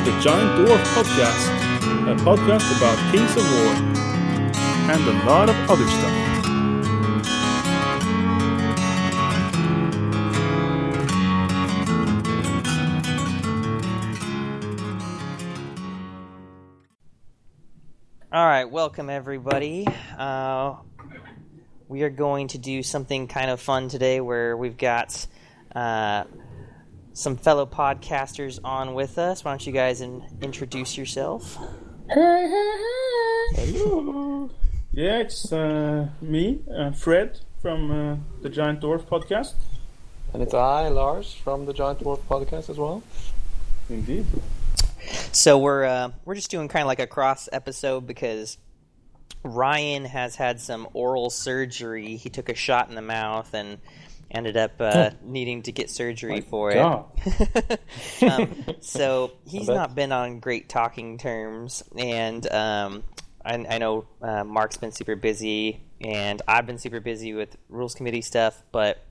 the Giant Dwarf Podcast, a podcast about Kings of War and a lot of other stuff. All right, welcome everybody. Uh, we are going to do something kind of fun today where we've got uh, some fellow podcasters on with us. Why don't you guys in- introduce yourself? Hello. Yeah, it's uh, me, uh, Fred, from uh, the Giant Dwarf Podcast. And it's I, Lars, from the Giant Dwarf podcast as well. Indeed. So we're uh, we're just doing kind of like a cross episode because Ryan has had some oral surgery. He took a shot in the mouth and ended up uh, needing to get surgery for it. Um, so he's not been on great talking terms, and um, I, I know uh, Mark's been super busy, and I've been super busy with rules committee stuff. But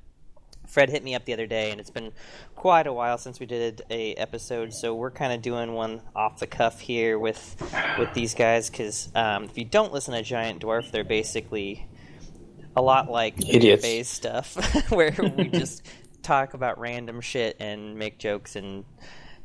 Fred hit me up the other day, and it's been quite a while since we did a episode, so we're kind of doing one off the cuff here with with these guys. Because um, if you don't listen to Giant Dwarf, they're basically a lot like Idiots. phase stuff, where we just talk about random shit and make jokes and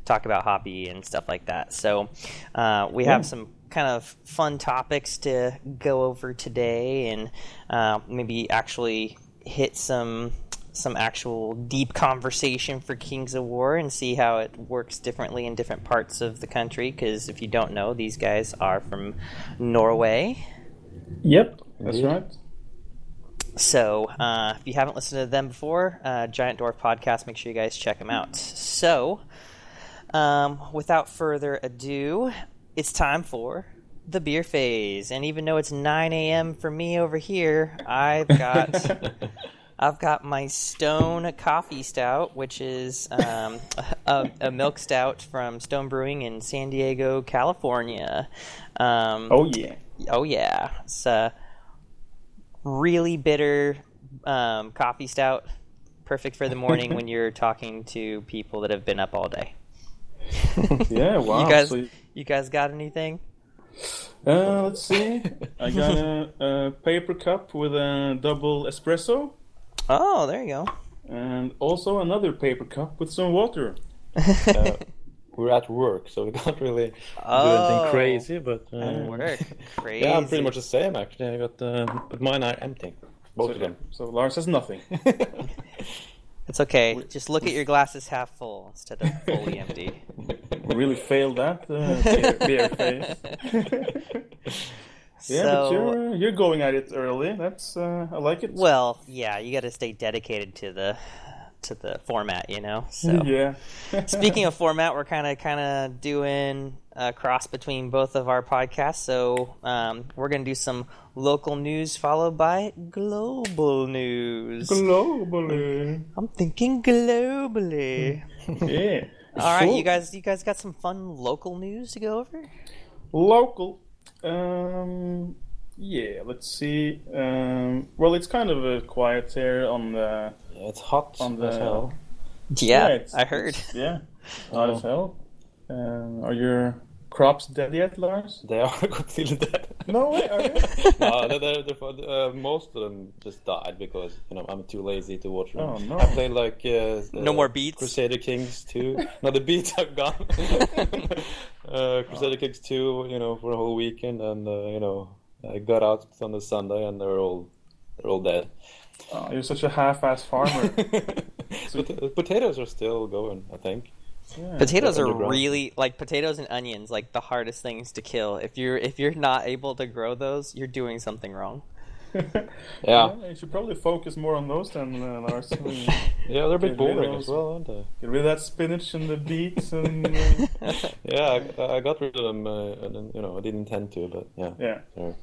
talk about hobby and stuff like that. So uh, we have some kind of fun topics to go over today, and uh, maybe actually hit some some actual deep conversation for Kings of War and see how it works differently in different parts of the country. Because if you don't know, these guys are from Norway. Yep, that's right. So, uh, if you haven't listened to them before, uh, Giant Dwarf Podcast, make sure you guys check them out. So, um, without further ado, it's time for the beer phase. And even though it's 9 a.m. for me over here, I've got. I've got my Stone Coffee Stout, which is um, a, a milk stout from Stone Brewing in San Diego, California. Um, Oh, yeah. Oh yeah, it's a really bitter um, coffee stout, perfect for the morning when you're talking to people that have been up all day. Yeah, wow. you guys, So, you guys got anything? uh, let's see. I got a, a paper cup with a double espresso Oh, there you go. and also another paper cup with some water. Uh, we're at work, so we can't really do Oh. anything crazy, but uh, work, crazy. yeah, I'm pretty much the same actually. I got, uh, but mine are empty, both of them. so Lars has nothing. It's okay. Just look at your glasses half full instead of fully empty. We really failed that uh, beer, beer phase. Yeah, but you're you're going at it early. That's uh, I like it. Well, yeah, you got to stay dedicated to the to the format, you know. So. yeah. Speaking of format, we're kind of kind of doing a cross between both of our podcasts. So um, we're gonna do some local news followed by global news. globally, I'm thinking globally. yeah. All right, you guys, you guys got some fun local news to go over? Local. Um, yeah. Let's see. Um, well, it's kind of a quiet here on the. Yeah, it's hot On the- as hell. Yeah, it's- I heard. it's- Yeah. Hot as hell. Um, are your crops dead yet, Lars? They are completely dead. No way. Are you? no, they're, they're, they're, uh, most of them just died because you know I'm too lazy to watch them. Oh, no. I played like uh, No uh, more beats? Crusader Kings two. no, the beats are gone. uh, Crusader Kings two, you know, for a whole weekend, and uh, you know, I got out on the Sunday, and they're all they're all dead. Oh, you're such a half-ass farmer. Pot- potatoes are still going, I think. Yeah. Potatoes are really like potatoes and onions, like the hardest things to kill. If you're if you're not able to grow those, you're doing something wrong. Yeah, You should probably focus more on those than uh, Lars. Yeah, they're a bit Get rid of boring as well, aren't they? Get rid of that spinach and the beets and uh, Yeah, I, I got rid of them, uh, and you know, I didn't intend to, but yeah, yeah, they're,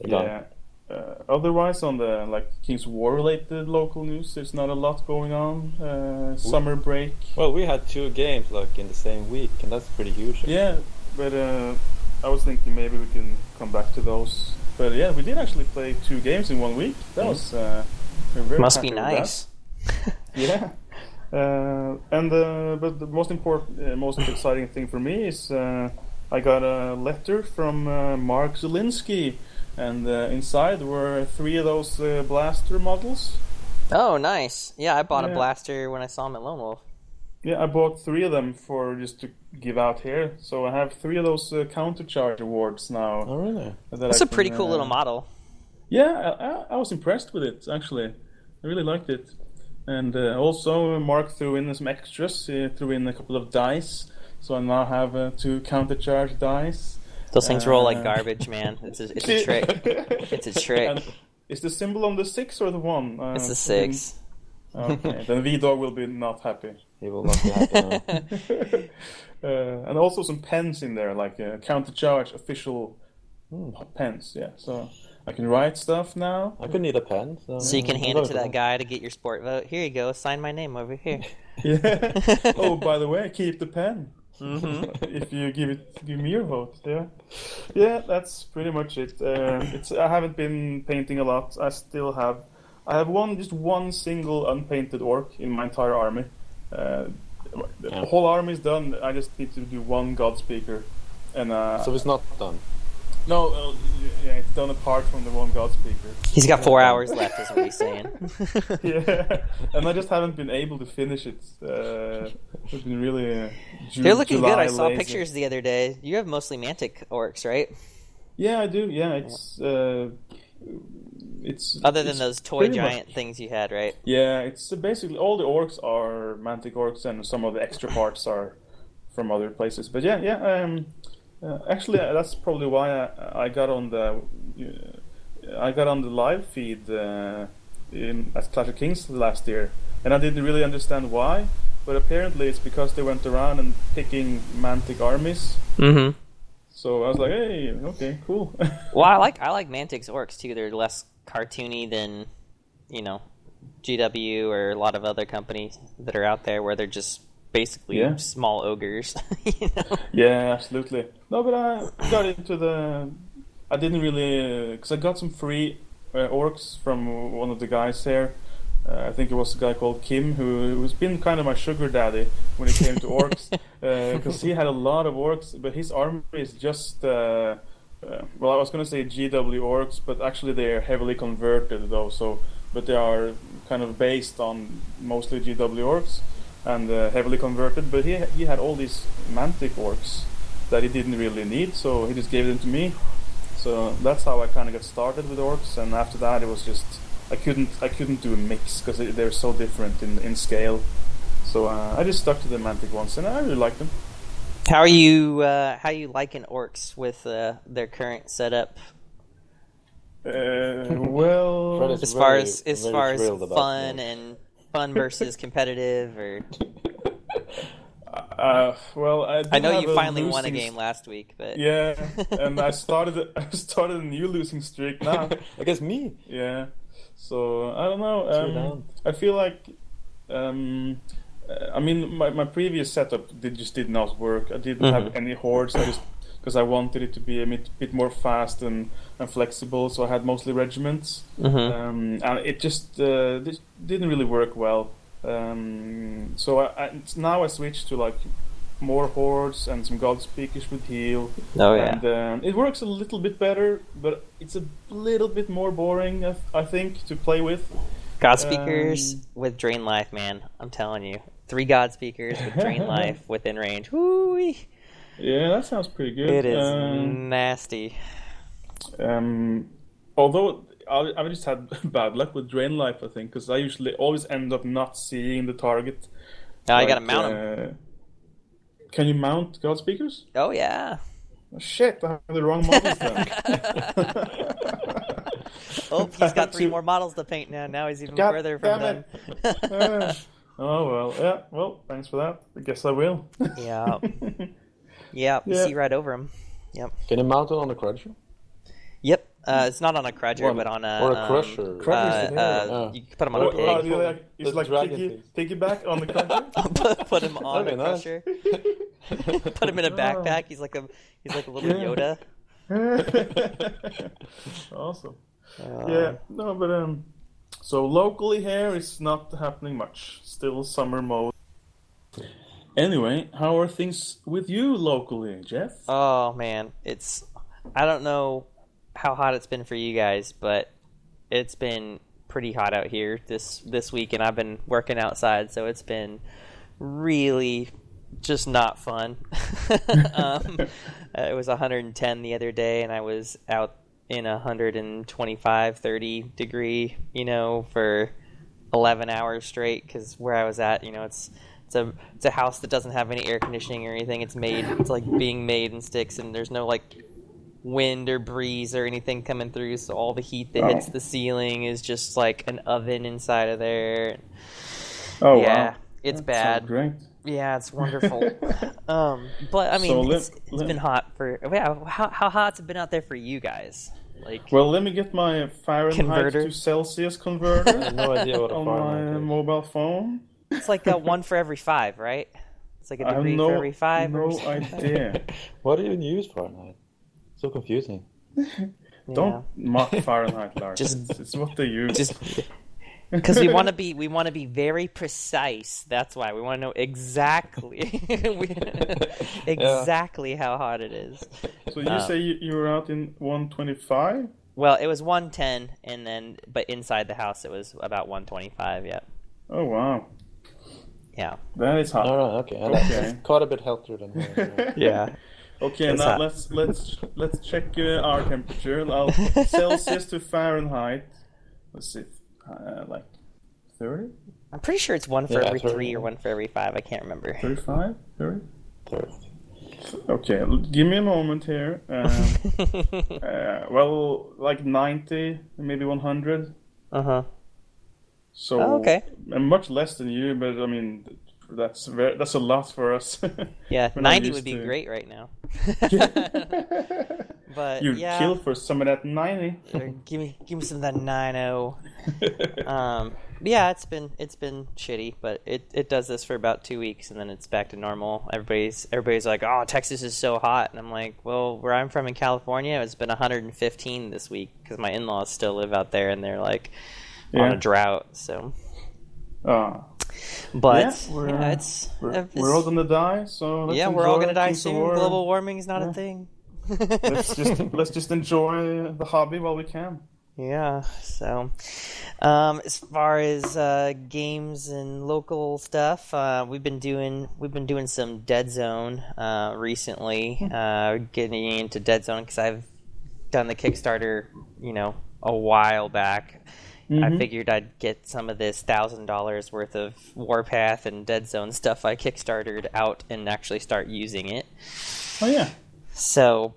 they're gone. yeah. Uh, otherwise, on the like King's War related local news, there's not a lot going on. Uh, summer break. Well, we had two games like in the same week, and that's pretty huge. Yeah, but uh, I was thinking maybe we can come back to those. But yeah, we did actually play two games in one week. That Mhm. was uh, we're very Must be happy with that. nice. Yeah. Uh, and uh, but the most important, uh, most exciting thing for me is uh, I got a letter from uh, Mark Zelinsky, and uh, inside were three of those uh, blaster models. Oh, nice. Yeah, I bought a blaster when I saw him at Lone Wolf. Yeah, I bought three of them for just to give out here. So I have three of those uh, countercharge awards now. Oh, really? that That's I a pretty cool uh, little model. Yeah, I, I- I was impressed with it actually. I really liked it, and uh, also Mark threw in some extras. He threw in a couple of dice, so I now have uh, two countercharge dice. Those things roll like uh, garbage, man. It's a, it's a trick. It's a trick. And is the symbol on the six or the one? Uh, It's a six. Okay, then V Dog will be not happy. He will not be happy now. uh, and also some pens in there, like uh, countercharge official pens. Yeah, so I can write stuff now. I could need a pen. So, So you can hand it to that guy to get your sport vote. Here you go. Sign my name over here. Yeah. oh, by the way, keep the pen. Mm-hmm. if you give it, give me your vote. Yeah, yeah, that's pretty much it. Uh, it's I haven't been painting a lot. I still have, I have one just one single unpainted orc in my entire army. Uh, the Yeah. whole army is done. I just need to do one god speaker, and uh, So it's not done. No, uh, yeah, it's done apart from the one god speaker. He's got four hours left, is what he's saying. yeah, and I just haven't been able to finish it. Uh, it's been really. Uh, Ju- They're looking good. I saw lazy. pictures the other day. You have mostly Mantic orcs, right? Yeah, I do. Yeah, it's uh, it's Other than it's those toy giant much- things you had, right? Yeah, it's uh, basically all the orcs are mantic orcs, and some of the extra parts are from other places. But yeah, yeah. Um, uh, actually, uh, that's probably why I, I got on the uh, I got on the live feed uh, in at Clash of Kings last year, and I didn't really understand why. But apparently, it's because they went around and picking mantic armies. Mm-hmm. So I was like, hey, okay, cool. Well, I like I like Mantic's orcs too. They're less cartoony than, you know, GW or a lot of other companies that are out there where they're just basically Yeah. small ogres. you know? Yeah, absolutely. No, but I got into the. I didn't really because I got some free uh, orcs from one of the guys here. Uh, I think it was a guy called Kim who who's been kind of my sugar daddy when it came to orcs because he had a lot of orcs, but his army is just. Uh, uh, well, I was going to say GW orcs, but actually they are heavily converted though. So, but they are kind of based on mostly GW orcs and uh, heavily converted. But he he had all these mantic orcs that he didn't really need, so he just gave them to me. So that's how I kind of got started with orcs, and after that it was just I couldn't I couldn't do a mix because they're so different in in scale. So uh, I just stuck to the mantic ones, and I really like them. How are you? Uh, how you liking orcs with uh, their current setup? Uh, well, As far very- as as far as thrilled fun and fun versus competitive, or uh, well, I, I know you a finally won a game last week, but Yeah, and I started a- I started a new losing streak now. I guess me. Yeah, so I don't know. Um. I feel like, um, uh, I mean, my, my previous setup did, just did not work. I didn't have Mhm. any hordes. I just because I wanted it to be a bit, bit more fast and, and flexible, so I had mostly regiments, Mhm. um, and it just uh, this didn't really work well. Um, so I, I, now I switched to like more hordes and some god speakers with heal. oh yeah, And um, it works a little bit better, but it's a little bit more boring, I, I think, to play with. God speakers um, with drain life, man. I'm telling you, three God speakers with drain life within range. Woo! Yeah, that sounds pretty good. It is Um, nasty. Um, although I, I've just had bad luck with drain life, I think, because I usually always end up not seeing the target. Now you gotta mount them. uh, Can you mount God speakers? Oh yeah. Oh, shit, I have the wrong models then. Oh, he's got three more models to paint now. Now he's even God further from done. damn Uh, oh well, yeah. Well, thanks for that. I guess I will. yeah. Yeah, Yeah. see right over him. Yep. Can you mount it on the crusher? Yep. Uh, it's not on a crudger, Or- but on a or a um, crusher. Uh, Crusher's the uh, name. you can put him on Oh, a oh, pig. do you like, it's like piggy, piggyback on the crusher. put, put him on That'd a be nice. crusher. put him in a backpack. He's like a he's like a little Yoda. awesome. Uh, yeah, no, but um, So locally here it's not happening much. Still summer mode. Anyway, how are things with you locally, Jeff? Oh man, it's I don't know how hot it's been for you guys, but it's been pretty hot out here this this week, and I've been working outside, so it's been really just not fun. um, it was 110 the other day, and I was out in 125, 30 degree, you know, for 11 hours straight. Because where I was at, you know, it's it's a it's a house that doesn't have any air conditioning or anything. It's made it's like being made in sticks, and there's no like wind or breeze or anything coming through. So all the heat that hits Oh. the ceiling is just like an oven inside of there. Oh yeah, wow, it's That bad. Great. Yeah, it's wonderful. um, but I mean, So let- it's, it's let- been hot for. Yeah, how how hot's it been out there for you guys? Like, Well, let me get my Fahrenheit Converter. to Celsius I converter have no idea what a on my is. mobile phone. it's like a one for every five, right? It's like a I have degree no, for every five. no something idea. What do you even use Fahrenheit? So confusing. Don't mock Fahrenheit, Lars. Just- it's, it's what they use. Just because we want to be, we want to be very precise. That's why we want to know exactly, we- exactly how hot it is. so you uh, say you, you were out in 125? Well, it was 110, and then but inside the house it was about 125. Yeah, Oh wow, yeah, that is hot. All right, okay. Okay. Quite a bit healthier than here. yeah. Okay, It's now hot. let's let's let's check uh, our temperature. I'll Celsius to Fahrenheit. Let's see, uh, like 30, I'm pretty sure it's one for Yeah, every for- three or one for every five. I can't remember. 35, 30. Third. Okay, l- give me a moment here. Um, uh, well, like 90, maybe 100. uh huh. So Oh, okay. much less than you, but I mean that's very, that's a lot for us. Yeah, 90 would be to- great right now. but you yeah, kill for some of that 90. give me give me some of that 90. Um, yeah, it's been it's been shitty, but it, it does this for about two weeks and then it's back to normal. Everybody's everybody's like, "Oh, Texas is so hot," and I'm like, "Well, where I'm from in California, it's been 115 this week because my in-laws still live out there and they're like on a drought." So, Ah, but Yeah, we're, yeah, uh, it's we're, it's- we're all gonna die, so let's yeah, we're all gonna die soon. Global warming is not Yeah. a thing. let's just let's just enjoy the hobby while we can. Yeah. So, um, as far as uh, games and local stuff, uh, we've been doing we've been doing some Dead Zone uh, recently. Uh, getting into Dead Zone because I've done the Kickstarter, you know, a while back. I Mhm. figured I'd get some of this thousand dollars worth of Warpath and Dead Zone stuff I kickstarted out and actually start using it. Oh yeah, So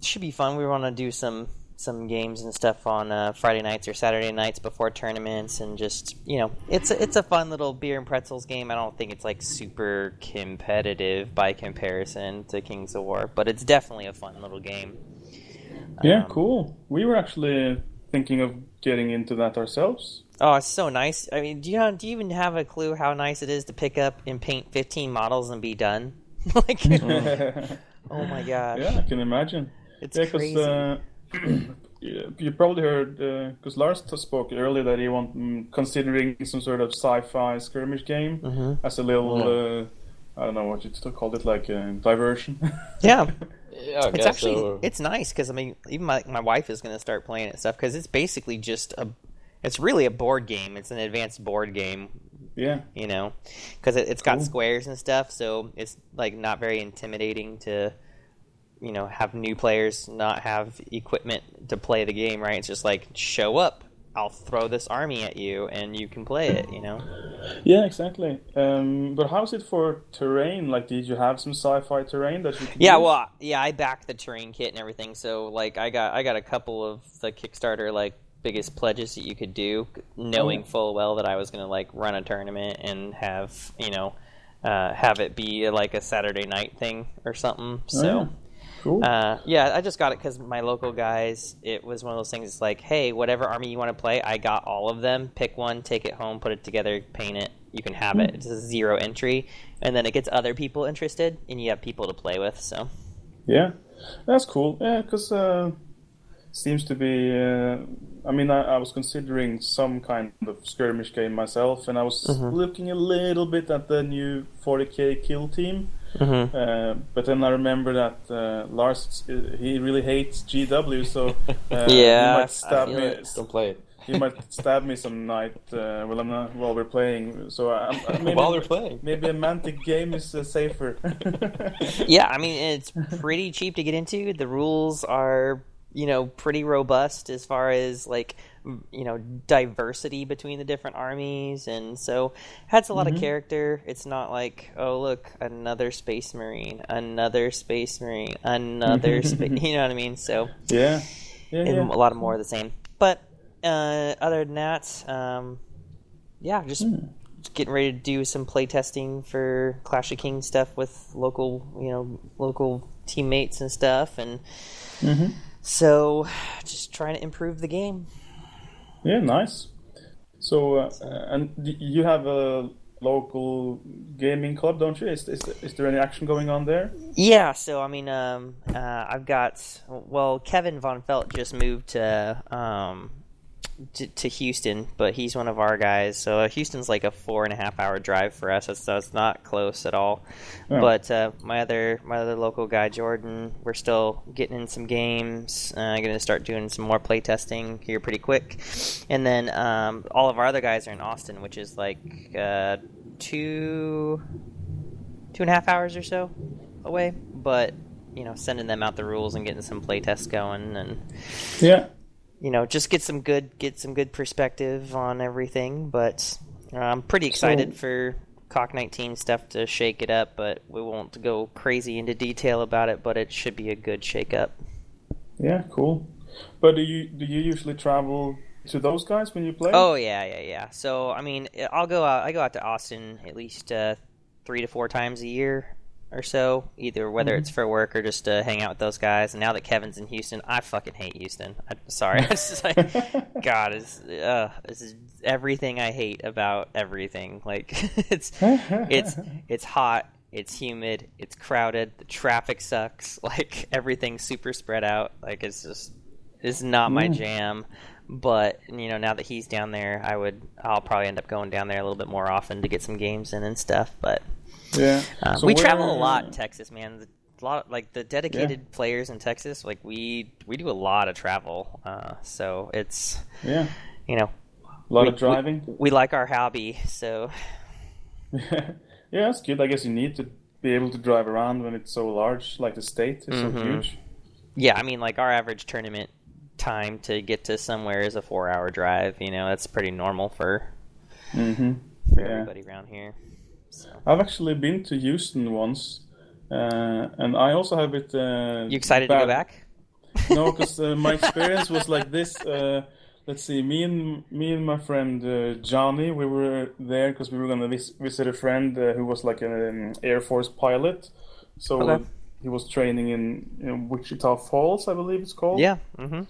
should be fun. We want to do some some games and stuff on uh, Friday nights or Saturday nights before tournaments, and just you know, it's a, it's a fun little beer and pretzels game. I don't think it's like super competitive by comparison to Kings of War, but it's definitely a fun little game. yeah, Um, cool. We were actually thinking of getting into that ourselves. Oh, it's so nice. I mean, do you do you even have a clue how nice it is to pick up and paint 15 models and be done? like, oh my gosh, Yeah, I can imagine. it's yeah, crazy. uh, you you probably heard because Lars t- spoke earlier that he want mm, considering some sort of sci-fi skirmish game Mhm. as a little. Uh, I don't know what you t- called it, like a diversion. yeah. Yeah, It's actually so. it's nice because I mean even my my wife is going to start playing it stuff because it's basically just a it's really a board game. It's an advanced board game, yeah, you know, because it, it's got squares and stuff, so it's like not very intimidating to you know have new players not have equipment to play the game. Right? It's just like show up. I'll throw this army at you, and you can play it. You know. yeah, exactly. Um, but how's it for terrain? Like, did you have some sci-fi terrain that you could Yeah, use? well, yeah, I backed the terrain kit and everything, so like I got I got a couple of the Kickstarter like biggest pledges that you could do, knowing Oh. full well that I was gonna like run a tournament and have you know uh, have it be like a Saturday night thing or something. Oh, So. yeah. Cool. Uh, yeah, I just got it because my local guys. It was one of those things. It's like, hey, whatever army you want to play, I got all of them. Pick one, take it home, put it together, paint it. You can have it. It's a zero entry, and then it gets other people interested, and you have people to play with. So Yeah, that's cool. Yeah, because uh, seems to be. Uh, I mean, I, I, was considering some kind of skirmish game myself, and I was mm-hmm. looking a little bit at the new 40k kill team. Mm-hmm. Uh, but then I remember that uh, Lars he really hates GW, so uh, yeah, he might stab me. Don't play it. He might stab me some night uh, while I'm not, while we're playing. So I, I maybe, while we're playing, maybe a Mantic game is uh, safer. yeah, I mean it's pretty cheap to get into. The rules are you know pretty robust as far as like you know diversity between the different armies and so has a lot mm-hmm. of character it's not like oh look another space marine another space marine another space you know what i mean so yeah, yeah, yeah. a lot of more of the same but uh, other than that um, yeah just mm. getting ready to do some play testing for clash of kings stuff with local you know local teammates and stuff and mm-hmm so, just trying to improve the game. Yeah, nice. So, uh, and you have a local gaming club, don't you? Is, is, is there any action going on there? Yeah, so I mean, um, uh, I've got well, Kevin Von Felt just moved to um, to, to, Houston, but he's one of our guys. So uh, Houston's like a four and a half hour drive for us, so it's not close at all. Oh. But uh, my other my other local guy Jordan, we're still getting in some games. Uh, I'm gonna start doing some more play testing here pretty quick, and then um, all of our other guys are in Austin, which is like uh, two two and a half hours or so away. But you know, sending them out the rules and getting some play tests going, and yeah you know, just get some good get some good perspective on everything. But uh, I'm pretty excited so, for Cock 19 stuff to shake it up. But we won't go crazy into detail about it. But it should be a good shake up. Yeah, cool. But do you do you usually travel to those guys when you play? Oh yeah, yeah, yeah. So I mean, I'll go out. I go out to Austin at least uh, three to four times a year or so, either whether mm-hmm. it's for work or just to hang out with those guys. And now that Kevin's in Houston, I fucking hate Houston. I'm sorry, it's just like God is uh, this is everything I hate about everything. Like it's it's it's hot, it's humid, it's crowded, the traffic sucks. Like everything's super spread out. Like it's just it's not my mm. jam. But you know, now that he's down there, I would I'll probably end up going down there a little bit more often to get some games in and stuff. But yeah, uh, so we travel a lot in Texas, man. A lot of, like the dedicated yeah. players in Texas, like we we do a lot of travel. Uh, so it's yeah, you know, a lot we, of driving. We, we, like our hobby, so yeah, it's good. I guess you need to be able to drive around when it's so large, like the state is mm-hmm. so huge. Yeah, I mean, like our average tournament time to get to somewhere is a four-hour drive. You know, that's pretty normal for mm-hmm. for yeah. everybody around here. So. I've actually been to Houston once, uh, and I also have it. Uh, you excited bad. to go back? no, because uh, my experience was like this. Uh, let's see, me and me and my friend uh, Johnny, we were there because we were gonna vis- visit a friend uh, who was like an Air Force pilot. So okay. he was training in, in, Wichita Falls, I believe it's called. Yeah. Mm-hmm.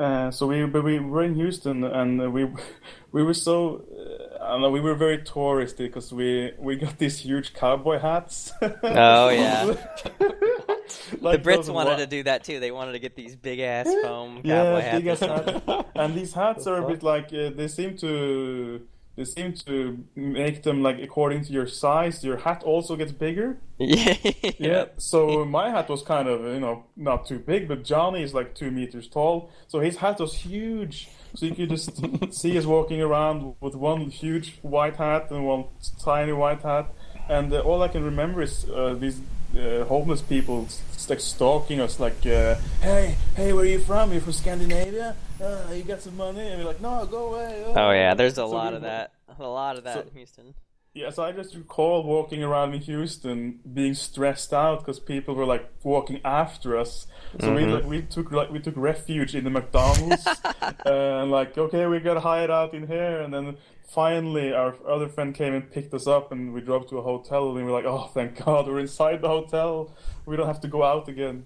Uh, so we but we were in Houston and we we were so uh, I don't know we were very touristy because we we got these huge cowboy hats. oh yeah. like the Brits wanted wa- to do that too. They wanted to get these big ass foam cowboy yeah, hats. Hat. and these hats are a bit like uh, they seem to they seem to make them like according to your size. Your hat also gets bigger. Yeah. yeah. So my hat was kind of you know not too big, but Johnny is like two meters tall, so his hat was huge. So you could just see us walking around with one huge white hat and one tiny white hat, and uh, all I can remember is uh, these uh, homeless people like stalking us, like, uh, "Hey, hey, where are you from? You're from Scandinavia? Uh, you got some money?" And we're like, "No, go away." Oh, oh yeah, there's a so lot of that. A lot of that so, in Houston. Yeah, so I just recall walking around in Houston being stressed out because people were like walking after us. So mm-hmm. we like, we took like we took refuge in the McDonald's and like okay we got hired out in here and then finally our other friend came and picked us up and we drove to a hotel and we were like oh thank God we're inside the hotel we don't have to go out again.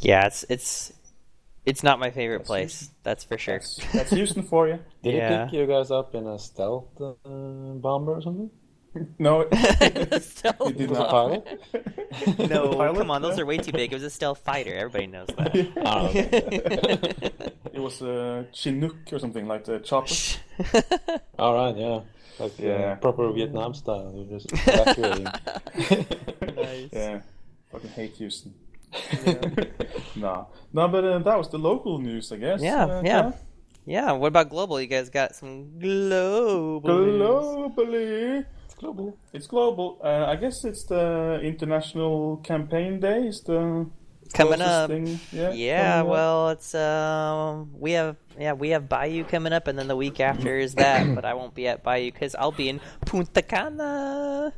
Yeah, it's it's it's not my favorite that's place. Houston. That's for sure. That's, that's Houston for you. Did yeah. he pick you guys up in a stealth uh, bomber or something? No, The it stealth did Was it not. pilot? No, Pilot? come on, those Yeah. are way too big. It was a stealth fighter. Everybody knows that. Okay. It was a Chinook or something like the chopper. All right, yeah. Like uh, Yeah. proper Vietnam style. You're just evacuating. nice. Yeah, fucking hate Houston. No, no, but uh, that was the local news, I guess. Yeah, Uh, yeah. Yeah, what about global? You guys got some global. news. Globally, It's global. it's global. Uh, I guess it's the International Campaign Day. Is the coming up. Thing. Yeah, Yeah, coming up. well, it's um, we have yeah we have Bayou coming up, and then the week after is that. but I won't be at Bayou because I'll be in Punta Cana.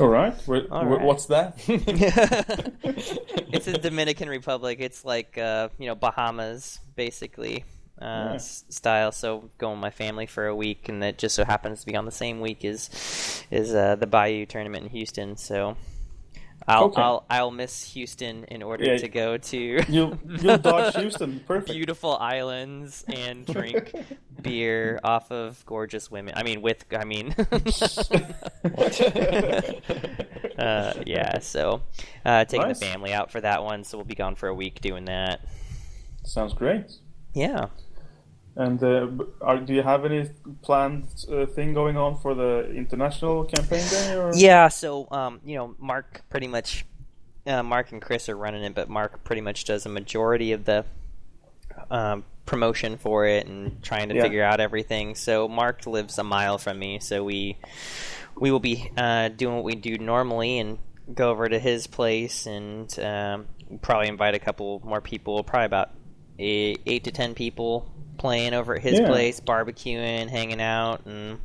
All right. Where, All where- right. What's that? it's the Dominican Republic. It's like uh, you know Bahamas, basically. Uh, Yeah. s- style. So going with my family for a week, and it just so happens to be on the same week as is uh, the Bayou tournament in Houston. So I'll Okay. I'll I'll miss Houston in order Yeah. to go to You'll you'll dodge Houston. Perfect. beautiful islands and drink beer off of gorgeous women. I mean, with I mean, uh, yeah. So uh, taking Nice. the family out for that one, so we'll be gone for a week doing that. Sounds great. Yeah. And uh, are, do you have any planned uh, thing going on for the International Campaign Day? Or? Yeah, so um, you know, Mark pretty much, uh, Mark and Chris are running it, but Mark pretty much does a majority of the um, promotion for it and trying to Yeah. figure out everything. So Mark lives a mile from me, so we we will be uh, doing what we do normally and go over to his place and um, probably invite a couple more people, probably about eight, to ten people playing over at his Yeah. place, barbecuing, hanging out, and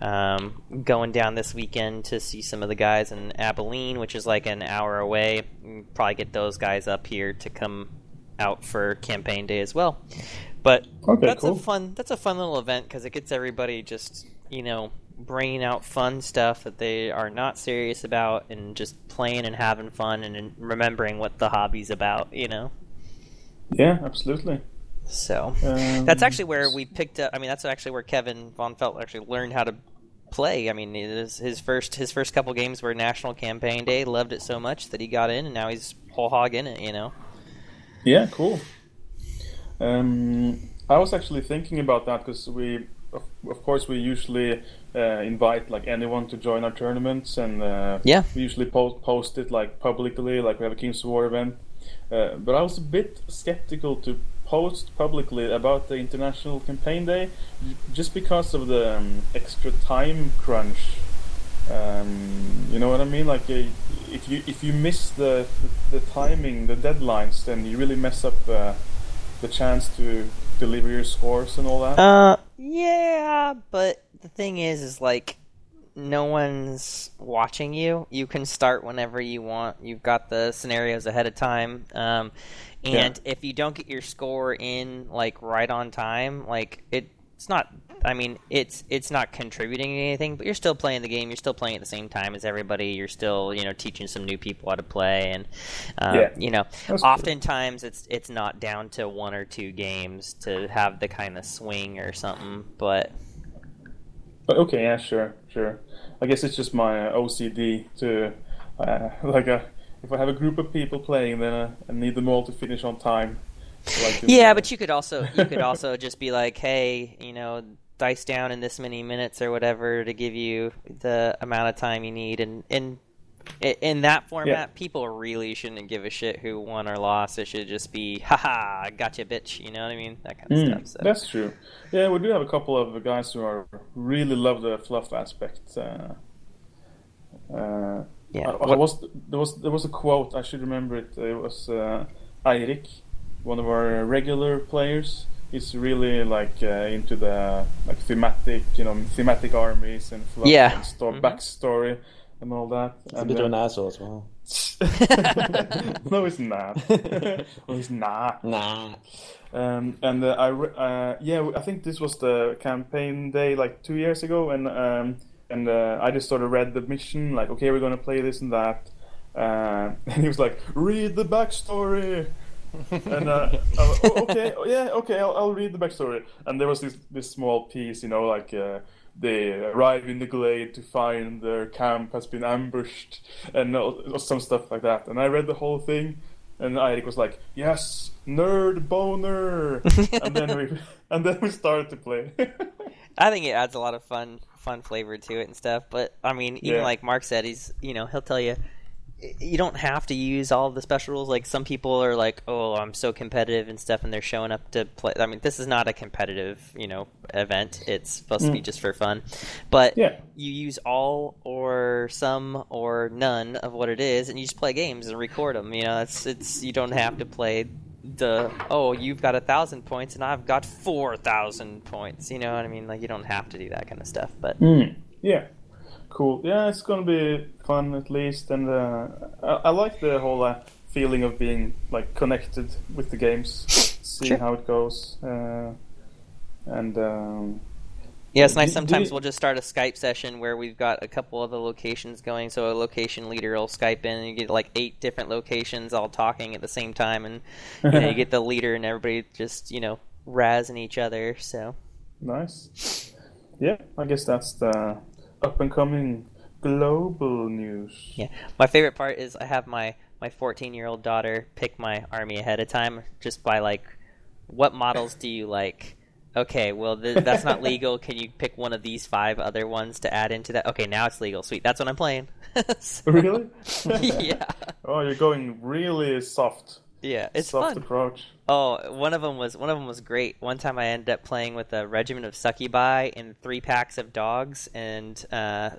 um, going down this weekend to see some of the guys in Abilene, which is like an hour away. Probably get those guys up here to come out for campaign day as well. But Okay, that's cool. a fun that's a fun little event because it gets everybody just you know bringing out fun stuff that they are not serious about and just playing and having fun and remembering what the hobby's about. You know. Yeah, absolutely. So Um, that's actually where we picked up. I mean, that's actually where Kevin Von Felt actually learned how to play. I mean, it is his first his first couple games were National Campaign Day. Loved it so much that he got in, and now he's whole hog in it. You know. Yeah, cool. Um, I was actually thinking about that because we, of, of course, we usually uh, invite like anyone to join our tournaments, and uh, Yeah. we usually post post it like publicly, like we have a Kings of War event. Uh, but I was a bit skeptical to post publicly about the International Campaign Day, just because of the um, extra time crunch. Um, you know what I mean? Like, uh, if you if you miss the, the the timing, the deadlines, then you really mess up uh, the chance to deliver your scores and all that. Uh, yeah, but the thing is, is like no one's watching you. You can start whenever you want. You've got the scenarios ahead of time. Um, and if you don't get your score in like right on time, like it, it's not. I mean, it's it's not contributing anything, but you're still playing the game. You're still playing at the same time as everybody. You're still, you know, teaching some new people how to play, and um, Yeah. you know, That's oftentimes it's it's not down to one or two games to have the kind of swing or something. But okay, yeah, sure, sure. I guess it's just my uh, OCD to uh, like a, if I have a group of people playing, then uh, I need them all to finish on time. So yeah, uh, but you could also you could also just be like, hey, you know, dice down in this many minutes or whatever to give you the amount of time you need, and and in that format, people really shouldn't give a shit who won or lost. It should just be, haha, I got you, bitch. You know what I mean? That kind of Mm, stuff. So. That's true. Yeah, we do have a couple of guys who are really love the fluff aspect. Uh, uh, Yeah. I- I was there was there was a quote I should remember it. It was uh, Eirik, one of our regular players. He's really like uh, into the like thematic, you know, thematic armies and fluff Yeah. and sto- Mhm. backstory and all that. He's a And, bit of an asshole as well. no, he's not. well, he's not. Nah. Um, and uh, I re- uh, yeah, I think this was the campaign day like two years ago, and um, and uh, I just sort of read the mission like, okay, we're gonna play this and that, uh, and he was like, read the backstory. and uh, I was, oh, okay, oh, yeah, okay, I'll, I'll read the backstory. And there was this this small piece, you know, like uh, they arrive in the glade to find their camp has been ambushed and all- some stuff like that. And I read the whole thing, and Eirik was like, "Yes, nerd boner," and then we and then we started to play. I think it adds a lot of fun fun flavor to it and stuff. But I mean, even Yeah. like Mark said, he's you know he'll tell you you don't have to use all the special rules. Like some people are like, oh, I'm so competitive and stuff, and they're showing up to play. I mean, this is not a competitive you know event. It's supposed to be mm. just for fun. But Yeah. you use all or some or none of what it is, and you just play games and record them. You know, it's it's you don't have to play the oh you've got a thousand points and I've got four thousand points. You know what I mean? Like you don't have to do that kind of stuff. But mm. Yeah, cool. Yeah, it's gonna be fun at least, and uh, I, I like the whole uh, feeling of being like connected with the games, seeing Sure. how it goes, uh, and um, yeah, it's nice. Do- do Sometimes you- we'll just start a Skype session where we've got a couple of the locations going. So a location leader will Skype in, and you get like eight different locations all talking at the same time, and you, know, you get the leader and everybody just you know razzing each other. So nice. Yeah, I guess that's the up and coming global news. Yeah, my favorite part is I have my my 14 year old daughter pick my army ahead of time just by like, what models do you like? Okay, well th- that's not legal. Can you pick one of these five other ones to add into that? Okay, now it's legal. Sweet, that's what I'm playing. So- Really? yeah, Oh, you're going really soft. Yeah, it's soft fun. approach. Oh, one of them was one of them was great. One time I ended up playing with a regiment of succubi and three packs of dogs and uh,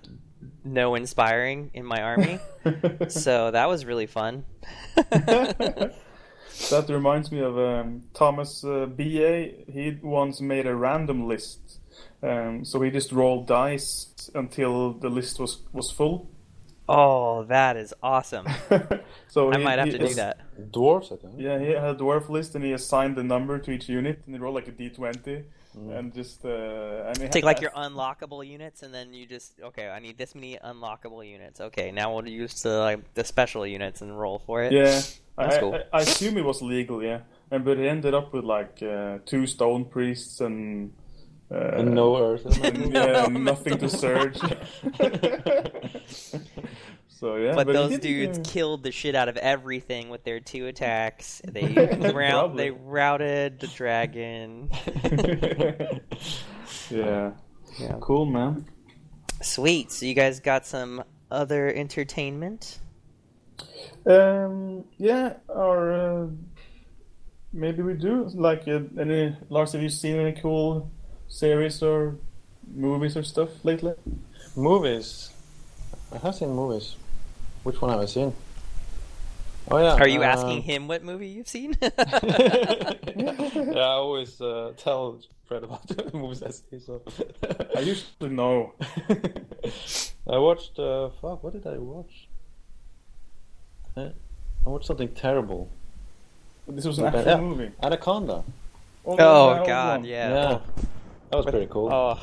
no inspiring in my army. so that was really fun. That reminds me of um, Thomas uh, B.A. He once made a random list. Um, so he just rolled dice until the list was, was full. Oh, that is awesome. so I he- might have to do that. Dwarfs, I think. Yeah, he had a dwarf list and he assigned the number to each unit and he rolled like a d20 and just uh, and he Take had- like your unlockable units, and then you just okay. I need this many unlockable units. Okay, now we'll use the like the special units and roll for it. Yeah, I, cool. I, I assume it was legal. Yeah, and but he ended up with like uh, two stone priests and. Uh, And no earth. yeah, nothing to search. so yeah, But he those dudes uh, killed the shit out of everything with their two attacks. They rout, Probably. they routed the dragon. yeah, Yeah. cool man. Sweet. So you guys got some other entertainment? Um, yeah, or uh, maybe we do. Like, uh, any Lars, have you seen any cool series or movies or stuff lately? movies. I have seen movies. Which one have I seen? Oh yeah. Are you um, asking him what movie you've seen? yeah, I always uh, tell Fred about the movies I see. So I usually know. I watched. Uh, fuck, what did I watch? Uh, I watched something terrible. This was an Yeah. actual movie. Anaconda. Oh, oh God, yeah. Yeah, that was pretty cool. Oh,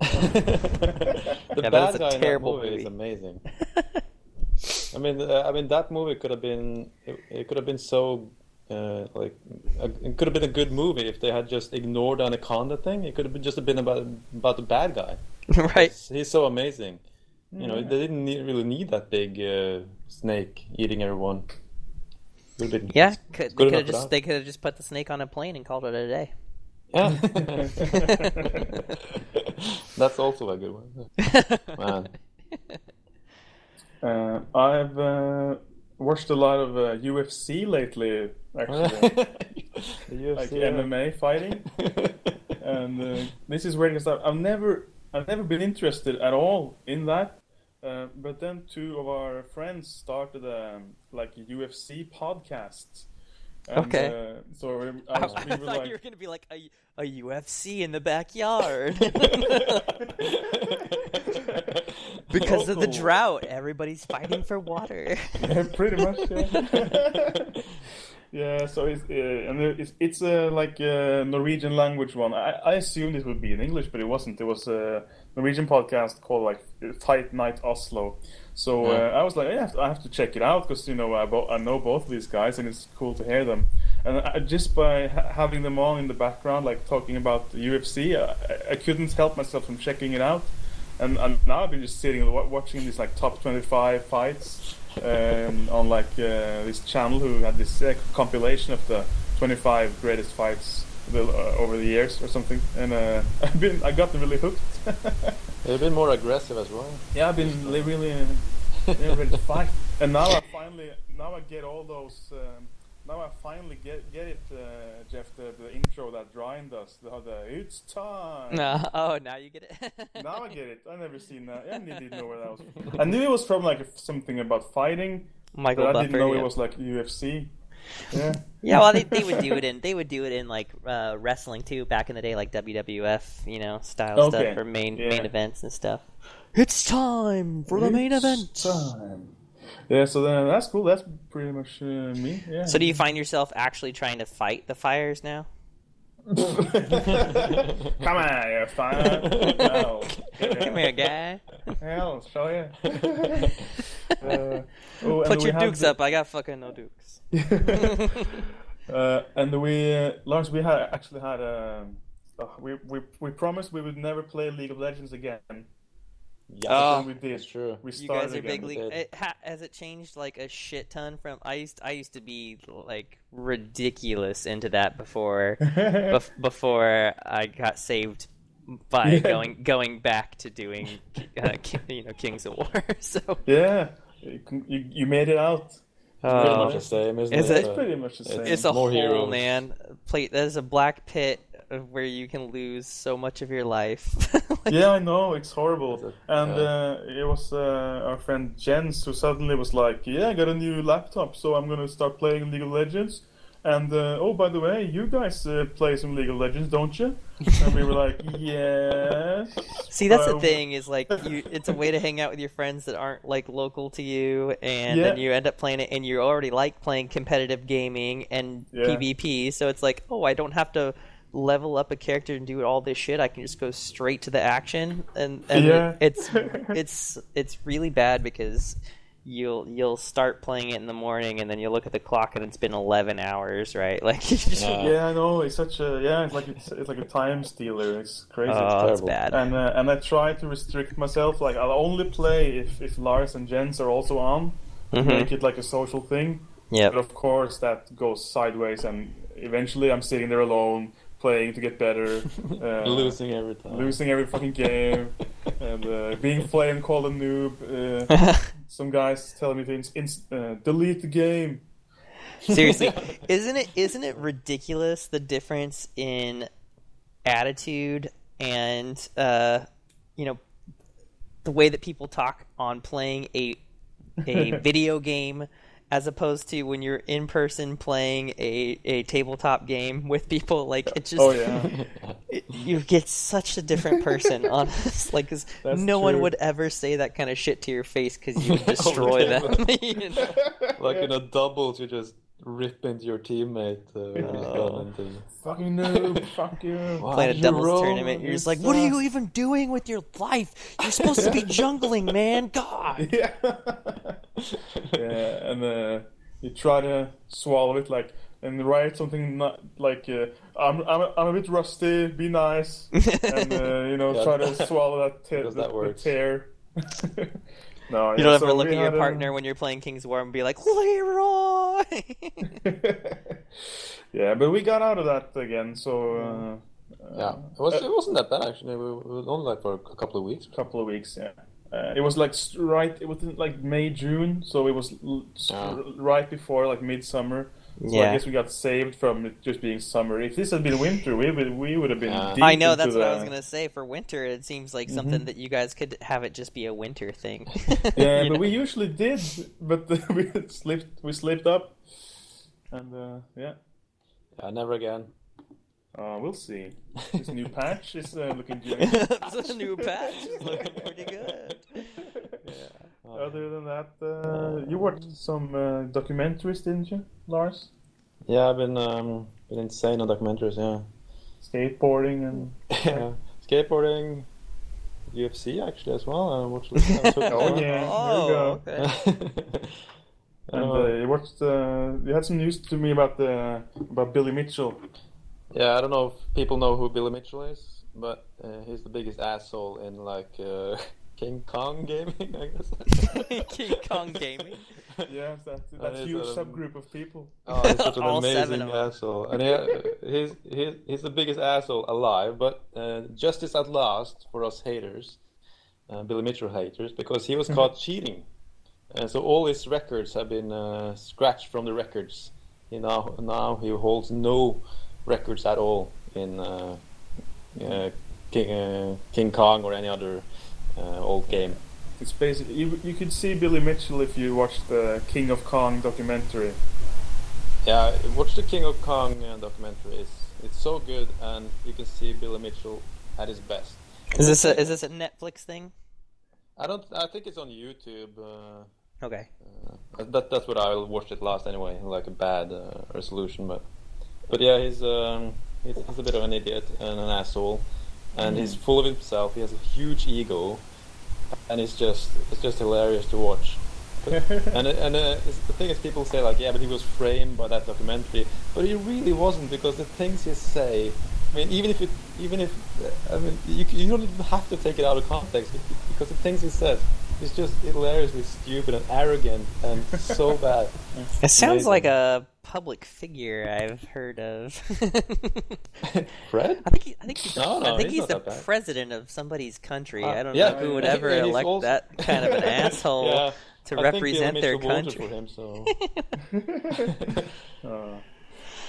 the Yeah, that bad was a guy terrible in that movie, movie. is amazing. I mean, uh, I mean that movie could have been it, it could have been so uh, like a, it could have been a good movie if they had just ignored the anaconda thing. It could have been just been about about the bad guy. right. He's, he's so amazing. You know, they didn't need, really need that big uh, snake eating everyone. Been Yeah, could, they could have just that. they could have just put the snake on a plane and called it a day. Yeah. That's also a good one. Man. Uh, I've uh, watched a lot of uh, UFC lately, actually, The like yeah. MMA fighting. and uh, this is because I've, I've never I've never been interested at all in that. Uh, but then two of our friends started um, like a UFC podcast. And, Okay. Uh, so we, I I, was, I we were thought like, you were gonna be like a, a UFC in the backyard. because of the drought, everybody's fighting for water. Yeah, pretty much. Yeah. yeah. So it's uh, and it's it's a like a Norwegian language one. I, I assumed it would be in English, but it wasn't. It was a Norwegian podcast called like Fight Night Oslo. So uh, I was like, I have to, I have to check it out because you know I, bo- I know both of these guys and it's cool to hear them. And I, just by ha- having them on in the background, like talking about the UFC, I, I couldn't help myself from checking it out. and, and now I've been just sitting and watching these like top 25 fights um, on like uh, this channel who had this uh, compilation of the 25 greatest fights the, uh, over the years or something, and uh, I've been I got really hooked. They've been more aggressive as well. yeah, I've been li- really uh, ready to fight, and now I finally now I get all those. Um, now I finally get get it, uh, Jeff. The, the intro that Ryan does. The, the it's time. No. Oh, now you get it. Now I get it. I never seen that. I didn't even know where that was. From. I knew it was from like something about fighting, Michael but I didn't know yeah. it was like UFC. Yeah. Yeah, well, they, they would do it in they would do it in like uh, wrestling too back in the day, like WWF, you know, style Okay, stuff for main yeah. main events and stuff. It's time for the main event. Time. Yeah, so then that's cool. That's pretty much uh, me. Yeah. So, do you find yourself actually trying to fight the fires now? Come on, you fire. No. Come here, guy. Hell, show you. Uh, oh, and Put we your dukes the- up. I got fucking no dukes. uh, and we, uh, Lawrence, we had actually had a. Uh, we, we we promised we would never play League of Legends again. Yeah, Oh. We did. that's true. We You guys are big league. It, ha, has it changed like a shit ton from? I used I used to be like ridiculous into that before bef- before I got saved by Yeah. going going back to doing uh, you know Kings of War. so Yeah, you, you, you made it out. Pretty uh, much the same, isn't Is it? it- It's Uh, pretty much the same. it's a more hole, heroes. man. Play there's a black pit of where you can lose so much of your life. Like, yeah, I know it's horrible. Is it? And Yeah. uh, it was uh, our friend Jens who suddenly was like, "Yeah, I got a new laptop, so I'm gonna start playing League of Legends." And uh, oh, by the way, you guys uh, play some League of Legends, don't you? And we were like, "Yes." See, that's the Uh, thing is like you. It's a way to hang out with your friends that aren't like local to you, and then you end up playing it, and you already like playing competitive gaming and Yeah. PvP. So it's like, oh, I don't have to level up a character and do all this shit. I can just go straight to the action, and, and Yeah. it's it's it's really bad because you'll you'll start playing it in the morning, and then you'll look at the clock, and it's been eleven hours, right? Like, just, Yeah. Yeah, I know. It's such a yeah. It's like it's, it's like a time stealer. It's crazy. oh, it's terrible. bad. and uh, and I try to restrict myself. Like I'll only play if, if Lars and Jens are also on. Mhm. Make it like a social thing. Yep. But of course, that goes sideways, and eventually I'm sitting there alone playing to get better, uh, losing every time. losing every fucking game, and uh, being flamed called a noob. Uh, some guys telling me to ins- ins- uh, delete the game. Seriously, isn't it isn't it ridiculous the difference in attitude and uh, you know the way that people talk on playing a a video game as opposed to when you're in person playing a, a tabletop game with people like it just Oh yeah, it- you get such a different person on like 'cause That's no one would ever say that kind of shit to your face because you would destroy oh, yeah. them you know? like in a doubles, you just rip into your teammate. Uh, when he's fucking noob. Fuck you. Why playing a you doubles roll? tournament. You're just like, what are you even doing with your life? You're supposed to be jungling, man. God. yeah. yeah, and uh, you try to swallow it like and write something not like uh, I'm, I'm I'm a bit rusty. Be nice, and uh, you know Yeah. try to swallow that tear. Because the, that tear. No, You don't ever so look at your had, uh, partner when you're playing King's War and be like, Leroy. yeah, but we got out of that again. So uh, Yeah, it was. It wasn't that bad actually. We we were only like for a couple of weeks. a couple of weeks. Yeah. Uh, it was like right. It was in, like May June, so it was l- s- Yeah. right before like midsummer. So Yeah. I guess we got saved from it just being summer. If this had been winter, we would we would have been. Yeah. deep I know into that's what I was gonna say. For winter, it seems like something that you guys could have it just be a winter thing. Yeah, but know? we usually did, but we slipped. We slipped up, and uh, yeah, Yeah, never again. uh, we'll see. This new patch is uh, looking good. it's a new patch. It's looking pretty good. Other than that, uh, you watched some uh, documentaries, didn't you, Lars? Yeah, I've been um, been insane on documentaries. Yeah, Skateboarding and yeah. skateboarding, UFC actually as well. I watched. I took- Oh, yeah. Oh, There you okay. and Uh, uh, you watched. Uh, you had some news to me about the about Billy Mitchell. Yeah, I don't know if people know who Billy Mitchell is, but uh, he's the biggest asshole in like uh, King Kong Gaming, I guess. King Kong Gaming. Yeah, that's Uh, that it's, huge subgroup of people. Oh, he's such an All seven amazing of asshole, and he, he's, he's he's the biggest asshole alive. But uh, justice at last for us haters, uh, Billy Mitchell haters, because he was caught cheating, and so all his records have been uh, scratched from the records. He now now he holds no records at all in uh, uh, King uh, King Kong or any other uh, old game. It's basically you, you could see Billy Mitchell if you watch the King of Kong documentary. Yeah, watch the King of Kong uh, documentary. It's it's so good, and you can see Billy Mitchell at his best. Is this a is this a Netflix thing? I don't. I think it's on YouTube. Uh, Okay. uh, that that's what I watched it last anyway. Like a bad uh, resolution, but but yeah, he's um he's, he's a bit of an idiot and an asshole, and he's full of himself. He has a huge ego, and it's just it's just hilarious to watch. But- and and uh, the thing is, people say like, yeah, but he was framed by that documentary, but he really wasn't because the things he say. I mean, even if it, even if, uh, I mean, you, you don't even have to take it out of context because the things he says is just hilariously stupid and arrogant and so bad. It sounds Amazing. like a public figure I've heard of. Fred? I think he, I think he's, No, I think he's he's, the president of somebody's country. Uh, I don't yeah, know who would yeah, ever elect also- that kind of an asshole Yeah, to I think represent their country. for him, so Uh,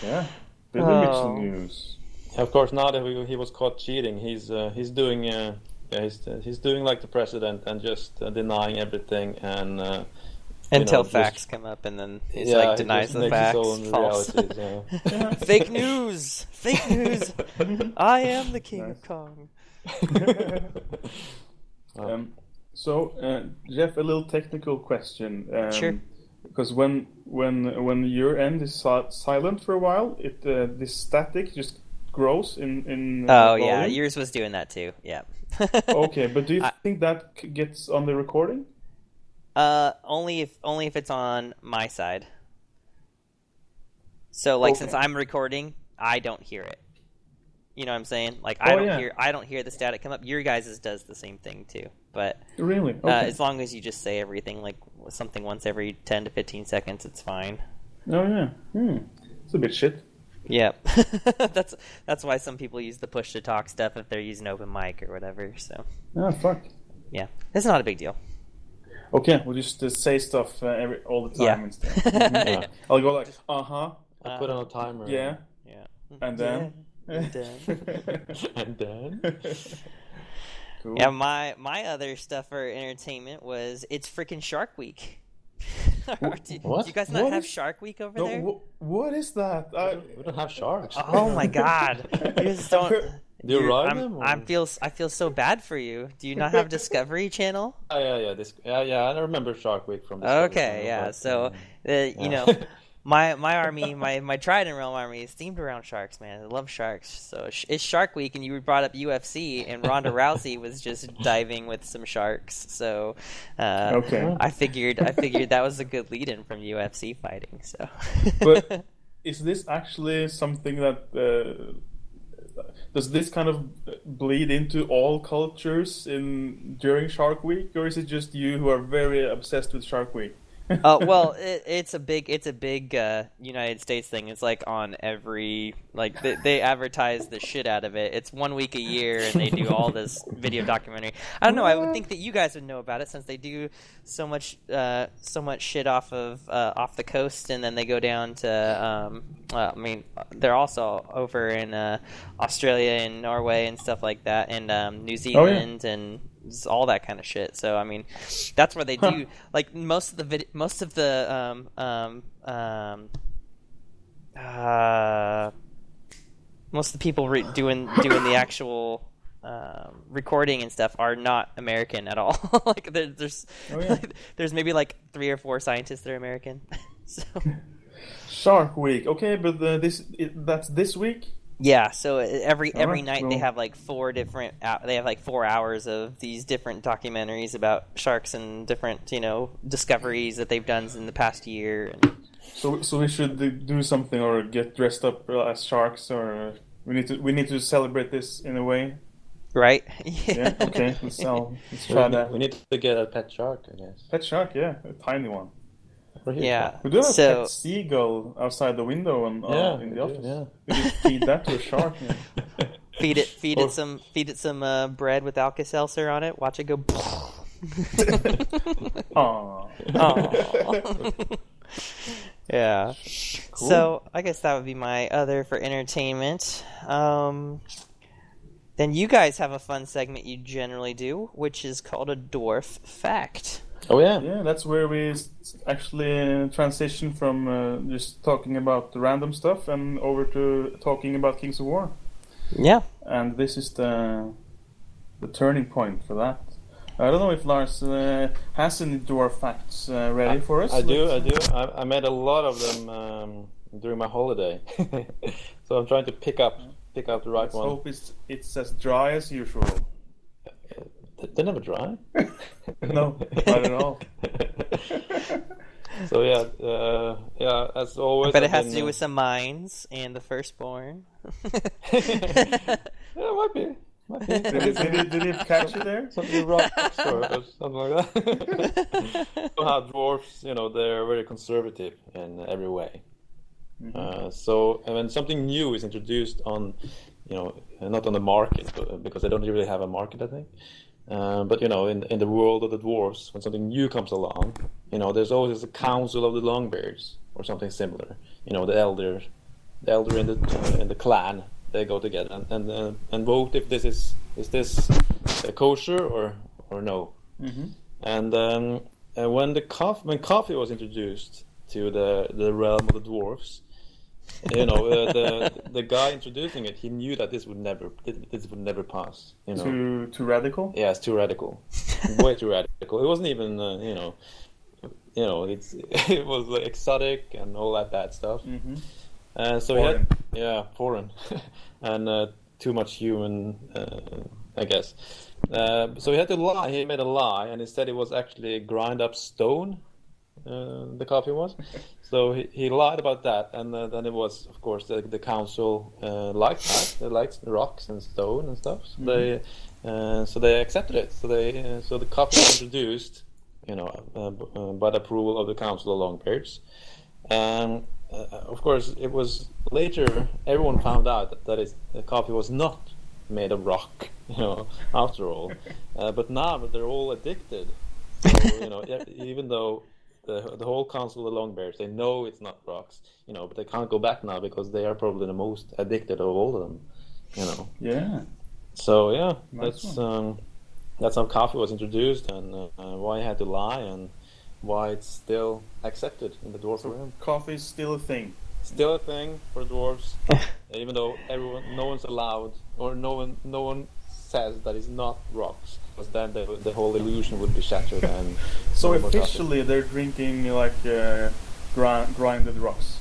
yeah, Billy Oh. Mitchell news. of course now that he, he was caught cheating, he's uh, he's doing uh, yeah, he's, uh, he's doing like the president and just uh, denying everything and uh, Until know, just- facts come up, and then he's yeah, like he denies just the facts. False. realities, yeah. Fake news. Fake news. I am the king of Kong. Um, so, uh, Jeff, a little technical question. Um, Sure. Because when when when your end is silent for a while, it uh, this static just grows in in. Oh yeah, yours was doing that too. Yeah. Okay, but do you I- think that gets on the recording? Uh, only if only if it's on my side. So like, since I'm recording, I don't hear it. You know what I'm saying? Like, I Oh, don't yeah. hear I don't hear the static come up. Your guys' does the same thing too, but Really? uh, as long as you just say everything like something once every 10 to 15 seconds, it's fine. oh yeah. Hmm. It's a bit shit. Yep. that's that's why some people use the push to talk stuff if they're using open mic or whatever. So Ah, fuck. yeah, it's not a big deal. Okay, we'll just uh, say stuff uh, every all the time Yeah. and stuff. Mhm. Yeah. I'll go like, uh huh, I put on a timer. yeah, Yeah. and then. And then. and then cool. Yeah, my my other stuff for entertainment was it's freaking Shark Week. do, What? do you guys not What have is- Shark Week over No, there? wh- what is that? I, we don't have sharks. Oh my god! You just don't. Do you you're- ride I'm, them? or- I'm feel I feel so bad for you. Do you not have Discovery Channel? Oh, yeah, yeah, this, yeah, yeah. I remember Shark Week from. Discovery Okay, Channel, yeah. but, So um, uh, you yeah. know, my my army, my my Trident Realm army is themed around sharks, man. I love sharks. So it's Shark Week, and you brought up UFC, and Ronda Rousey was just diving with some sharks. So uh, Okay. I figured I figured that was a good lead-in from UFC fighting. So, But- is this actually something that uh, does this kind of bleed into all cultures in during Shark Week, or is it just you who are very obsessed with Shark Week? Uh, well, it, it's a big it's a big uh, United States thing. It's like on every like they, they advertise the shit out of it. It's one week a year, and they do all this video documentary. I don't know. I would think that you guys would know about it since they do so much uh, so much shit off of uh, off the coast, and then they go down to. Um, uh, I mean, they're also over in uh, Australia and Norway and stuff like that, and um, New Zealand and just all that kind of shit. So I mean, that's where they do like most of the vid- most of the um um um uh most of the people re- doing doing the actual um, recording and stuff are not American at all. like there, there's Oh, yeah. there's maybe like three or four scientists that are American. so Shark Week. Okay, but uh, this it, that's this week. Yeah, so every every Alright, night they have like four different. They have like four hours of these different documentaries about sharks and different you know discoveries that they've done in the past year. And So so we should do- do something or get dressed up uh, as sharks, or we need to we need to celebrate this in a way. right? Yeah. Okay. Let's, I'll, let's We try need, that. we need to get a pet shark, I guess. Pet shark, yeah, a tiny one. Or here. Yeah. We do have a So- pet seagull outside the window and uh, Yeah, in the do, office. yeah. We could feed that to a shark. Yeah. feed it, feed Or- it some, feed it some uh, bread with Alka Seltzer on it. Watch it go. Aw. Aw. yeah. So I guess that would be my other for entertainment. Um, then you guys have a fun segment you generally do, which is called a dwarf fact. Oh yeah. Yeah, that's where we actually transition from uh, just talking about the random stuff and over to talking about Kings of War. Yeah. And this is the the turning point for that. I don't know if Lars uh, has any dwarf facts uh, ready for us. I do, I do. I, I made a lot of them um, during my holiday, so I'm trying to pick up pick up the right Let's one. hope it's, it's as dry as usual. They- They're never dry. No, not at all. so yeah, uh, yeah. As always, But it I've has to do uh, with some mines and the firstborn. yeah, it might be. Might be. Did he, did, he, did he catch you there? Something rocks or something like that. Somehow dwarfs, you know, they're very conservative in every way. Uh, so and when something new is introduced on, you know, not on the market but, because they don't really have a market, I think. Uh, but you know, in in the world of the dwarves, when something new comes along, you know, there's always a council of the Longbeards or something similar. You know, the elder, the elder in the uh, in the clan, they go together and and, uh, and vote if this is is this kosher or or no. Mm-hmm. And um, when the coffee when coffee was introduced to the the realm of the dwarfs, you know, uh, the the guy introducing it, he knew that this would never this would never pass. You know, Too too radical. yeah, it's too radical, way too radical. It wasn't even uh, you know, you know, it's it was like exotic and all that bad stuff. Mm-hmm. Uh, so he had, yeah, foreign, and uh, too much human, uh, I guess. Uh, so he had to lie. He made a lie, and instead it was actually grind up stone. Uh, the coffee was. So he, he lied about that, and uh, then it was, of course, the, the council uh, liked that. They liked rocks and stone and stuff. So they uh, so they accepted it. So they uh, so the coffee was introduced, you know, uh, b- uh, by the approval of the council of Longbeards. And of course, it was later everyone found out that, that is, the coffee was not made of rock, you know, after all. Uh, but now they're all addicted, so, you know, even though the the whole council of Longbeards they know it's not rocks, you know, but they can't go back now because they are probably the most addicted of all of them, you know. Yeah. So yeah, Nice that's um, that's how coffee was introduced and uh, why it had to lie and why it's still accepted in the dwarf realm. Coffee is still a thing. Still a thing for dwarves, even though everyone, no one's allowed, or no one, no one says that it's not rocks, because then the, the whole illusion would be shattered. And So no more coffee. officially, they're drinking like uh, grind, grinded rocks.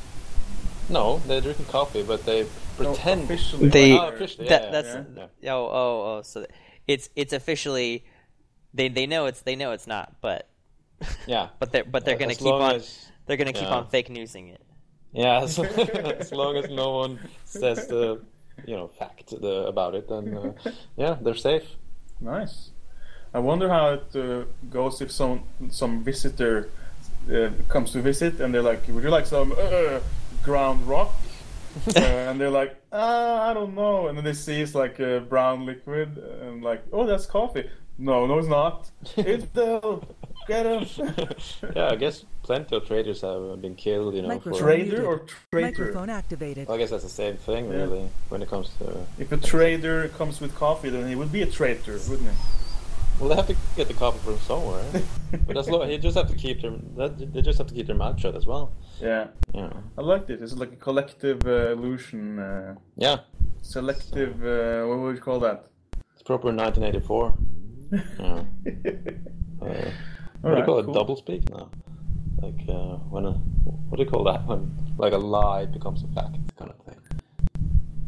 no, they're drinking coffee, but they No, pretend. officially. They- Oh, officially, that, yeah, that's yeah. oh oh oh. So it's it's officially they they know it's they know it's not, but yeah, but they're but they're gonna As keep on as- they're gonna keep yeah. on fake newsing it. Yeah, as, as long as no one says the, you know, fact the, about it, then uh, yeah, they're safe. Nice. I wonder how it uh, goes if some some visitor uh, comes to visit and they're like, "Would you like some uh, ground rock?" uh, and they're like, "Ah, I don't know." And then they see it's like a brown liquid and like, "Oh, that's coffee." No, no, it's not. It's the get him. yeah, I guess plenty of traders have been killed, you know. For, Trader or traitor? Microphone activated. I guess that's the same thing, Yeah. really, when it comes to. If a trader comes with coffee, then he would be a traitor, wouldn't he? Well, they have to get the coffee from somewhere, but long you just have to keep their they just have to keep their mouth shut as well. Yeah, know. I like it. It's like a collective uh, illusion, uh, Yeah, selective. Uh, what would you call that? it's proper 1984. Yeah. Uh, what do you call it? cool. Double speak now. Like uh, when a what do you call that? When like a lie becomes a fact, kind of thing.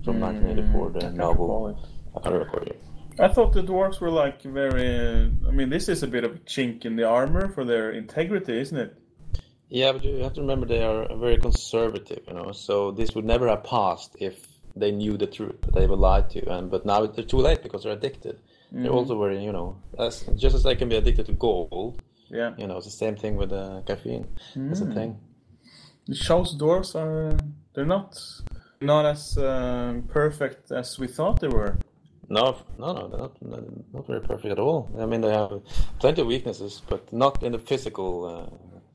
From 1984, Mm, I the novel. I can't recall it. I thought the dwarves were like very. I mean, this is a bit of a chink in the armor for their integrity, isn't it? Yeah, but you have to remember they are very conservative, you know. So this would never have passed if they knew the truth, but they were lied to, and but now they're too late because they're addicted. They're also very, you know, as, just as they can be addicted to gold. Yeah. You know, it's the same thing with uh, caffeine. It's a thing. The show's doors are uh, they're not not as um, perfect as we thought they were. No, no, no, they're not, not very perfect at all. I mean, they have plenty of weaknesses, but not in the physical uh,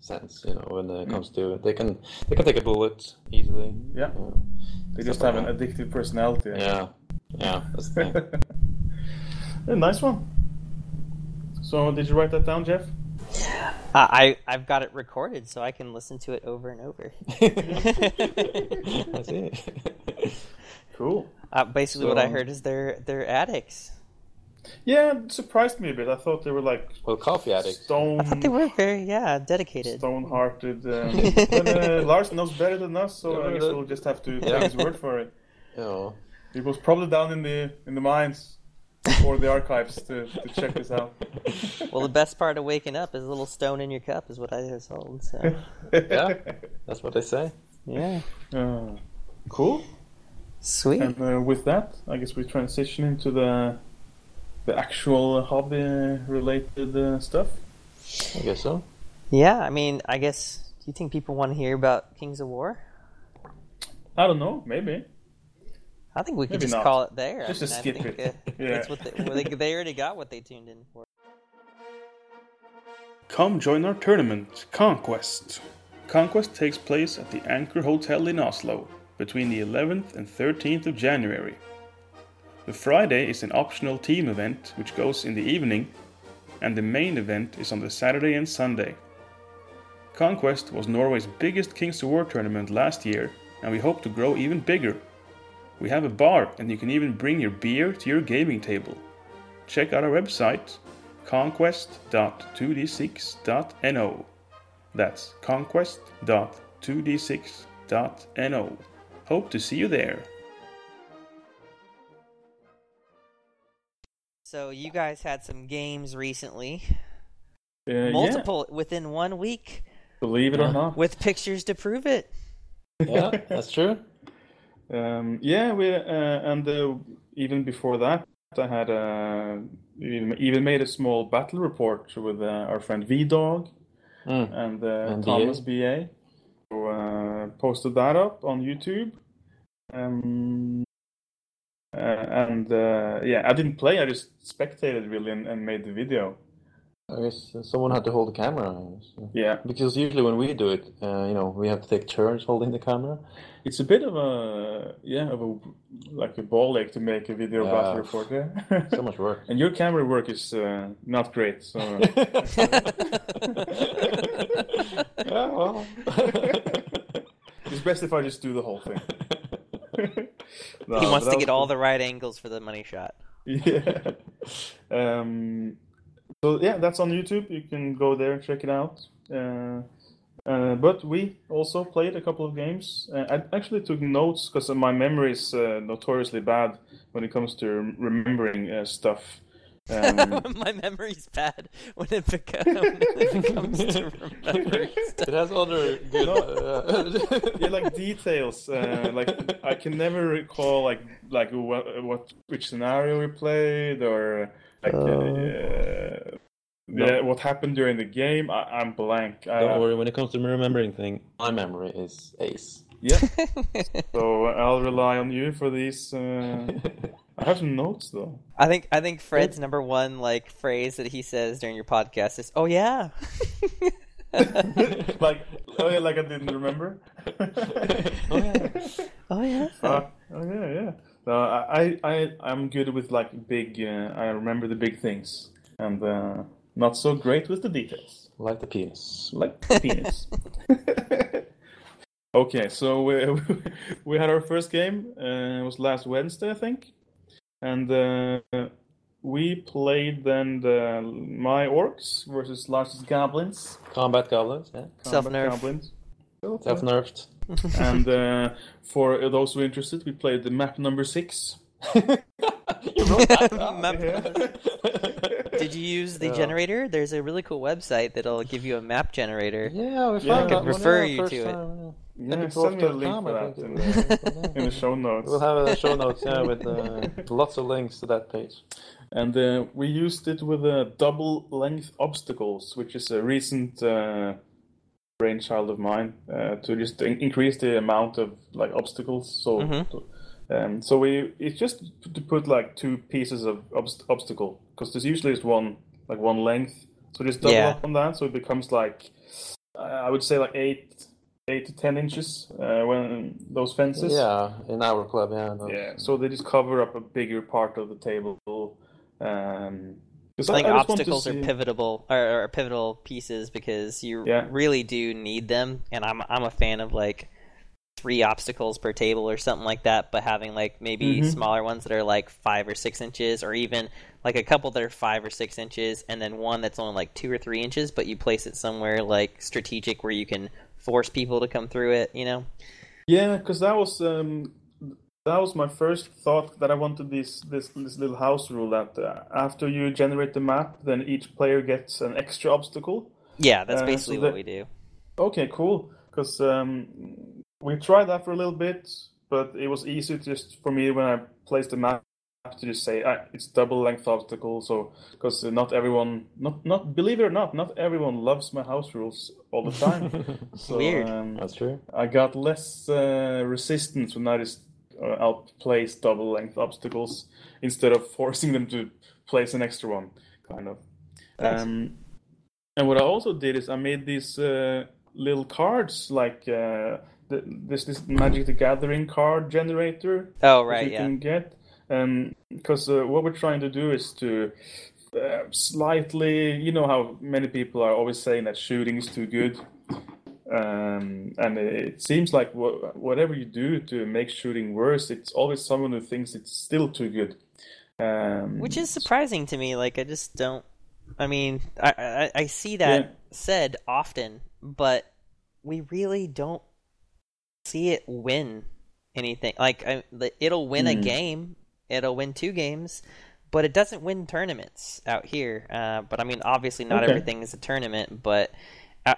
sense. You know, when it comes to they can they can take a bullet easily. Yeah. Uh, They just Stuff have an like addictive personality. yeah, yeah, that's the thing. A nice one. So did you write that down, Jeff? Uh, I I've got it recorded, so I can listen to it over and over. I see. Cool. Uh, basically, what I heard is they're they're addicts. Yeah, it surprised me a bit. I thought they were like well, coffee addict. stone I thought they were very yeah dedicated. stone-hearted. Um, but uh, Lars knows better than us, so I guess that- we'll just have to Yeah. take his word for it. You know, He was probably down in the in the mines or the archives to, to check this out. Well, the best part of waking up is a little stone in your cup, is what I was told. So yeah, that's what they say. yeah, Uh, cool. Sweet. And uh, with that, I guess we transition into the the actual hobby-related uh, stuff. I guess so. Yeah, I mean, I guess. Do you think people want to hear about Kings of War? I don't know, maybe. I think we could just not. call it there. Just I to mean, skip I think, it. Uh, Yeah. That's what they, well, they, they already got what they tuned in for. Come join our tournament, Conquest. Conquest takes place at the Anchor Hotel in Oslo between the 11th and 13th of January. The Friday is an optional team event which goes in the evening, and the main event is on the Saturday and Sunday. Conquest was Norway's biggest Kings of War tournament last year, and we hope to grow even bigger. We have a bar, and you can even bring your beer to your gaming table. Check out our website conquest.2d6.no. That's conquest.2d6.no. Hope to see you there. So you guys had some games recently, Uh, multiple within one week, believe it or not. with pictures to prove it. Yeah, that's true. Um, yeah, we uh, and uh, even before that, I had uh, even even made a small battle report with uh, our friend V Dog Mm. and uh, And Thomas BA. So, uh, posted that up on YouTube. Um, uh, and uh, yeah, I didn't play. I just spectated really and, and made the video. I guess someone had to hold the camera. so- Yeah, Because usually when we do it, uh, you know, we have to take turns holding the camera. it's a bit of a yeah of a like a ball ache to make a video Yeah. battle report. Yeah. So much work. and your camera work is uh, not great. So yeah, well. it's best if I just do the whole thing. No, he wants to was get all the right angles for the money shot. Yeah. Um, so yeah, that's on YouTube. You can go there and check it out. Uh, uh, but we also played a couple of games. Uh, I actually took notes because my memory is uh, notoriously bad when it comes to remembering uh, stuff. Um, My memory's bad when it, beca- when it comes to remembering stuff. It has other good. Uh, yeah, like details. Uh, like I can never recall like like what, what which scenario we played or like uh, yeah what happened during the game. I, I'm blank. Don't worry, when it comes to remembering thing, my memory is ace. Yeah. so I'll rely on you for these. Uh... I have some notes though. I think I think Fred's number one like phrase that he says during your podcast is, "Oh yeah." like oh yeah, like I didn't remember. Oh, yeah. oh yeah. Uh, oh yeah, yeah. No, I, I, I'm good with like big. Uh, I remember the big things, and uh, not so great with the details, Like the penis. like the penis. Okay, so we, we had our first game. Uh, it was last Wednesday, I think, and uh, we played then the my orcs versus Lars's goblins. Combat goblins, yeah. combat Self-nerf. goblins. Self nerfed. and uh, for those who are interested, we played the map number six. you wrote that. Map- Did you use the Yeah. generator? There's a really cool website that'll give you a map generator. Yeah, we Yeah, I found could that one, refer yeah, you first to it. time, Yeah, send me a link for that in the, in the show notes. We'll have a show notes, yeah, with uh, lots of links to that page. And uh, we used it with uh, double length obstacles, which is a recent uh, brainchild of mine uh, to just in- increase the amount of like obstacles. So, Mhm. um, so we it's just to put like two pieces of obst- obstacle because there's usually is one like one length. So just double Yeah. up on that, so it becomes like I would say like eight eight to ten inches uh, when those fences. Yeah, in our club, yeah. those- Yeah, so they just cover up a bigger part of the table. Um, 'cause I think just want to obstacles are see- pivotal or, or pivotal pieces because you Yeah. really do need them, and I'm I'm a fan of like three obstacles per table or something like that, but having like maybe Mhm. smaller ones that are like five or six inches, or even like a couple that are five or six inches, and then one that's only like two or three inches, but you place it somewhere like strategic where you can force people to come through it. You know? Yeah, because that was um, that was my first thought that I wanted this this this little house rule that uh, after you generate the map, then each player gets an extra obstacle. Yeah, that's Uh, so basically that- what we do. Okay, cool. Because um, we tried that for a little bit, but it was easy just for me when I placed the map to just say ah, it's double length obstacle. So because not everyone, not not believe it or not, not everyone loves my house rules all the time. so, Weird. Um, That's true. I got less uh, resistance when I just uh, outplaced double length obstacles instead of forcing them to place an extra one, kind of. Nice. Um, and what I also did is I made these uh, little cards, like uh, the, this this Magic the Gathering card generator Oh that right, you yeah. can get. Because uh, what we're trying to do is to uh, slightly, you know, how many people are always saying that shooting is too good. Um, and it seems like wha- whatever you do to make shooting worse, it's always someone who thinks it's still too good. Um, Which is surprising to me. Like I just don't. I mean, I I, I see that Yeah. said often, but we really don't see it win anything. Like I, it'll win a Hmm. game, it'll win two games, but it doesn't win tournaments out here. Uh, but I mean, obviously, not Okay. everything is a tournament, but uh,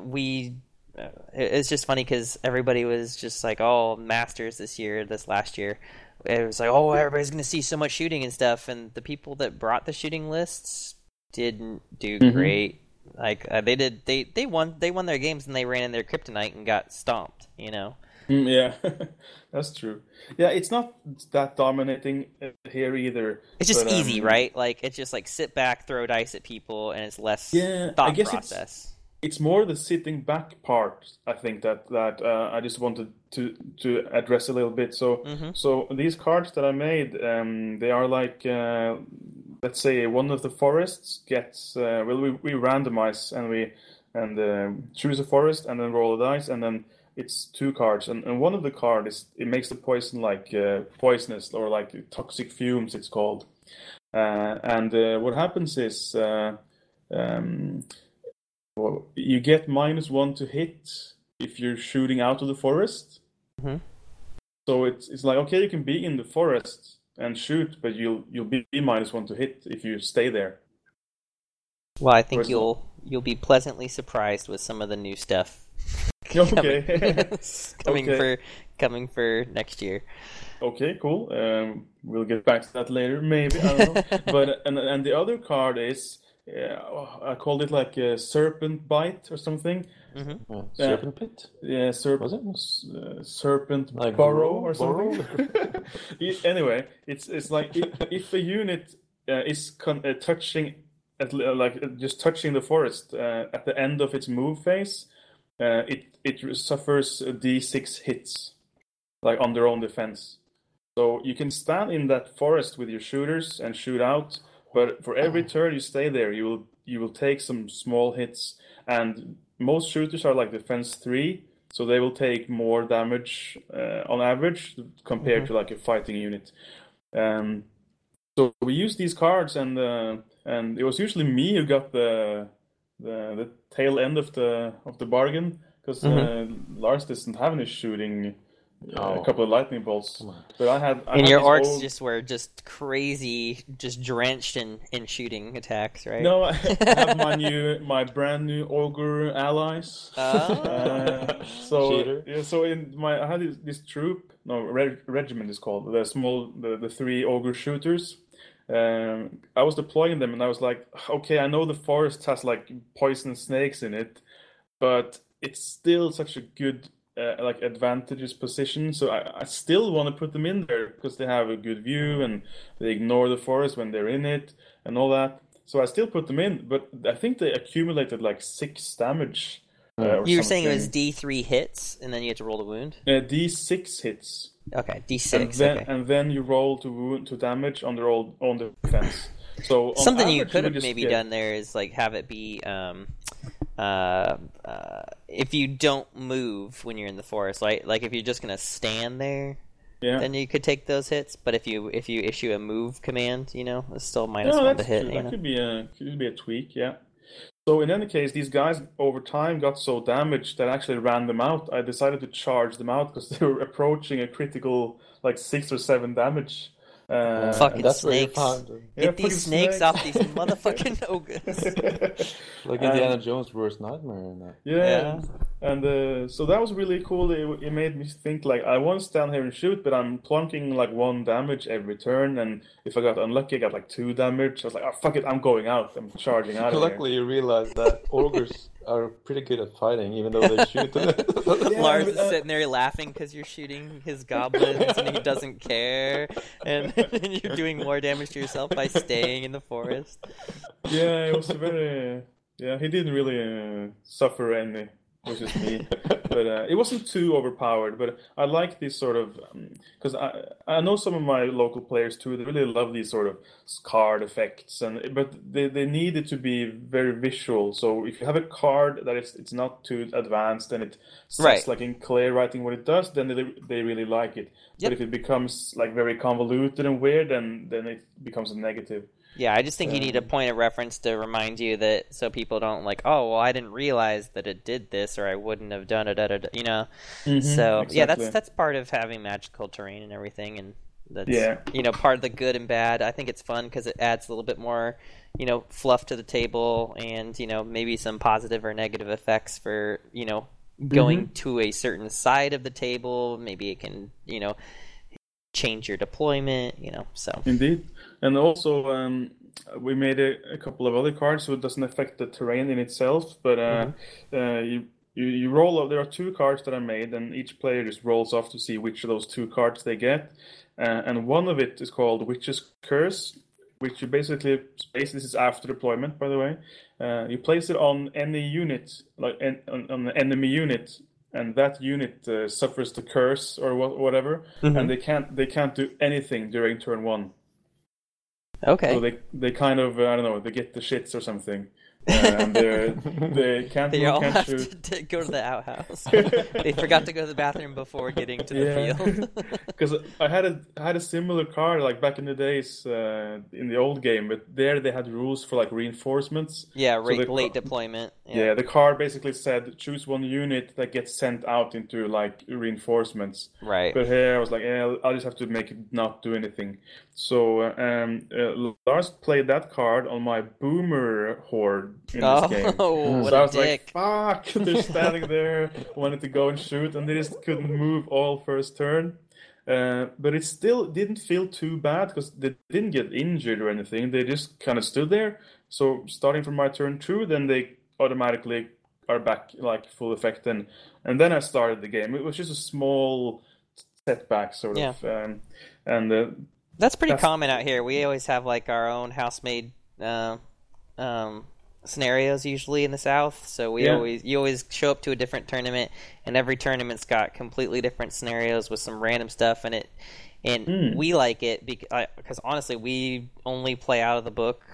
we. Uh, it's just funny because everybody was just like, "Oh, Masters this year, this last year." It was like, "Oh, everybody's going to see so much shooting and stuff," and the people that brought the shooting lists didn't do Mhm. great. Like uh, they did, they they won they won their games and they ran in their kryptonite and got stomped. You know. Mm, yeah, that's true. Yeah, it's not that dominating uh, here either. It's just but, easy, um, right? Like it's just like sit back, throw dice at people, and it's less Yeah, I guess it's- process. It's more the sitting back part, I think that that uh, I just wanted to to address a little bit. So Mhm. so these cards that I made, um, they are like uh, let's say one of the forests gets uh, well we, we randomize and we and uh, choose a forest and then roll a dice and then it's two cards and, and one of the card is it makes the poison like uh, poisonous or like toxic fumes it's called uh, and uh, what happens is uh, um, well, you get minus one to hit if you're shooting out of the forest. Mhm. So it's it's like okay, you can be in the forest and shoot, but you'll you'll be minus one to hit if you stay there. Well, I think Where's the- you'll you'll be pleasantly surprised with some of the new stuff. coming- Okay. coming Okay. for coming for next year. Okay, cool. Um, we'll get back to that later, maybe. I don't know. but and and the other card is uh, oh, I called it like a serpent bite or something. Mm-hmm. Yeah. Yeah. Serpent Pit? Yeah, serp- Was it? uh, serpent Like burrow burrow- or something. burrow? E- anyway, it's it's like if, if a unit uh, is con- uh, touching at li- like uh, just touching the forest uh, at the end of its move phase, uh, it it suffers uh, d6 hits, like on their own defense. So you can stand in that forest with your shooters and shoot out, but for every turn you stay there, you will you will take some small hits. And most shooters are like defense three, so they will take more damage uh, on average compared to like a fighting unit. Um, so we used these cards, and uh, and it was usually me who got the the, the tail end of the of the bargain because uh, Lars doesn't have any shooting uh, Oh. a couple of lightning bolts. But I had I And had your these orcs old- just were just crazy, just drenched in, in shooting attacks, right? No, I have my new, my brand new ogre allies. Oh. Uh, so Cheater. yeah, so in my I had this, this troop, no reg, regiment is called the small, the, the three ogre shooters. Um, I was deploying them, and I was like, okay, I know the forest has like poison snakes in it, but it's still such a good uh, like advantageous position. So I, I still want to put them in there because they have a good view and they ignore the forest when they're in it and all that. So I still put them in, but I think they accumulated like six damage. Uh, You were saying it was. D three hits, and then you had to roll the wound. Uh, D6 hits, Okay, D and six. then Okay. and then you roll to wound to damage on the roll on the defense. So Something you could have maybe get- done there is like have it be um, uh, uh, if you don't move when you're in the forest, like like if you're just gonna stand there, Yeah. then you could take those hits. But if you if you issue a move command, you know, it's still minus No, one to hit. true. That know? could be a could be a tweak, yeah. So in any case, these guys over time got so damaged that I actually ran them out. I decided to charge them out because they were approaching a critical like six or seven damage. Uh, Fucking and that's where you snakes. found. Yeah, Get these snakes, snakes. off these motherfucking ogres. Like Indiana Jones' worst nightmare in that. Yeah, and uh, so that was really cool. It, it made me think like I want to stand here and shoot, but I'm plunking like one damage every turn, and if I got unlucky, I got like two damage. I was like, oh fuck it, I'm going out. I'm charging out of here. Luckily, you realized that ogres are pretty good at fighting, even though they shoot. Lars is but, uh, sitting there laughing because you're shooting his goblins and he doesn't care, and, and you're doing more damage to yourself by staying in the forest. Yeah, it was very. Yeah, he didn't really uh, suffer any, which is me. but uh, it wasn't too overpowered. But I like this sort of because I I know some of my local players too. They really love these sort of card effects, and but they, they need it to be very visual. So if you have a card that is it's not too advanced and it says Right. like in clear writing what it does, then they they really like it. Yep. But if it becomes like very convoluted and weird, then then it becomes a negative. Yeah, I just think you need a point of reference to remind you that so people don't like, oh, well, I didn't realize that it did this, or I wouldn't have done it, da, da, da, you know. Mm-hmm. So yeah, that's that's part of having magical terrain and everything, and that's Yeah. you know part of the good and bad. I think it's fun because it adds a little bit more, you know, fluff to the table, and you know maybe some positive or negative effects for you know going mm-hmm. to a certain side of the table. Maybe it can you know change your deployment, you know. So Indeed, and also um, we made a, a couple of other cards, so it doesn't affect the terrain in itself. But uh, uh, you, you you roll. off- There are two cards that I made, and each player just rolls off to see which of those two cards they get. Uh, and one of it is called Witch's Curse, which you basically place. This is after deployment, by the way. Uh, you place it on any unit, like en- on, on the enemy unit, and that unit uh, suffers the curse or wha- whatever, and they can't they can't do anything during turn one. Okay. So they they kind of I don't know they get the shits or something, and they they can't They all can't have shoot. to, to go to the outhouse. they forgot to go to the bathroom before getting to the Yeah, field. because I had a I had a similar card like back in the days uh, in the old game, but there they had rules for like reinforcements. yeah, So rate, the- late deployment. Yeah. the card basically said choose one unit that gets sent out into like reinforcements. Right. But here I was like, yeah, I'll just have to make it not do anything. So um, uh, Lars played that card on my boomer horde in this game. Oh, what so I a was dick. like, fuck, they're standing there, wanted to go and shoot, and they just couldn't move all first turn. Uh, but it still didn't feel too bad because they didn't get injured or anything. They just kind of stood there. So starting from my turn two, then they automatically are back like full effect. And and then I started the game. It was just a small setback, sort Yeah. of. Um, and uh, That's pretty That's- common out here. We always have like our own house-made uh, um, scenarios usually in the South. So we Yeah. always you always show up to a different tournament, and every tournament's got completely different scenarios with some random stuff in it. And Hmm. we like it because honestly, we only play out of the book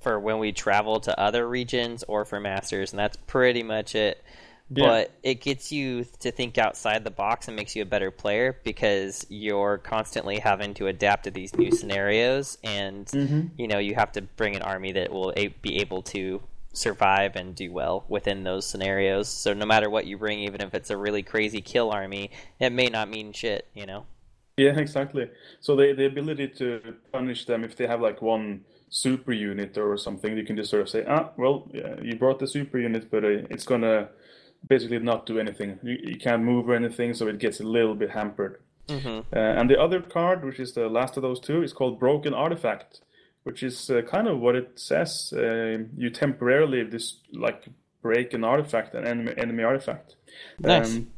for when we travel to other regions or for masters, and that's pretty much it. Yeah. But it gets you to think outside the box and makes you a better player because you're constantly having to adapt to these new scenarios, and Mm-hmm. you know you have to bring an army that will a- be able to survive and do well within those scenarios. So no matter what you bring, even if it's a really crazy kill army, it may not mean shit, you know. Yeah, exactly. So the the ability to punish them if they have like one super unit or something, you can just sort of say, ah, well, yeah, you brought the super unit, but uh, it's gonna basically not do anything. You, you can't move or anything, so it gets a little bit hampered. Mm-hmm. Uh, and the other card, which is the last of those two, is called Broken Artifact, which is uh, kind of what it says. Uh, you temporarily this like break an artifact, an enemy enemy artifact. Nice. Um,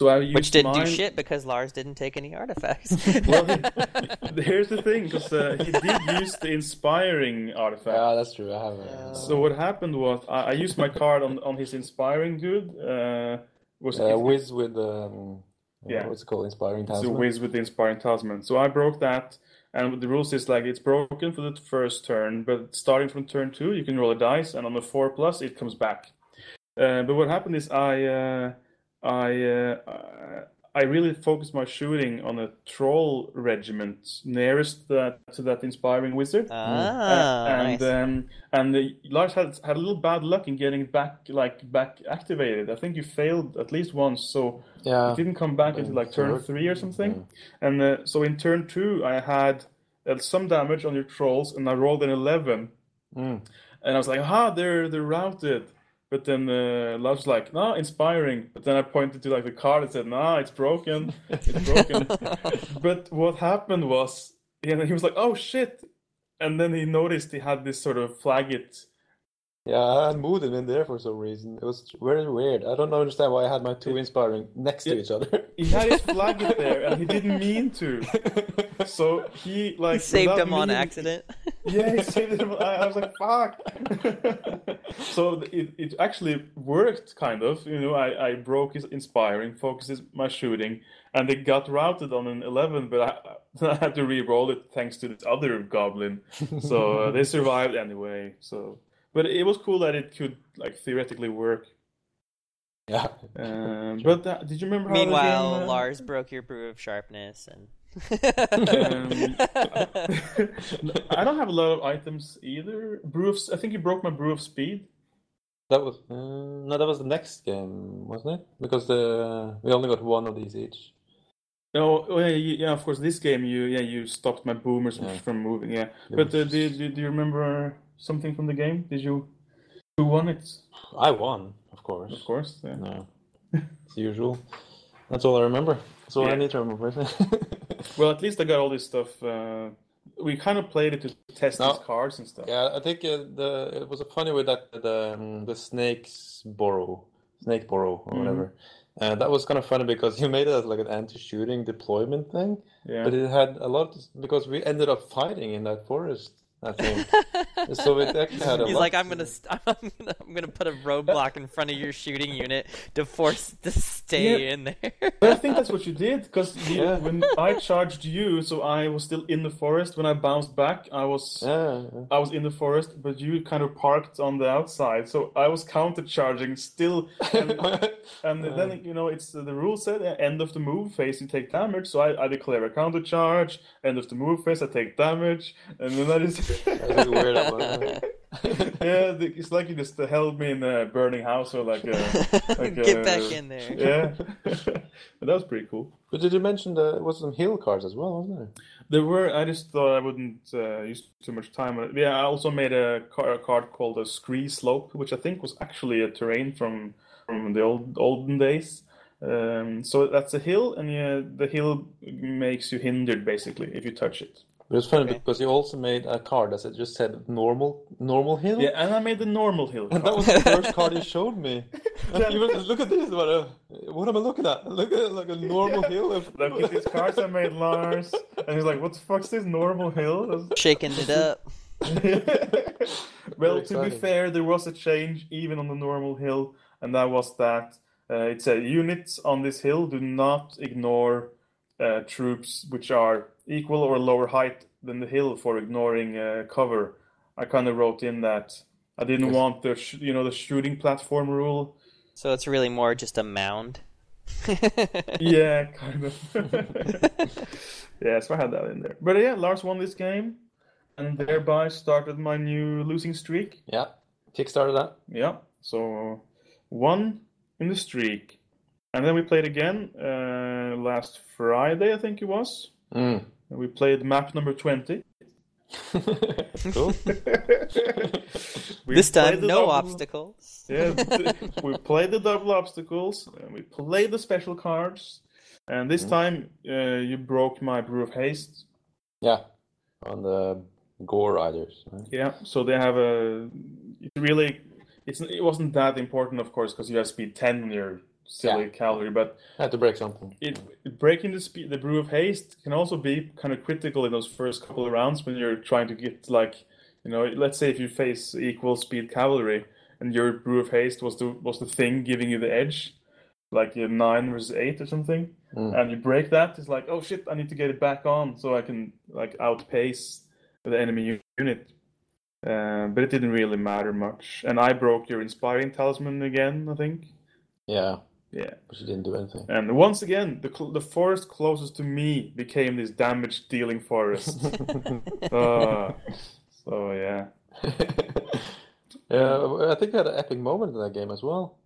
so I used Which didn't mine... do shit because Lars didn't take any artifacts. well, he, here's the thing, because uh, he did use the inspiring artifact. Yeah, that's true. I have. Uh, So what happened was I, I used my card on, on his inspiring dude. Uh, was uh, Wiz with um, Yeah. what's it called? Inspiring talisman. so whiz with the inspiring talisman. So I broke that, and the rules is like it's broken for the first turn, but starting from turn two, you can roll a dice, and on the four plus, it comes back. Uh, but what happened is I uh, I uh, I really focused my shooting on a troll regiment nearest that, to that inspiring wizard. ah, and nice. um, and uh, Lars had had a little bad luck in getting it back like back activated. I think you failed at least once, so yeah. it didn't come back until like turn Third. three or something. And uh, so in turn two, I had uh, some damage on your trolls, and I rolled an eleven, Mm. and I was like, "Ha, they're they're routed." But then uh, was like, "No, inspiring." But then I pointed to like the card and said, "Nah, it's broken. It's broken." but what happened was, yeah, he was like, "Oh shit!" And then he noticed he had this sort of flaggit. Yeah, I had moved him in there for some reason. It was very weird. I don't understand why I had my two inspiring next to each other. He had his flaggit there, and he didn't mean to. So he like He saved without him on accident. Yeah, he saved him. I, I was like, "Fuck!" so it, it actually worked, kind of. You know, I, I broke his inspiring, focuses my shooting, and they got routed on an eleven. But I, I had to re-roll it thanks to this other goblin. So uh, they survived anyway. So, but it was cool that it could like theoretically work. yeah. Um, but uh, did you remember Meanwhile, the game, uh, Lars broke your brew of sharpness and. Um, I don't have a lot of items either. Brew of, I think you broke my brew of speed. That was uh, no, that was the next game, wasn't it? Because the we only got one of these each. Oh, oh yeah, yeah. Of course, this game you yeah you stopped my boomers Yeah. from moving. Yeah, but uh, did, did do you remember something from the game? Did you who won it? I won, of course. Of course. Yeah. No, it's usual. That's all I remember. That's all Yeah. I need to remember. Well, at least I got all this stuff. Uh, we kind of played it to test No. these cards and stuff. yeah, I think uh, the it was a funny with that the um, the snakes borrow, snake borrow or Mhm. whatever. Uh, that was kind of funny because you made it as like an anti-shooting deployment thing, Yeah. but it had a lot because we ended up fighting in that forest. I think so. It actually had a He's like, I'm gonna, st- I'm gonna, I'm gonna put a roadblock in front of your shooting unit to force to stay Yeah. in there. But I think that's what you did because Yeah. when I charged you, so I was still in the forest. When I bounced back, I was Yeah, yeah. I was in the forest, but you kind of parked on the outside. So I was counter charging still, and, and then you know it's the rule said uh, end of the move phase you take damage. So I, I declare a counter charge. End of the move phase I take damage, and then that is That's weird about it. yeah. the- It's like you just held me in a burning house or like a like Get a- back in there. Yeah, but that was pretty cool. But did you mention there was some hill cards as well, wasn't there? There were. I just thought I wouldn't uh, use too much time. Yeah, I also made a, car, a card called a Scree Slope, which I think was actually a terrain from from the old olden days. Um, so that's a hill, and yeah, the hill makes you hindered basically if you touch it. But it's funny Okay. because you also made a card that said- just said normal normal hill. Yeah, and I made the normal hill. And that was the first card you showed me. And you were, look at this. What, uh, what am I looking at? Look at like a normal hill. Of... Look at these cards I made, Lars. And he's like, "What the fuck's this normal hill?" Shaking it up. well, to be fair, there was a change even on the normal hill, and that was that uh, it said units on this hill do not ignore uh, troops which are equal or lower height than the hill for ignoring uh, cover. I kind of wrote in that I didn't Yes. want the sh- you know the shooting platform rule. So it's really more just a mound. Yeah, kind of. yeah, so I had that in there. But yeah, Lars won this game, and thereby started my new losing streak. Yeah, kickstarted that. Yeah, so one in the streak, and then we played again uh, last Friday, I think it was. Mm. And we played map number twenty. cool. This time, no double- obstacles. Yeah, th- we played the double obstacles, and we played the special cards, and this Mhm. time uh, you broke my brew of haste. yeah, on the Gore Riders. right? Yeah, so they have a. It really, it's it wasn't that important, of course, because you have speed ten on your silly Yeah. cavalry, but Had to break something. it breaking the speed, the brew of haste can also be kind of critical in those first couple of rounds when you're trying to get like, you know, let's say if you face equal speed cavalry and your brew of haste was the was the thing giving you the edge, like a nine versus eight or something, Mm. and you break that, it's like, oh shit, I need to get it back on so I can like outpace the enemy unit. Uh, but it didn't really matter much, and I broke your inspiring talisman again, I think. Yeah, Yeah. but she didn't do anything. And once again, the cl- the forest closest to me became this damage dealing forest. uh, so yeah, yeah, I think we had an epic moment in that game as well.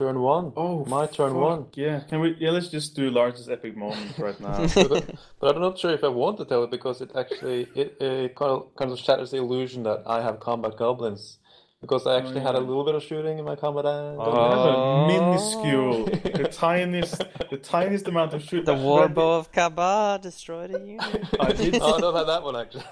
Turn one. Oh, my turn fuck, one. Yeah, can we? Yeah, let's just do largest epic moment right now. but, but I'm not sure if I want to tell it because it actually it, it kind of kind of shatters the illusion that I have combat goblins because I actually had a little bit of shooting in my combat. uh, I goblins. have a Oh. minuscule, the tiniest, the tiniest amount of shoot. The warbow of Kaba destroyed a unit. I did. oh, I don't have that one actually.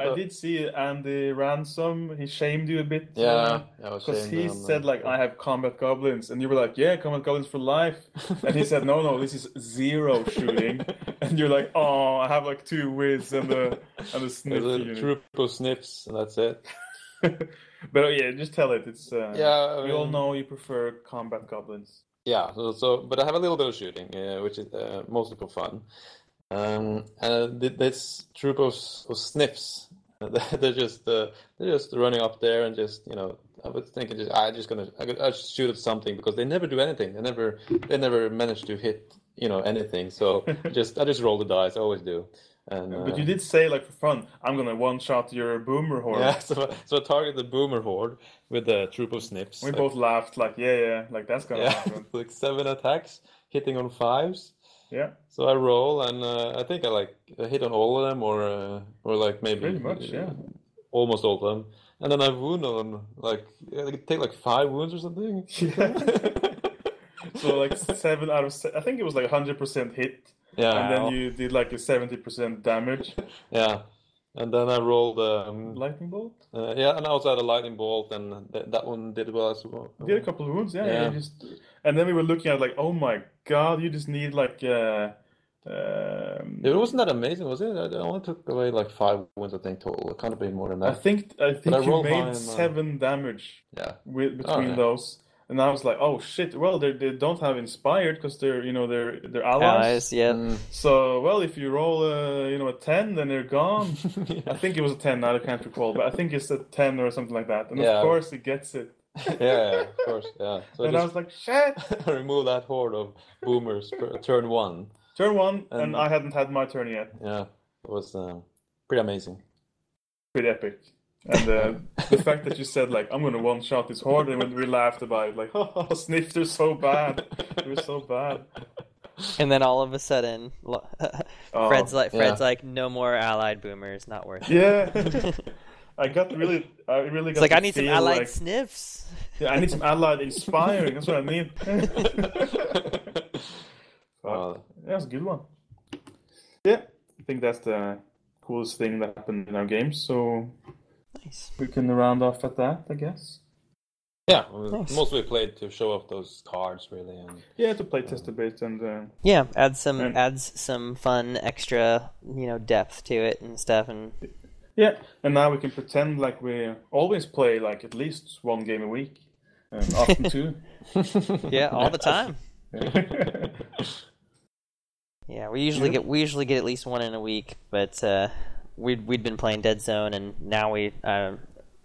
I did see Andy Ransom. He shamed you a bit. Yeah, I was Because shamed he on, uh, said like I have combat goblins, and you were like, yeah, combat goblins for life. And he said, no, no, this is zero shooting. And you're like, oh, I have like two whiz and the and the sniff There's a unit. troop of sniffs, and that's it. but uh, yeah, just tell it. It's uh, Yeah, I we all know you prefer combat goblins. Yeah, so, so but I have a little bit of shooting, uh, which is uh, mostly for fun. Um, and this troop of, s- of sniffs, they're just uh, they're just running up there and just you know I was thinking just I'm just gonna I could, I should shoot at something because they never do anything. They never they never manage to hit you know anything. So just I just roll the dice. I always do. And uh, But you did say like for fun, I'm gonna one shot your boomer horde. yeah, so, so I target the boomer horde with the troop of snips. We Like, both laughed like, yeah, yeah, like that's gonna yeah, happen. like seven attacks hitting on fives. Yeah, So I roll, and uh, I think I like I hit on all of them, or uh, or like maybe pretty much, yeah. almost all of them. And then I wound on like I take like five wounds or something. Yeah. So like seven out of se- I think it was like hundred percent hit, yeah, and then you did like a seventy percent damage. yeah. And then I rolled, um, Lightning bolt. uh, yeah, and I also had a lightning bolt, and th- that one did well as well. Did a couple of wounds, yeah. yeah. Just and then we were looking at like, oh my god, you just need like uh, um, It wasn't that amazing, was it? I I only took away like five wounds, I think total. It can't have been more than that. I think I think I you high made my- seven damage Yeah, with Oh, between yeah. those, and I was like, oh shit. Well, they they don't have inspired because they're you know they're they're allies. Allies, yeah. Mm. So well, if you roll a you know a ten, then they're gone. I think it was a ten. I can't recall, but I think it's a ten or something like that. And Yeah. of course, it gets it. yeah, of course, yeah. So and I just was like, shit. remove that horde of boomers per turn one. Turn one, and, And- I hadn't had my turn yet. Yeah, it was um, pretty amazing. Pretty epic. And uh, the fact that you said like I'm gonna one shot this horde, and we laughed about it, like, oh, sniffs are so bad. They're so bad. And then all of a sudden, lo- Oh, Fred's like, yeah. Fred's like, no more allied boomers, not worth it. Yeah. I got really, I really got. It's like to I need some allied like- sniffs. Yeah, I need some allied inspiring. That's what I need. Uh, Yeah, that's a good one. Yeah, I think that's the coolest thing that happened in our game. So Nice. we can round off at that, I guess. yeah, Nice. mostly played to show off those cards, really. And Yeah, to play test a bit and uh, Yeah, adds some And- adds some fun extra, you know, depth to it and stuff. And yeah, and now we can pretend like we always play like at least one game a week, and often two. yeah, all the time. Yeah. Yeah, we usually Yeah. get we usually get at least one in a week, but uh, we'd we'd been playing Dead Zone, and now we uh,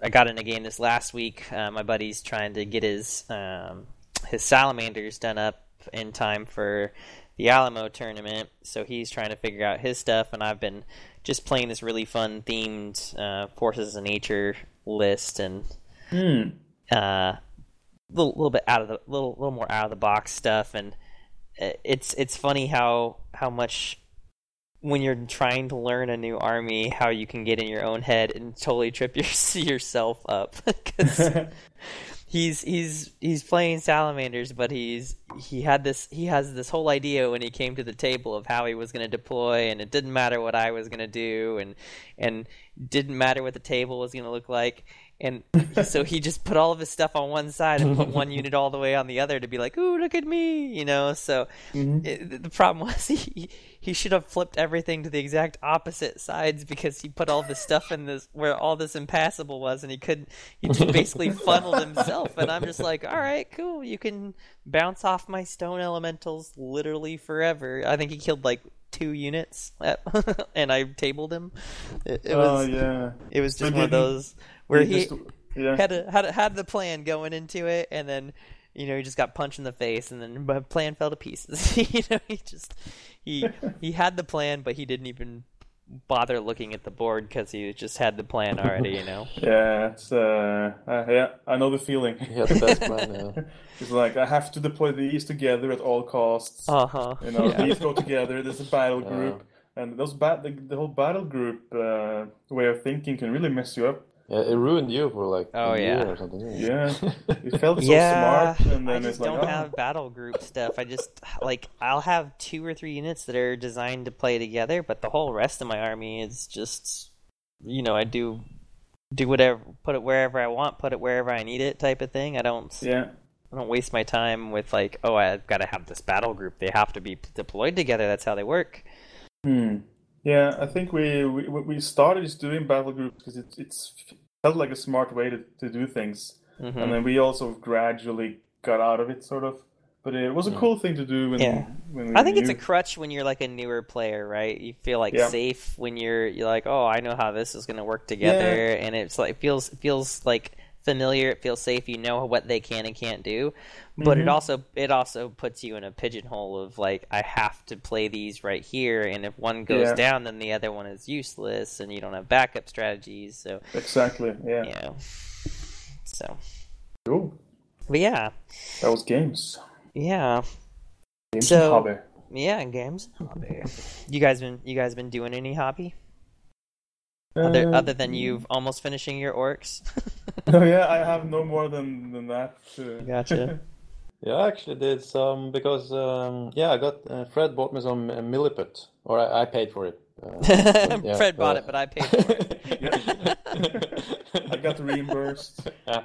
I got in a game this last week. Uh, my buddy's trying to get his um, his salamanders done up in time for the Alamo tournament, so he's trying to figure out his stuff, and I've been just playing this really fun themed uh, forces of nature list, and Hmm. uh, little little bit out of the little little more out of the box stuff, and uh, it's it's funny how how much when you're trying to learn a new army, how you can get in your own head and totally trip your, yourself up. Because he's he's he's playing salamanders, but he's he had this he has this whole idea when he came to the table of how he was going to deploy, and it didn't matter what I was going to do, and and didn't matter what the table was going to look like, and so he just put all of his stuff on one side and put one unit all the way on the other to be like, "Ooh, look at me," you know. So Mhm. it, the problem was he he should have flipped everything to the exact opposite sides because he put all this stuff in this where all this impassable was, and he couldn't. He just basically funneled himself, and I'm just like, "All right, cool. You can bounce off my stone elementals literally forever." I think he killed like two units, and I tabled him. It, it oh was yeah. it was So just one of those where he just- yeah. had a, had a, had the plan going into it, and then you know he just got punched in the face, and then the plan fell to pieces. you know, he just he he had the plan, but he didn't even bother looking at the board because he just had the plan already. You know. Yeah, it's uh, uh, yeah, I know the feeling. He had the best plan. Yeah. It's like I have to deploy these together at all costs. Uh huh. You know, yeah. these go together. There's a battle Yeah. group, and those bat the, the whole battle group uh, way of thinking can really mess you up. Yeah, it ruined you for like Oh, a yeah. year or something. didn't? Yeah, it felt so yeah, smart, and I then just it's like, don't oh, have battle group stuff. I just like I'll have two or three units that are designed to play together, but the whole rest of my army is just, you know, I do do whatever, put it wherever I want, put it wherever I need it, type of thing. I don't, yeah, I don't waste my time with like, oh, I've got to have this battle group. They have to be deployed together. That's how they work. hmm. Yeah. I think we we we started just doing battle groups because it it's felt like a smart way to, to do things. hmm and then we also gradually got out of it, sort of. But it was a cool thing to do when, Yeah. when we I think it's a crutch when you're like a newer player, right? You feel like Yeah. safe when you're you're like, oh, I know how this is going to work together, and it's like it feels it feels like familiar. It feels safe. You know what they can and can't do, but it Mhm. also it also puts you in a pigeonhole of like I have to play these right here, and if one goes Yeah. down, then the other one is useless, and you don't have backup strategies. So exactly. Yeah. you know, so Cool. but yeah, That was games. yeah. Games So- and hobby. Yeah, games. Hobby. You guys been you guys been doing any hobby other Uh, other than you've almost finishing your orcs? No, yeah, I have no more than than that. Gotcha. Yeah, I actually did some because um, yeah, I got uh, Fred bought me some uh, milliput, or I, I paid for it. Uh, yeah, Fred bought uh, it, but I paid for it. I got reimbursed. Yeah.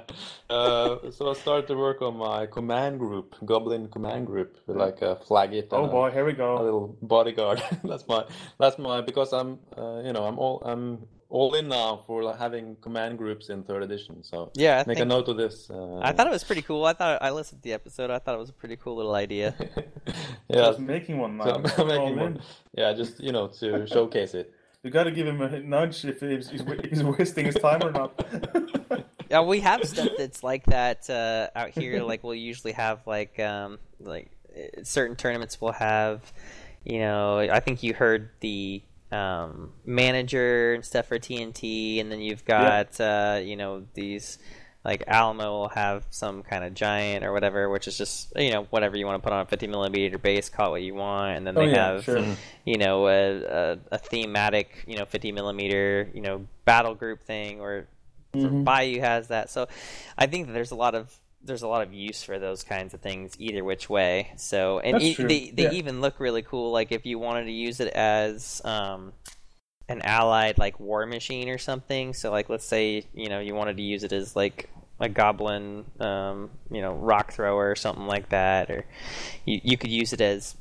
Uh, so I started to work on my command group, Goblin command group, with like a flaggit Oh and a- boy, here we go. a little bodyguard. that's my that's my because I'm uh, you know I'm all I'm all in now for like, having command groups in third edition. So Yeah, I make a note of this. Uh, I thought it was pretty cool. I thought I listened to the episode. I thought it was a pretty cool little idea. yeah. Just making one now. So I'm All making in. one. Yeah, just you know to showcase it. You got to give him a nudge if he's, he's, if he's wasting his time or not. Yeah, we have stuff that's like that uh, out here. Like we'll usually have like um, like uh, certain tournaments will have, you know, I think you heard the um, manager and stuff for TNT, and then you've got uh, you know these like Alamo will have some kind of giant or whatever, which is just you know whatever you want to put on a 50 millimeter base, call it what you want, and then Oh, they yeah, have sure. you know a, a, a thematic you know 50 millimeter you know battle group thing or Mhm. Bayou has that. So I think that there's a lot of there's a lot of use for those kinds of things either which way. So and e- they they yeah. even look really cool. Like if you wanted to use it as um, an allied like war machine or something. So like let's say you know you wanted to use it as like a goblin um, you know rock thrower or something like that, or you you could use it as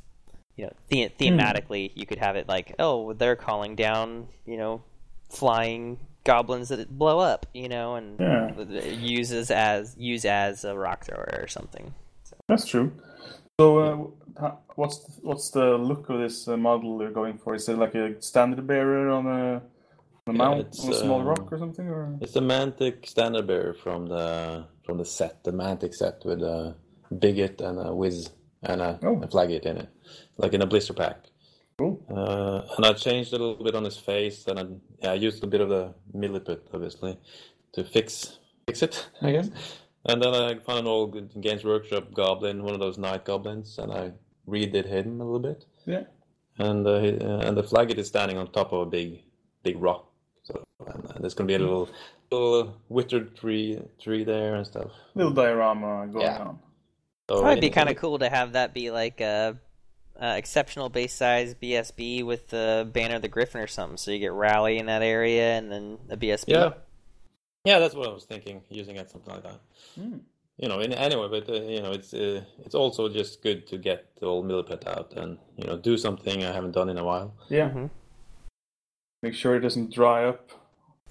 you know the- thematically you could have it like oh they're calling down you know flying goblins that blow up you know and Yeah. uses as use as a rock thrower or something That's true. So, uh, what's the, what's the look of this uh, model you're going for? Is it like a standard bearer on a, on a Yeah, mount it's, on a small um, rock or something? Or It's the Mantic standard bearer from the from the set, the Mantic set with a biggit and a whiz and a, Oh. a flaggit in it, like in a blister pack. Cool. Uh, and I changed a little bit on his face, and I, yeah, I used a bit of the milliput, obviously, to fix fix it, I guess. And then I found an old Games Workshop goblin, one of those night goblins, and I redid him a little bit. Yeah. And uh, he- uh, and the flag is standing on top of a big big rock. So and, uh, there's gonna be a little little withered tree tree there and stuff. Little diorama going Yeah. on. So Probably be kind of cool to have that be like a, a exceptional base size BSB with the banner of the Griffin or something. So you get rally in that area and then a BSB. Yeah. Yeah, that's what I was thinking, using it something like that. Hmm. You know, in, anyway, but uh, you know, it's uh, it's also just good to get the old millipede out and you know do something I haven't done in a while. Yeah. Mhm. Make sure it doesn't dry up.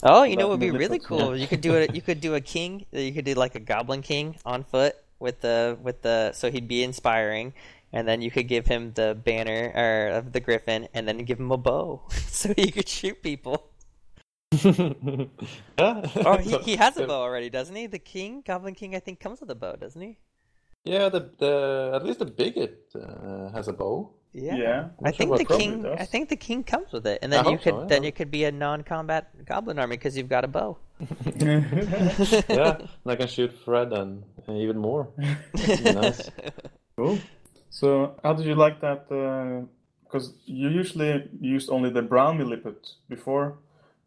Oh, you know That what would be really Millipede, cool? You could do it. You could do a king. You could do like a goblin king on foot with the with the so he'd be inspiring, and then you could give him the banner or of the griffin, and then give him a bow so he could shoot people. yeah. Oh, he, he has a bow already, doesn't he? The king, Goblin King, I think comes with a bow, doesn't he? Yeah, the the at least the biggit uh, has a bow. Yeah. I Not sure think the king. does. I think the king comes with it, and I then you could so, yeah. then you could be a non-combat goblin army because you've got a bow. yeah, and I can shoot Fred and even more. Nice. Cool. So, how did you like that? Because you usually used only the brown milliput before,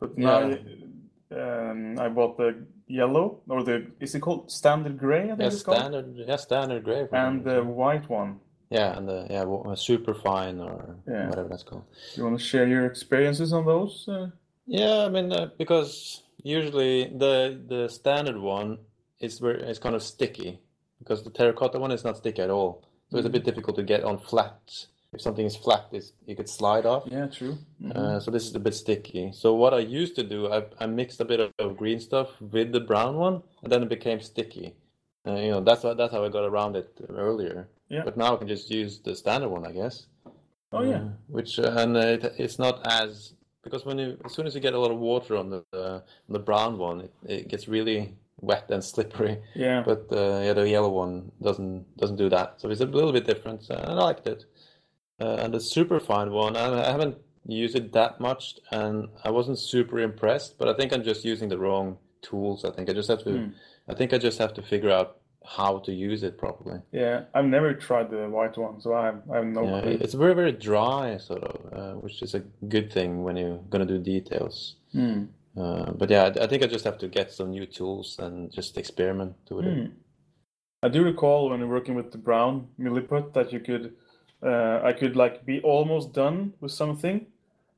but now Yeah. um, I bought the yellow or the is it called standard gray? I think Yeah, it's called, standard. Yeah, standard gray. and the white one. yeah, and the yeah, super fine or Yeah. whatever that's called. You want to share your experiences on those? Uh, Yeah, I mean uh, because usually the the standard one is very is kind of sticky because the terracotta one is not sticky at all. So it's a bit difficult to get on flat. If something is flat, it's, you could slide off. yeah, true. Mhm. Uh, so this is a bit sticky. So what I used to do, I, I mixed a bit of, of green stuff with the brown one, and then it became sticky. Uh, you know, that's how, that's how I got around it earlier. Yeah. But now I can just use the standard one, I guess. oh yeah. Uh, which uh, and uh, it, it's not as because when you as soon as you get a lot of water on the uh, on the brown one, it, it gets really wet and slippery. Yeah. But uh, yeah, the yellow one doesn't doesn't do that. So it's a little bit different, uh, and I liked it. Uh, and the super fine one, I, I haven't used it that much, and I wasn't super impressed. But I think I'm just using the wrong tools. I think I just have to. Hmm. I think I just have to figure out how to use it properly. Yeah. I've never tried the white one, so I have, I have no Yeah, clue. it's very very dry, sort of, uh, which is a good thing when you're gonna do details. Hmm. Uh, but yeah, I, I think I just have to get some new tools and just experiment with it. Hmm. I do recall when we were working with the brown milliput that you could, uh, I could like be almost done with something,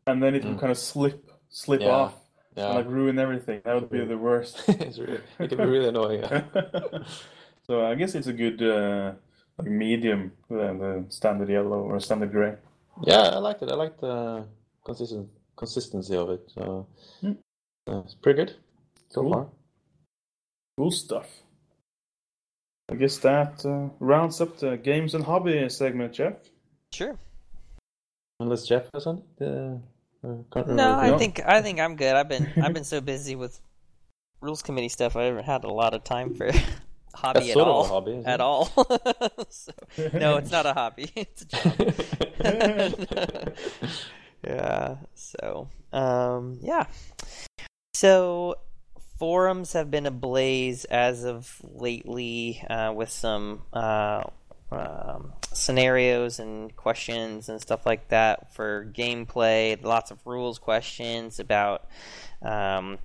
and then it would Mm. kind of slip, slip Yeah, off, Yeah, and like ruin everything. That would be the worst. it's really, it can be really annoying. yeah. so I guess it's a good uh, like medium than the standard yellow or standard gray. Yeah, I liked it. I liked the consistent consistency of it. So Hmm. It's pretty good so Cool. far. Cool stuff. I guess that uh, rounds up the games and hobby segment, Jeff. Sure. Unless Jeff has something. Uh, uh, No. I No. think I think I'm good. I've been I've been so busy with rules committee stuff. I haven't had a lot of time for hobby That's at sort of a all. hobby, at it? all. so, no, it's not a hobby. It's a job. yeah. So, um, yeah. So, forums have been ablaze as of lately uh, with some uh, um, scenarios and questions and stuff like that for gameplay. Lots of rules questions about. Um,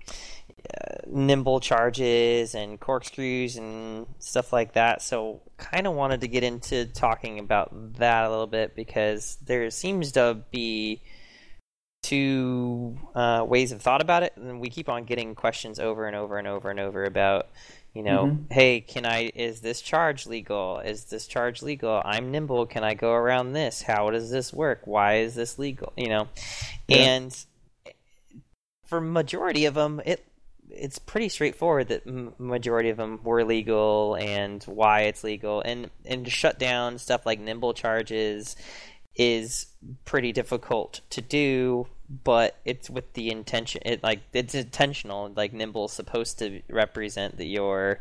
uh, nimble charges and corkscrews and stuff like that. So, kind of wanted to get into talking about that a little bit because there seems to be two uh, ways of thought about it, and we keep on getting questions over and over and over and over about. You know, Mhm. hey, can I? Is this charge legal? Is this charge legal? I'm nimble. Can I go around this? How does this work? Why is this legal? You know, Yeah. and for majority of them, it it's pretty straightforward that m- majority of them were legal and why it's legal, and and to shut down stuff like nimble charges is pretty difficult to do, but it's with the intention. It like it's intentional. Like nimble's supposed to represent that you're,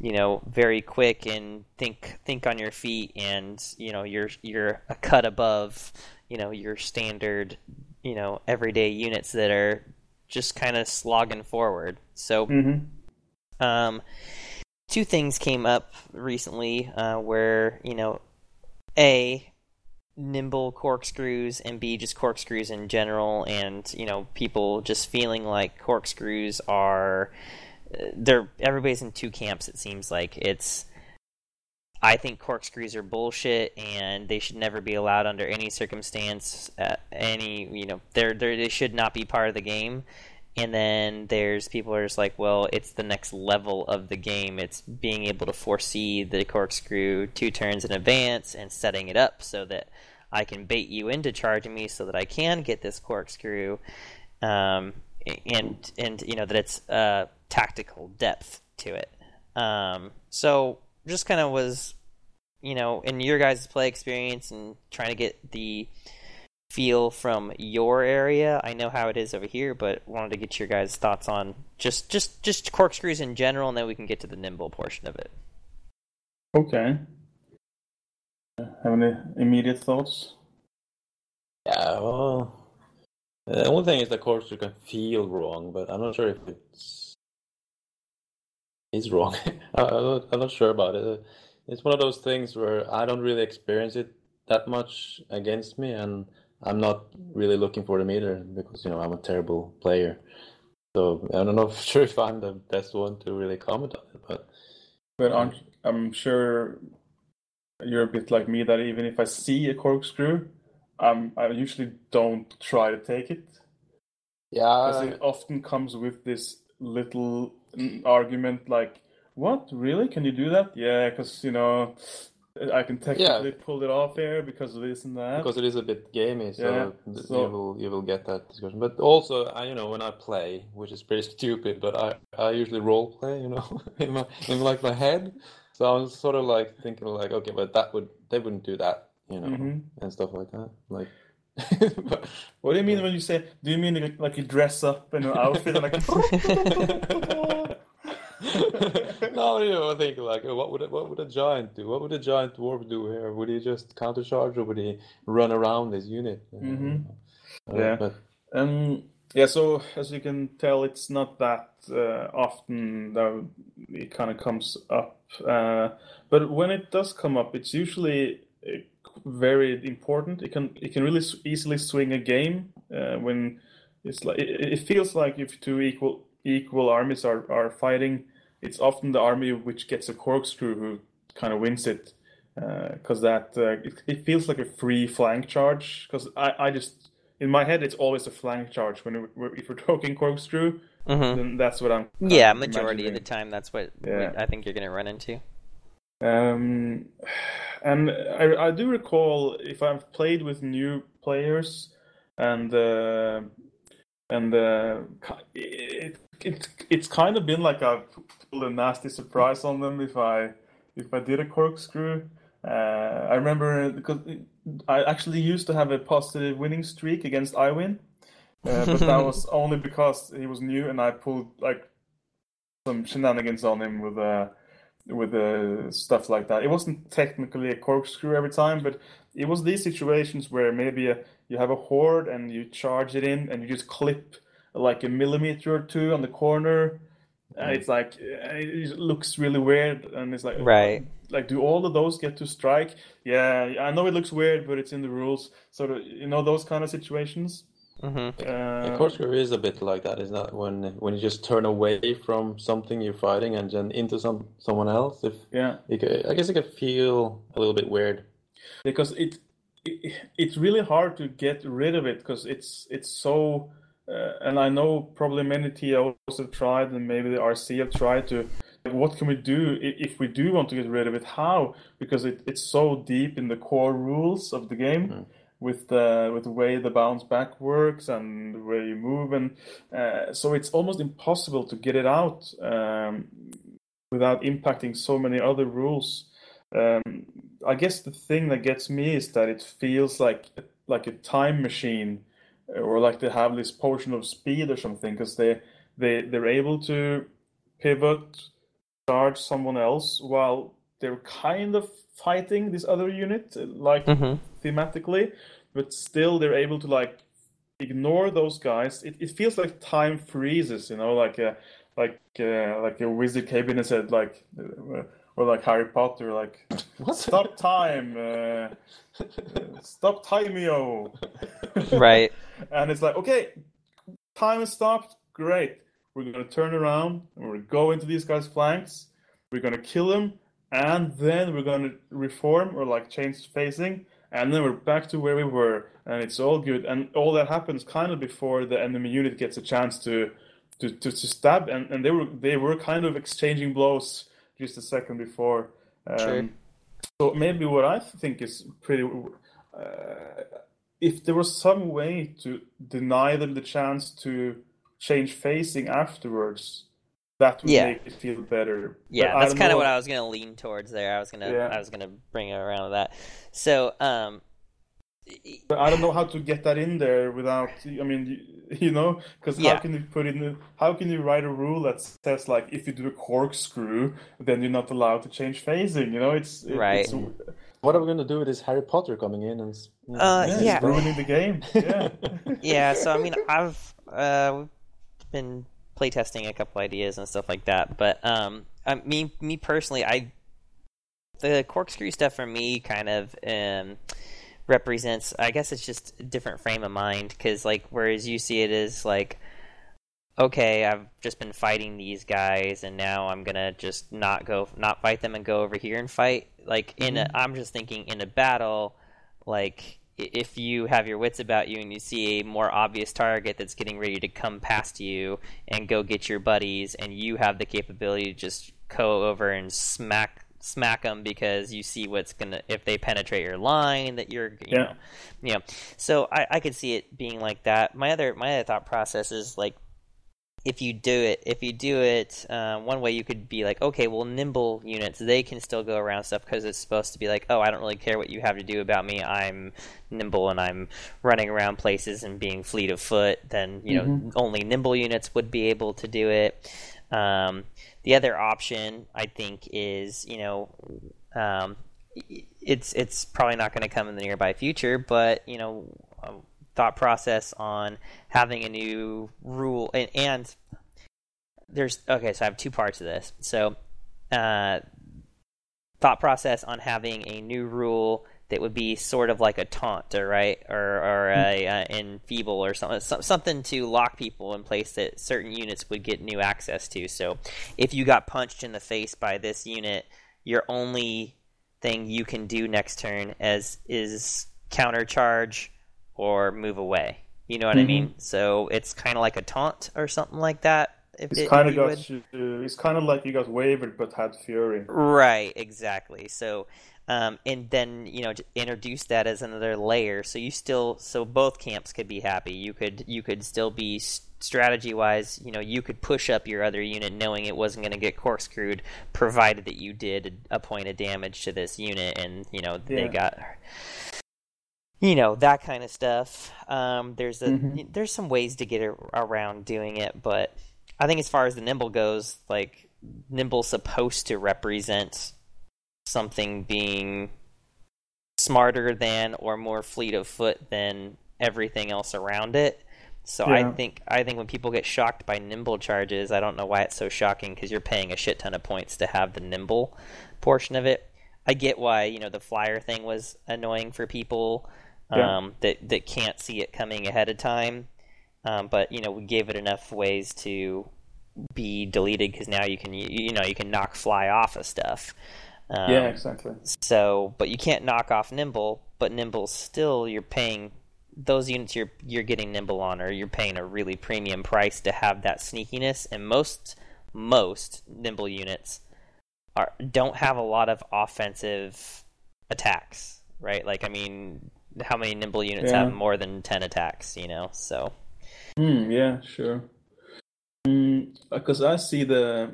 you know, very quick and think think on your feet, and you know you're you're a cut above, you know, your standard, you know, everyday units that are just kind of slogging forward. So hmm Um, two things came up recently uh, where you know, a nimble corkscrews and b just corkscrews in general, and you know people just feeling like corkscrews are they're everybody's in two camps. It seems like it's. I think corkscrews are bullshit, and they should never be allowed under any circumstance. Uh, any you know, they're, they're they should not be part of the game. And then there's people are just like, well, it's the next level of the game. It's being able to foresee the corkscrew two turns in advance and setting it up so that I can bait you into charging me so that I can get this corkscrew. Um, and and you know that it's uh, tactical depth to it. Um, so just kind of was, you know, in your guys' play experience and trying to get the feel from your area. I know how it is over here, but wanted to get your guys' thoughts on just just just corkscrews in general, and then we can get to the nimble portion of it. Okay. Have any immediate thoughts? Yeah, well, uh, the only thing is the corkscrew can feel wrong, but I'm not sure if it's is wrong. I'm, not, I'm not sure about it. Uh, it's one of those things where I don't really experience it that much against me, and I'm not really looking for them either because you know I'm a terrible player. So I don't know if, sure if I'm the best one to really comment on it, but but aren't I'm sure you're a bit like me that even if I see a corkscrew, um, I usually don't try to take it. Yeah, because it often comes with this little argument like, "What really? Can you do that?" Yeah, because you know I can technically yeah. pull it off here because of this and that. Because it is a bit gamey, so, yeah, so, you will you will get that discussion. But also, I, you know, when I play, which is pretty stupid, but I, I usually role play, you know, in my in like my head. So I was sort of like thinking like, okay, but that would they wouldn't do that, you know, mm-hmm. and stuff like that. Like, but, what do you mean when you say? Do you mean like you dress up in an outfit and like? no, you know, I think like, what would what would a giant do? What would a giant dwarf do here? Would he just countercharge or would he run around his unit? Mm-hmm. Uh, yeah, but... um, yeah. So as you can tell, it's not that uh, often that it kind of comes up. Uh, but when it does come up, it's usually uh, very important. It can it can really easily swing a game uh, when it's like it, it feels like if two equal equal armies are, are fighting, it's often the army which gets a corkscrew who kind of wins it. Because uh, that uh, it, it, feels like a free flank charge. Because I, I just in my head it's always a flank charge when we're, if we're talking corkscrew. Mm-hmm. Then that's what I'm. Yeah, majority imagining. of the time that's what yeah. I think you're going to run into. Um, and I, I do recall if I've played with new players and uh, and uh, it, it it's kind of been like a pulled a nasty surprise on them if I if I did a corkscrew. Uh, I remember because I actually used to have a positive winning streak against Iwin, uh, but that was only because he was new and I pulled like some shenanigans on him with uh, with uh, stuff like that. It wasn't technically a corkscrew every time, but it was these situations where maybe a, you have a horde and you charge it in and you just clip like a millimeter or two on the corner. And it's like it looks really weird, and it's like right. Like, do all of those get to strike? Yeah, I know it looks weird, but it's in the rules. So you know those kind of situations. Mm-hmm. Uh, corkscrew is a bit like that, is that when when you just turn away from something you're fighting and then into some someone else? If yeah, could, I guess it could feel a little bit weird because it, it it's really hard to get rid of it because it's it's so. Uh, and I know probably many TOs have tried, and maybe the RC have tried to. What can we do if we do want to get rid of it? How? Because it, it's so deep in the core rules of the game. Mm with the with the way the bounce back works and the way you move, and uh, so it's almost impossible to get it out um, without impacting so many other rules. Um, I guess the thing that gets me is that it feels like like a time machine, or like they have this portion of speed or something, because they they they're able to pivot, charge someone else while they're kind of fighting this other unit, like mm-hmm. thematically, but still they're able to like ignore those guys. It, it feels like time freezes, you know, like uh, like uh, like a wizard came in and said like, uh, or like Harry Potter, like, stop time, uh, stop timeo. Right. And it's like, okay, time has stopped. Great. We're gonna turn around and we're gonna go into these guys' flanks. We're gonna kill them, and then we're gonna reform or like change facing, and then we're back to where we were, and it's all good. And all that happens kind of before the enemy unit gets a chance to to, to, to stab, and, and they were they were kind of exchanging blows just a second before. Um, True. So maybe what I think is pretty. Uh, if there was some way to deny them the chance to change facing afterwards, that would Yeah. make it feel better. Yeah, But that's kind of what I was gonna lean towards there. I was gonna Yeah. I was gonna bring it around to that. So, um, But I don't know how to get that in there without. I mean, you, you know, because Yeah. how can you put in? How can you write a rule that says like if you do a corkscrew, then you're not allowed to change facing? You know, it's it- Right. It's, What are we gonna do with this Harry Potter coming in and? Uh, yeah, yeah. ruining the game. Yeah. yeah. So I mean, I've uh, been playtesting a couple ideas and stuff like that, but um, I, me me personally, I the corkscrew stuff for me kind of um represents. I guess it's just a different frame of mind because like whereas you see it as like okay, I've just been fighting these guys, and now I'm gonna just not go, not fight them, and go over here and fight. Like in, a, mm-hmm. I'm just thinking in a battle, like if you have your wits about you and you see a more obvious target that's getting ready to come past you and go get your buddies, and you have the capability to just go over and smack smack them because you see what's gonna if they penetrate your line that you're you Yeah. know you know so I, I could see it being like that my other my other thought process is like if you do it if you do it uh, one way you could be like okay well nimble units they can still go around stuff because it's supposed to be like oh i don't really care what you have to do about me. I'm nimble and i'm running around places and being fleet of foot then you know only nimble units would be able to do it. Um, the other option i think is you know um, it's it's probably not going to come in the nearby future, but you know, um, thought process on having a new rule and, and there's okay. So I have two parts of this. So, uh, thought process on having a new rule that would be sort of like a taunt, or right, or or a uh, enfeeble or something, something to lock people in place that certain units would get new access to. So, if you got punched in the face by this unit, your only thing you can do next turn as is counter charge or move away. You know what I mean? So it's kind of like a taunt or something like that. If It's it- kind of got you, it's kind of like you got wavered but had fury. Right, exactly. So, um, and then you know, introduce that as another layer. So you still, so both camps could be happy. You could, you could still be strategy wise. You know, you could push up your other unit knowing it wasn't going to get corkscrewed, provided that you did a, a point of damage to this unit, and you know they got. You know that kind of stuff. Um, there's a Mhm. there's some ways to get ar- around doing it, but I think as far as the nimble goes, like nimble's supposed to represent something being smarter than or more fleet of foot than everything else around it. So I think I think when people get shocked by nimble charges, I don't know why it's so shocking because you're paying a shit ton of points to have the nimble portion of it. I get why you know the flyer thing was annoying for people Yeah. um, that that can't see it coming ahead of time. Um, but you know we gave it enough ways to be deleted because now you can you, you know you can knock fly off of stuff. Um, yeah, exactly. so, but you can't knock off nimble. But nimble still, you're paying those units you're you're getting nimble on, or you're paying a really premium price to have that sneakiness. And most most nimble units are don't have a lot of offensive attacks, right? Like, I mean, how many nimble units Yeah. have more than ten attacks? You know, so Hmm, yeah, sure. Because I see the,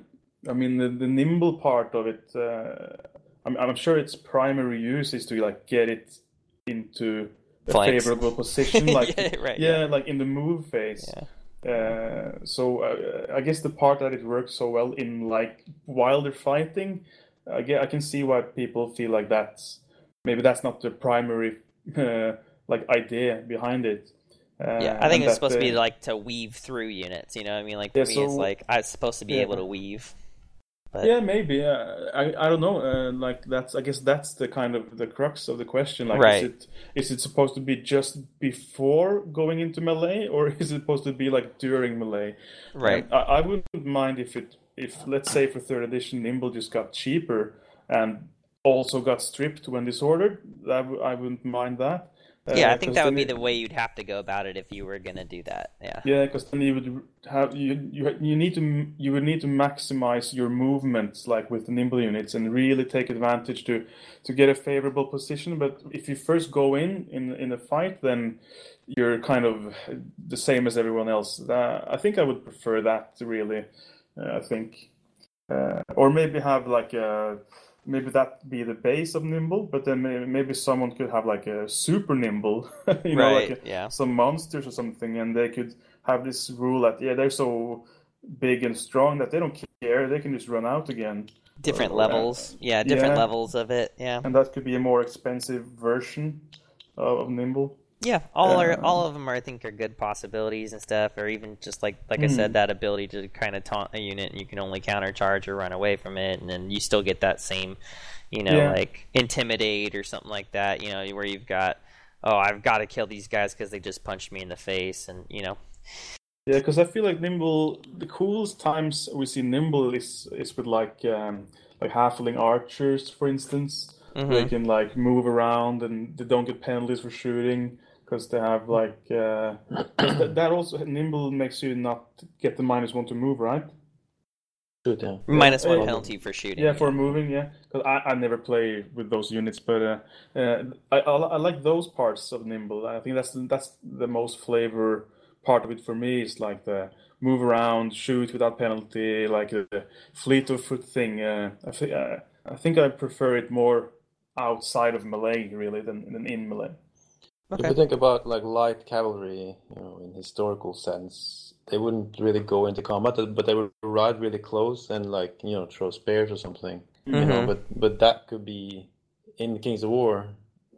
I mean, the, the nimble part of it. Uh, I'm, I'm sure its primary use is to like get it into a Flanks. favorable position, like Yeah, right, yeah, yeah. like in the move phase. yeah. Uh, so uh, I guess the part that it works so well in like while they're fighting, I get, I can see why people feel like that's maybe that's not the primary uh, like idea behind it. Uh, Yeah, I think it's supposed to be like to weave through units. You know what I mean? Like for Yeah, me, so- it's like I'm supposed to be Yeah. able to weave. But Yeah, maybe. Uh, I I don't know. Uh, like that's I guess that's the kind of the crux of the question. Like, Right. is it is it supposed to be just before going into melee, or is it supposed to be like during melee? right, I, I wouldn't mind if it if let's say for third edition Nimble just got cheaper and also got stripped when disordered. W- I wouldn't mind that. Uh, yeah, I think that would be it- the way you'd have to go about it if you were gonna do that. Yeah, Yeah, because then you would have you you you need to you would need to maximize your movements like with the nimble units and really take advantage to to get a favorable position. But if you first go in in in a fight, then you're kind of the same as everyone else. Uh, I think I would prefer that really. Uh, I think, uh, or maybe have like a maybe that be the base of nimble, but then maybe, someone could have like a super nimble, you know, like a, yeah, some monsters or something, and they could have this rule that yeah they're so big and strong that they don't care, they can just run out again, different uh, levels. Yeah, different yeah. levels of it. Yeah, and that could be a more expensive version of, of nimble. Yeah. All are Um, all of them are I think are good possibilities and stuff, or even just like like I Hmm. said, that ability to kind of taunt a unit and you can only countercharge or run away from it, and then you still get that same, you know, Yeah. like intimidate or something like that. You know, where you've got. Oh, I've got to kill these guys because they just punched me in the face, and you know, Yeah, because I feel like nimble, the coolest times we see nimble is is with like um, like halfling archers, for instance. Mhm. They can like move around and they don't get penalties for shooting because they have like uh, 'cause that, that also nimble makes you not get the minus one to move, right? Good, yeah. minus one uh, penalty for shooting. Yeah, for moving, yeah. Because I, I never play with those units, but uh, uh, I, I I like those parts of Nimble. I think that's that's the most flavor part of it for me. Is like the move around, shoot without penalty, like the fleet of foot thing. Uh, I think uh, I think I prefer it more outside of melee really than than in melee. If you think about like light cavalry, you know, in historical sense, they wouldn't really go into combat, but they would ride really close and like you know throw spears or something. You know, Mhm. but but that could be in Kings of War.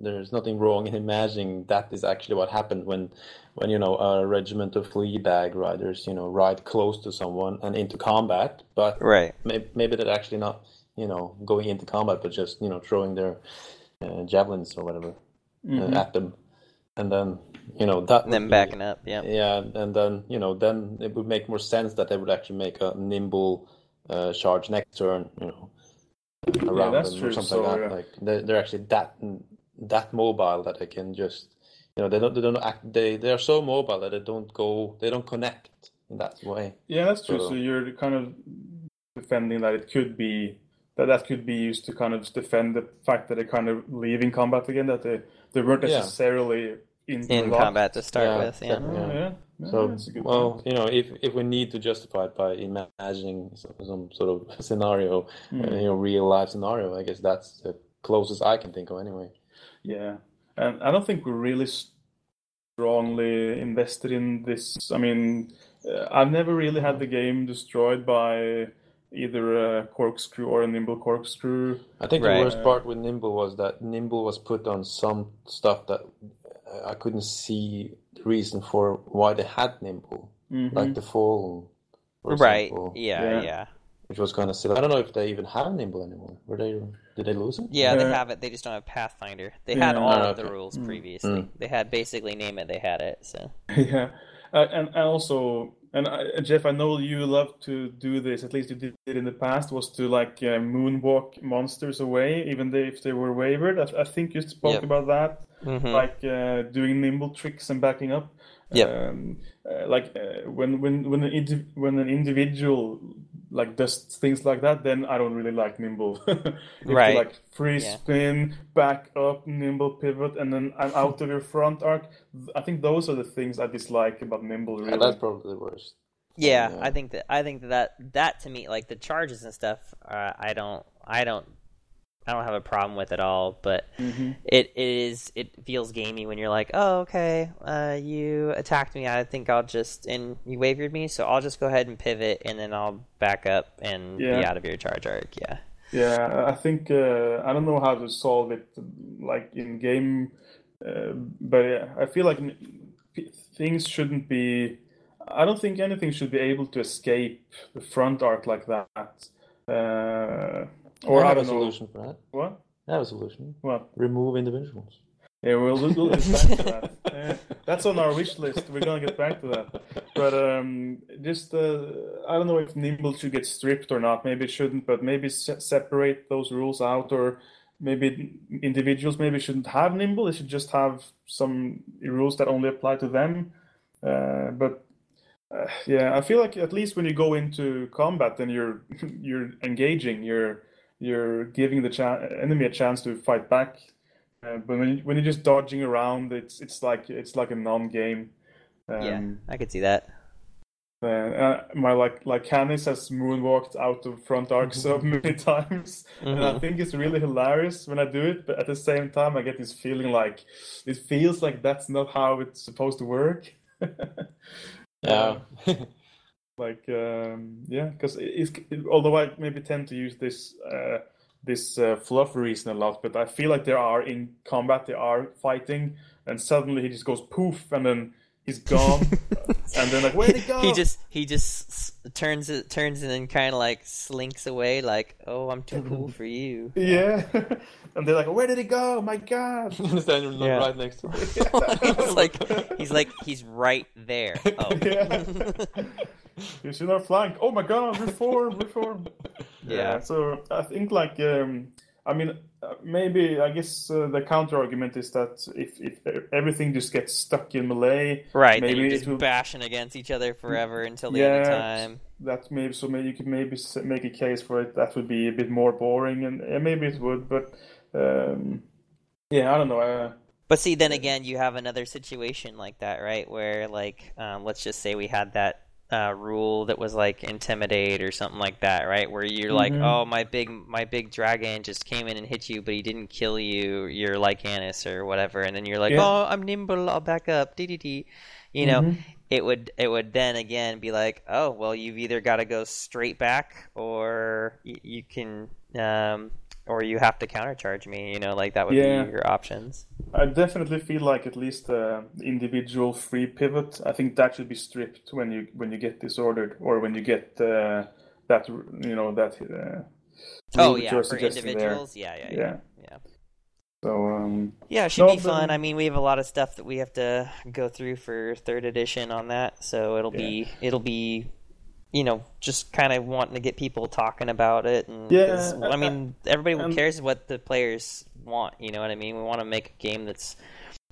There's nothing wrong in imagining that is actually what happened when, when you know a regiment of flea bag riders, you know, ride close to someone and into combat, but Right. maybe, maybe they're actually not, you know, going into combat, but just you know throwing their uh, javelins or whatever uh, at them, and then you know that And would then be- backing up. Yeah. yeah, and then you know, then it would make more sense that they would actually make a nimble uh, charge next turn, you know, around that's them true, or something so, like that. yeah. Like they're, they're actually that that mobile that they can just, you know, they don't they don't act they they are so mobile that they don't go they don't connect in that way. Yeah, that's true. So- So you're kind of defending that it could be that that could be used to kind of defend the fact that they're kind of leaving combat again, that they they weren't Yeah. necessarily in, In combat to start Yeah, with. Yeah. exactly. Yeah. yeah, So that's a good well, point. you know, if if we need to justify it by imagining some, some sort of scenario, uh, you know, real life scenario, I guess that's the closest I can think of anyway. Yeah, and I don't think we're really strongly invested in this. I mean, uh, I've never really had the game destroyed by either a corkscrew or a nimble corkscrew. I think Right. the worst part with Nimble was that Nimble was put on some stuff that uh, I couldn't see the reason for why they had Nimble, Mhm. like the fall, Right. example, Yeah, Yeah. yeah. which was kind of silly. I don't know if they even have Nimble anymore. Were they? Did they lose it? Yeah, they Uh, have it. They just don't have Pathfinder. They had all Oh, of the rules Mm. previously. Mm. They had basically name it. They had it. So yeah, uh, and and also, and I, Jeff, I know you love to do this. At least you did it in the past. Was to like uh, moonwalk monsters away, even they, if they were wavered. I, I think you spoke Yep. about that. Mhm. like uh, doing nimble tricks and backing up. Yep. Um, uh, like uh, when when when an indi- when an individual like does things like that, then I don't really like nimble. If you, Right. like free Yeah. spin, back up, nimble pivot, and then I'm out of your front arc. I think those are the things I dislike about nimble. Really. Yeah, that's probably the worst. yeah, Yeah. I think that I think that that, that to me, like the charges and stuff, uh, I don't, I don't, I don't have a problem with at all. But Mhm. it, it is, it feels gamey when you're like, oh, okay, uh, you attacked me. I think I'll just and you wavered me, so I'll just go ahead and pivot, and then I'll back up and be Yeah. out of your charge arc. Yeah. Yeah, I think uh, I don't know how to solve it like in game, uh, but yeah, I feel like things shouldn't be. I don't think anything should be able to escape the front arc like that. Uh, or I I have a don't know solution for that. what. I have a solution. What? Remove individuals. Yeah, we'll, we'll get back to that. Uh, that's on our wish list. We're gonna get back to that. But um, just uh, I don't know if Nimble should get stripped or not. Maybe it shouldn't. But maybe se- separate those rules out, or maybe individuals maybe shouldn't have Nimble. They should just have some rules that only apply to them. Uh, but uh, yeah, I feel like at least when you go into combat, then you're you're engaging. You're you're giving the cha- enemy a chance to fight back. Uh, but when you, when you're just dodging around, it's it's like it's like a non-game. Um, yeah, I could see that. uh, uh, my like like Canis has moonwalked out of front arc so many times, and I Mhm. think it's really hilarious when I do it. But at the same time, I get this feeling like it feels like that's not how it's supposed to work. Yeah. Like um, yeah, because it's it, although I maybe tend to use this uh, this uh, fluff reason a lot, but I feel like there are in combat they are fighting, and suddenly he just goes poof, and then he's gone, and then like where'd he go? He just he just turns it turns and then kind of like slinks away, like, "Oh, I'm too cool for you." yeah, and they're like, where did he go? My God! Standing Yeah. right next to him. he's like he's like he's right there. Oh, Yeah. He's in our flank. Oh my God! Reform, reform. Yeah. So I think like um, I mean uh, maybe I guess uh, the counter argument is that if if everything just gets stuck in melee, right. Maybe you're just will- bashing against each other forever until the end of Yeah. time. that maybe so maybe you could maybe make a case for it that would be a bit more boring, and maybe it would, but um, yeah, I don't know. Uh, But see, then again, you have another situation like that, right? Where, like, um, let's just say we had that uh, rule that was like intimidate or something like that, right? Where you're like, Mhm. oh, my big, my big dragon just came in and hit you, but he didn't kill you. You're Lykanis or whatever, and then you're like, Yeah. oh, I'm nimble, I'll back up, dee dee dee. You know, Mhm. it would, it would then again be like, oh, well, you've either got to go straight back, or y- you can, um, or you have to countercharge me. You know, like that would Yeah. be your options. I definitely feel like at least uh, individual free pivot. I think that should be stripped when you when you get disordered or when you get uh, that you know that. Uh, Oh yeah, for individuals, yeah, yeah, yeah, Yeah. yeah. So um, Yeah, it should No, be but- fun. I mean, we have a lot of stuff that we have to go through for third edition on that, so it'll be it'll be, you know, just kind of wanting to get people talking about it. And Yeah, I mean, everybody and- cares what the players want. You know what I mean? We want to make a game that's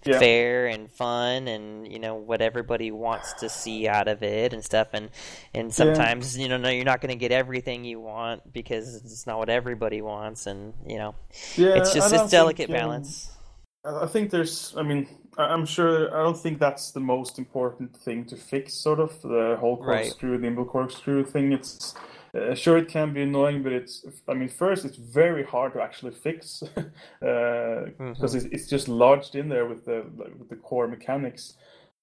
Yeah. fair and fun, and you know what everybody wants to see out of it and stuff. And and sometimes you know, no, you're not going to get everything you want because it's not what everybody wants, and you know, yeah, it's just this delicate think, um, balance. I I think there's. I mean, I- I'm sure. I don't think that's the most important thing to fix. Sort of the whole Right. corkscrew, nimble corkscrew thing. It's uh, sure it can be annoying, but it's. I mean, first it's very hard to actually fix because Mm-hmm. it's, it's just lodged in there with the with the core mechanics.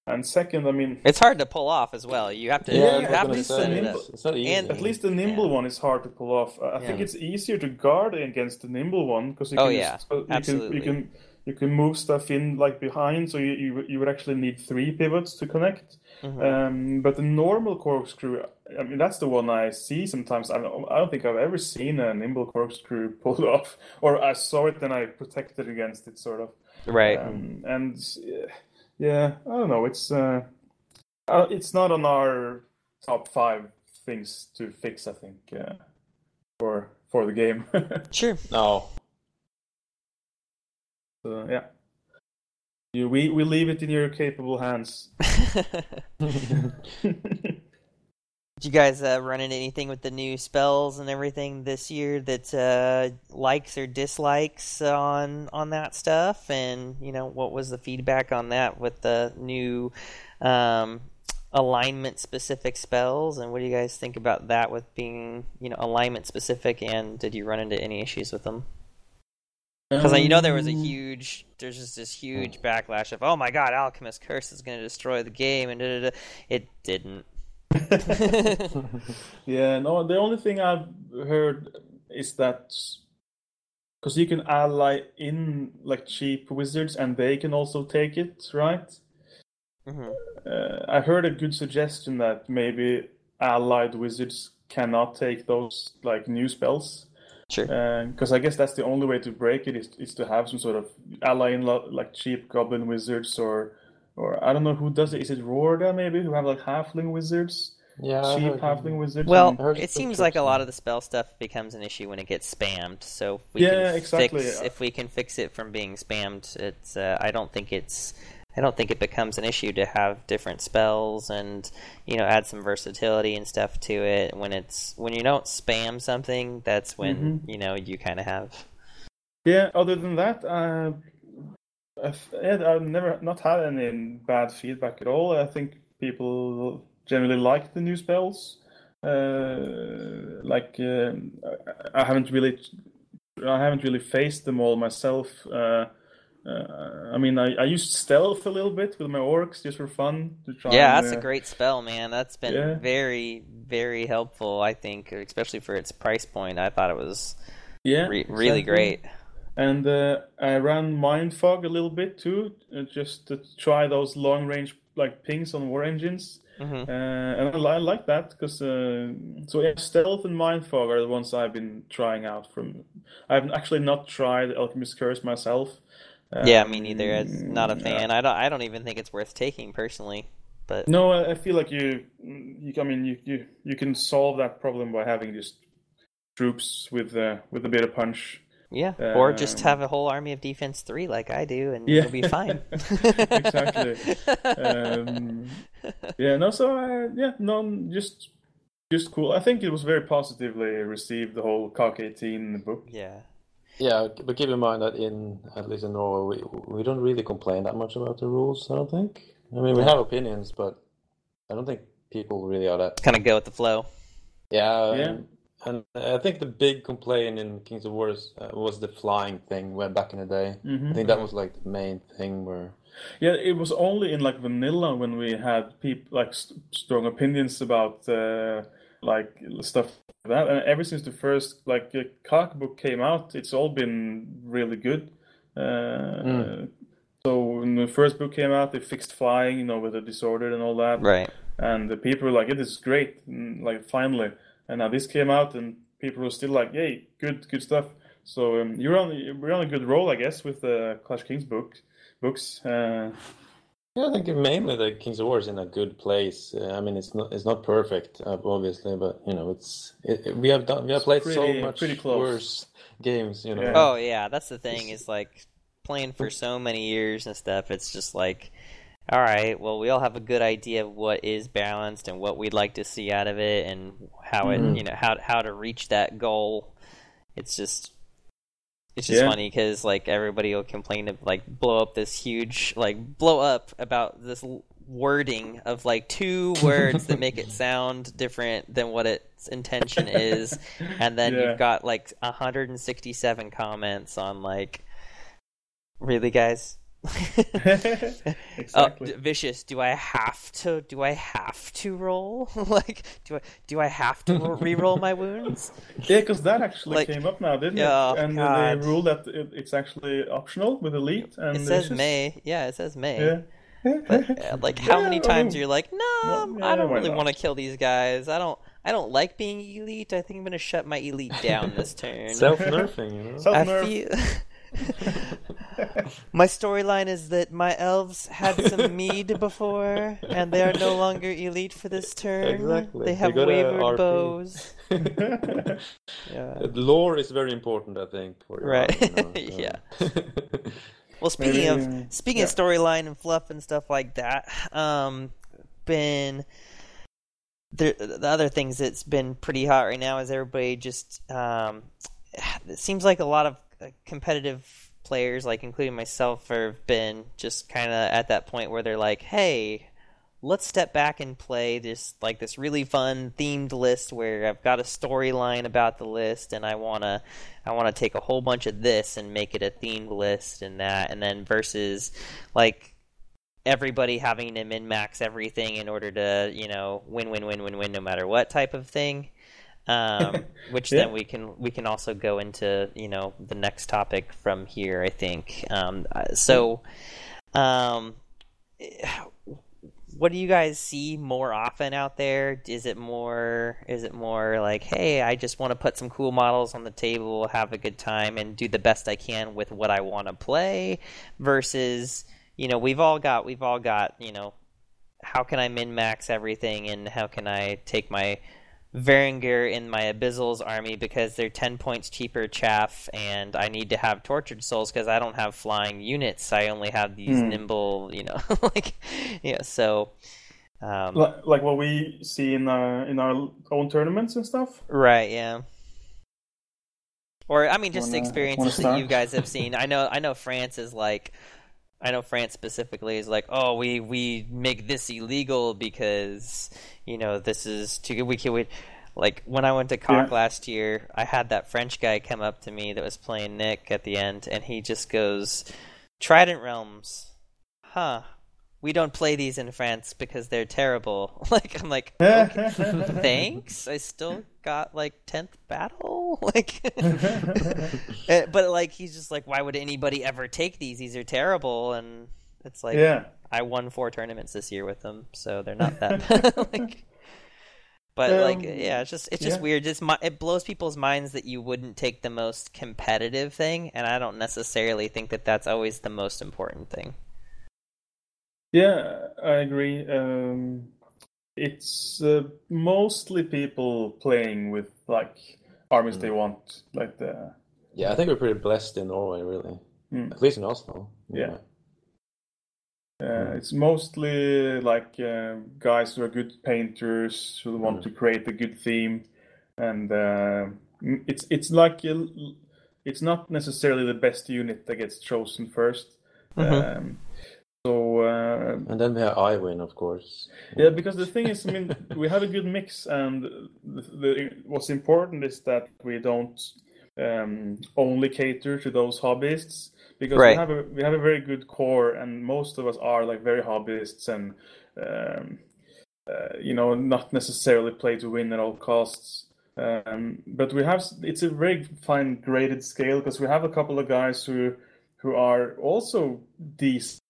And second, I mean, It's hard to pull off as well. You have to Yeah, you I have to set say, it nimble- up. It's not easy. And- at least the nimble Yeah. one is hard to pull off. I I think it's easier to guard against the nimble one because you Oh, yeah. uh, you Absolutely. can you can you can move stuff in like behind, so you you, you would actually need three pivots to connect. Mhm. Um, but the normal corkscrew, I mean, that's the one I see sometimes. I don't, I don't think I've ever seen a nimble corkscrew pulled off, or I saw it and I protected against it, sort of. right. Um, and yeah, I don't know. It's uh, uh, it's not on our top five things to fix. I think uh, for for the game. Sure. No. So yeah, you, we we leave it in your capable hands. Did you guys uh, run into anything with the new spells and everything this year that uh, likes or dislikes on on that stuff? And you know, what was the feedback on that with the new um, alignment specific spells? And what do you guys think about that with being you know alignment specific? And did you run into any issues with them? Because you know there was a Um, huge, there's just this huge backlash of, oh my god, Alchemist Curse is going to destroy the game, and da, da, da. it didn't. Yeah, no, the only thing I've heard is that because you can ally in like cheap wizards and they can also take it, right? mm-hmm. uh, I heard a good suggestion that maybe allied wizards cannot take those like new spells. Sure. Because uh, I guess that's the only way to break it is, is to have some sort of ally in lo- like cheap goblin wizards or or I don't know who does it. Is it Rorda maybe who have like halfling wizards? Yeah, cheap halfling wizards. Well, it seems like a lot of the spell stuff becomes an issue when it gets spammed. So if we yeah, can exactly. Fix, if we can fix it from being spammed, it's. Uh, I don't think it's. I don't think it becomes an issue to have different spells and you know add some versatility and stuff to it. When it's when you don't spam something, that's when mm-hmm. you know you kind of have. Yeah. Other than that, uh, I've, I've never not had any bad feedback at all. I think people generally like the new spells. Uh, like uh, I haven't really, I haven't really faced them all myself. Uh, uh, I mean, I, I used stealth a little bit with my orcs just for fun to try. Yeah, and, that's a great spell, man. That's been yeah. very, very helpful. I think, especially for its price point. I thought it was yeah re- really exactly. great. And uh, I ran mind fog a little bit too, uh, just to try those long range like pings on war engines. Mm-hmm. Uh, and I, I, like that because uh, so yeah, stealth and mind fog are the ones I've been trying out. From I've actually not tried Alchemist Curse myself. Um, yeah, me neither. I'm not a fan. I don't. I don't even think it's worth taking personally. But no, I feel like you, you. I mean, you you, you can solve that problem by having just troops with uh, with a bit of punch. Yeah, or just have a whole army of defense three like I do, and yeah. you'll be fine. exactly. um, yeah. No. So uh, yeah. No. Just just cool. I think it was very positively received. The whole CoK eighteen book. Yeah. Yeah, but keep in mind that in at least in Norway, we, we don't really complain that much about the rules. I don't think. I mean, we have opinions, but I don't think people really are that kind of go with the flow. Yeah, Yeah. And, and I think the big complaint in Kings of Wars uh, was the flying thing way back in the day. Mhm. I think that was like the main thing where. Yeah, it was only in like vanilla when we had people like st- strong opinions about uh, like stuff like that. And ever since the first like uh, CoK book came out, it's all been really good. Uh, Mm. So when the first book came out, they fixed flying, you know, with the disorder and all that. Right. And the people were like, "It is great!" And, like finally, and now this came out, and people were still like, "Yay, good, good stuff." So um, you're on we're on a good roll, I guess, with the Clash Kings book books. Uh, Yeah, I think mainly the Kings of War is in a good place. Uh, I mean, it's not it's not perfect, uh, obviously, but you know, it's it, it- we have done we have played pretty- so much pretty close. worse games. You know. Yeah. Oh yeah, that's the thing. Is like playing for so many years and stuff. It's just like, all right, well, we all have a good idea of what is balanced and what we'd like to see out of it, and how it, Mhm. you know, how how to reach that goal. It's just. It's just Yeah. funny because like everybody will complain of like blow up this huge like blow up about this wording of like two words that make it sound different than what its intention is, and then Yeah. you've got like 167 comments on like really guys oh d- vicious do i have to do i have to roll like do i do i have to re-roll my wounds Yeah, because that actually Like- came up now, didn't Oh, it? And God. they ruled that it, it's actually optional with elite. And it says just- may yeah it says may Yeah. but uh, like how Yeah, many I times mean, you're like no well, i don't really want to kill these guys i don't i don't like being elite i think i'm gonna shut my elite down this turn Self nerfing, you know. Self- I Nerf. Feel my storyline is that my elves had some mead before, and they are no longer elite for this turn. Exactly. They have gotta wavered bows. Yeah. Lore is very important, I think. For your Right. army, you know, Yeah. Well, speaking Maybe, of speaking of storyline and fluff and stuff like that, um, been the the other things that's been pretty hot right now is everybody just um, it seems like a lot of competitive players, like including myself, have been just kind of at that point where they're like, hey. Let's step back and play this like this really fun themed list where I've got a storyline about the list and I wanna I want to take a whole bunch of this and make it a themed list and that, and then versus like everybody having to min max everything in order to you know win win win win win no matter what type of thing. Um, which Yeah. then we can we can also go into you know the next topic from here. I think um, uh, so. Um, what do you guys see more often out there? Is it more is it more like, hey, I just want to put some cool models on the table, have a good time and do the best I can with what I want to play versus, you know, we've all got we've all got, you know, how can I min max everything and how can I take my Varangur in my Abyssal's army because they're 10 points cheaper chaff, and I need to have Tortured Souls because I don't have flying units. I only have these mm. nimble, you know, like, yeah, so. Um, like, like, what we see in our, in our own tournaments and stuff? Right, yeah. Or, I mean, just wanna, experiences that you guys have seen. I know, I know France is like, I know France specifically is like, oh, we we make this illegal because you know this is too good. we can we like when I went to COC yeah. last year, I had that French guy come up to me that was playing Nick at the end, and he just goes, "Trident Realms, huh? We don't play these in France because they're terrible. Like I'm like, okay, thanks. I still got like tenth battle. Like, eh, but like he's just like, why would anybody ever take these? These are terrible. And it's like, yeah, I won four tournaments this year with them, so they're not that like. But um, like, yeah, it's just it's just yeah. weird. Just it blows people's minds that you wouldn't take the most competitive thing, and I don't necessarily think that that's always the most important thing. Yeah, I agree. Um, it's uh, mostly people playing with like armies mm. they want, like the. Yeah, I think we're pretty blessed in Norway, really. Mm. At least in Oslo. Yeah. Uh, mm. It's mostly like uh, guys who are good painters who want mm. to create a good theme, and uh, it's it's like it's not necessarily the best unit that gets chosen 1st mm-hmm. um, so uh, and then we have Iwin, of course. Yeah, because the thing is, I mean, we have a good mix, and the, the, what's important is that we don't um, only cater to those hobbyists because right. we have a we have a very good core, and most of us are like very hobbyists and um, uh, you know not necessarily play to win at all costs. Um, but we have it's a very fine graded scale because we have a couple of guys who who are also decent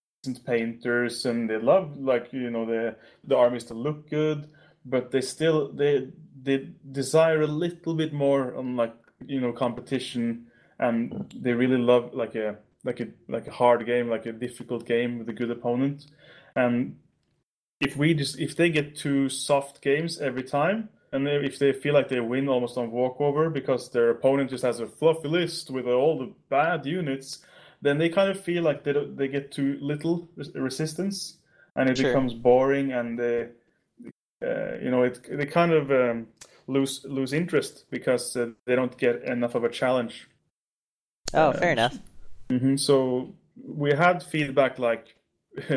painters and they love like you know the the armies to look good but they still they they desire a little bit more on like you know competition and they really love like a like a like a hard game like a difficult game with a good opponent. And if we just if they get two soft games every time and if they feel like they win almost on walkover because their opponent just has a fluffy list with all the bad units then they kind of feel like they they get too little resistance, and it sure. becomes boring, and they, uh, you know, it they kind of um, lose lose interest because uh, they don't get enough of a challenge. Oh, uh, fair enough. Mm-hmm. So we had feedback like.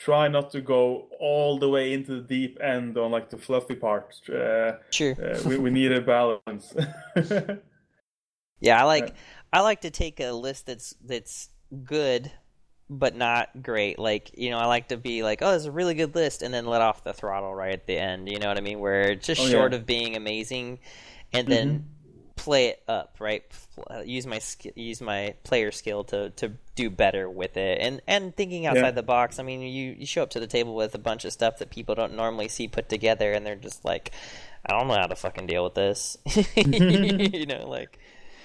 try not to go all the way into the deep end on like the fluffy part. Uh, sure. uh, we, we need a balance. yeah, I like I like to take a list that's that's good but not great. Like, you know, I like to be like, oh, it's a really good list, and then let off the throttle right at the end. You know what I mean? Where it's just oh, short yeah. of being amazing, and then mm-hmm. play it up, right? Use my use my player skill to, to do better with it, and and thinking outside yeah. the box. I mean, you you show up to the table with a bunch of stuff that people don't normally see put together, and they're just like, I don't know how to fucking deal with this. you know, like.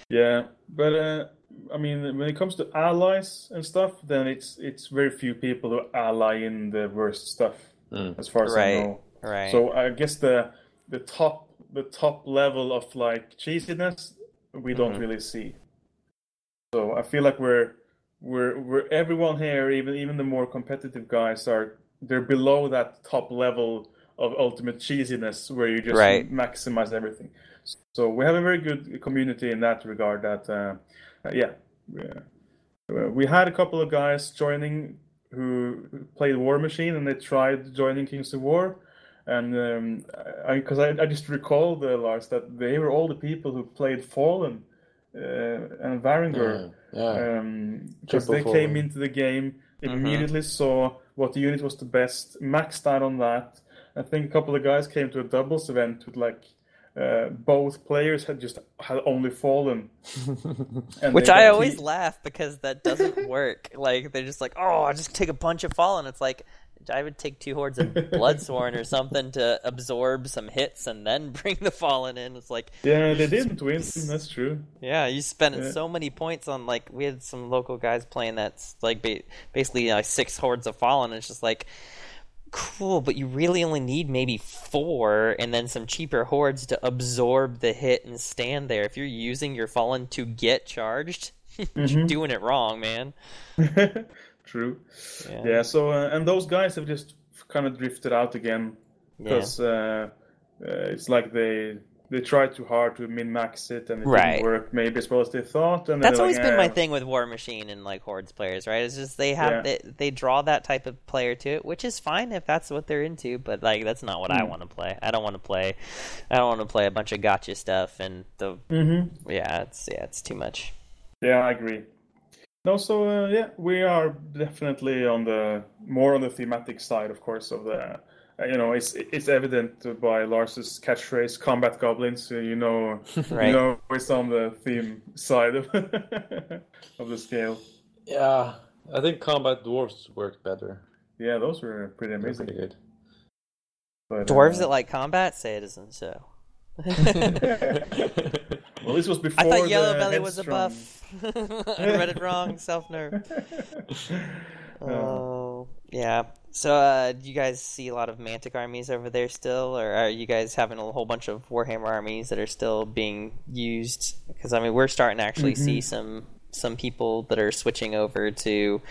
Yeah, but uh, I mean, when it comes to allies and stuff, then it's it's very few people who ally in the worst stuff, mm. as far as right. I know. Right. So I guess the the top the top level of like cheesiness we don't mm-hmm. really see. So I feel like we're we're we're everyone here, even even the more competitive guys are they're below that top level of ultimate cheesiness where you just right. maximize everything. So we have a very good community in that regard. That uh, uh, yeah, uh, we had a couple of guys joining who played Warmachine and they tried joining Kings of War. And because um, I, I, I, just recall the Lars that they were all the people who played Fallen uh, and Varangur. Yeah, because um, they Fallen. came into the game, mm-hmm. immediately mm-hmm. saw what the unit was the best, maxed out on that. I think a couple of guys came to a doubles event with like uh, both players had just had only fallen. Which I always laugh because that doesn't work. like they're just like, oh, I just take a bunch of fallen. It's like I would take two hordes of Bloodsworn or something to absorb some hits and then bring the Fallen in. It's like yeah, they didn't win. That's true. Yeah, you spent Yeah. so many points on like we had some local guys playing that's like ba- basically uh, six hordes of Fallen. It's just like cool, but you really only need maybe four and then some cheaper hordes to absorb the hit and stand there. If you're using your Fallen to get charged, you're doing it wrong, man. True. Yeah. Yeah. So uh, and those guys have just kind of drifted out again because uh, uh, it's like they they tried too hard to min max it and it Right. didn't work maybe as well as they thought. And then That's always like, been my "Eh." thing with Warmachine and like Hordes players, right? It's just they have Yeah. they, they draw that type of player to it, which is fine if that's what they're into. But like that's not what I Hmm. want to play. I don't want to play. I don't want to play a bunch of gotcha stuff and the Mhm. yeah, it's yeah, it's too much. Yeah, I agree. No, so uh, yeah, we are definitely on the more on the thematic side, of course, of the. Uh, you know, it's it's evident by Lars's catchphrase "combat goblins." So you know, Right. you know, it's on the theme side of of the scale. Yeah, I think combat dwarves worked better. Yeah, those were pretty They're amazing. pretty good. But, Dwarves uh, that like combat say it isn't so. well, this was before. I thought Yellow Belly was a buff. I read it wrong. Self nerve. Oh yeah. So, uh, do you guys see a lot of Mantic armies over there still, or are you guys having a whole bunch of Warhammer armies that are still being used? Because I mean, we're starting to actually see some some people that are switching over to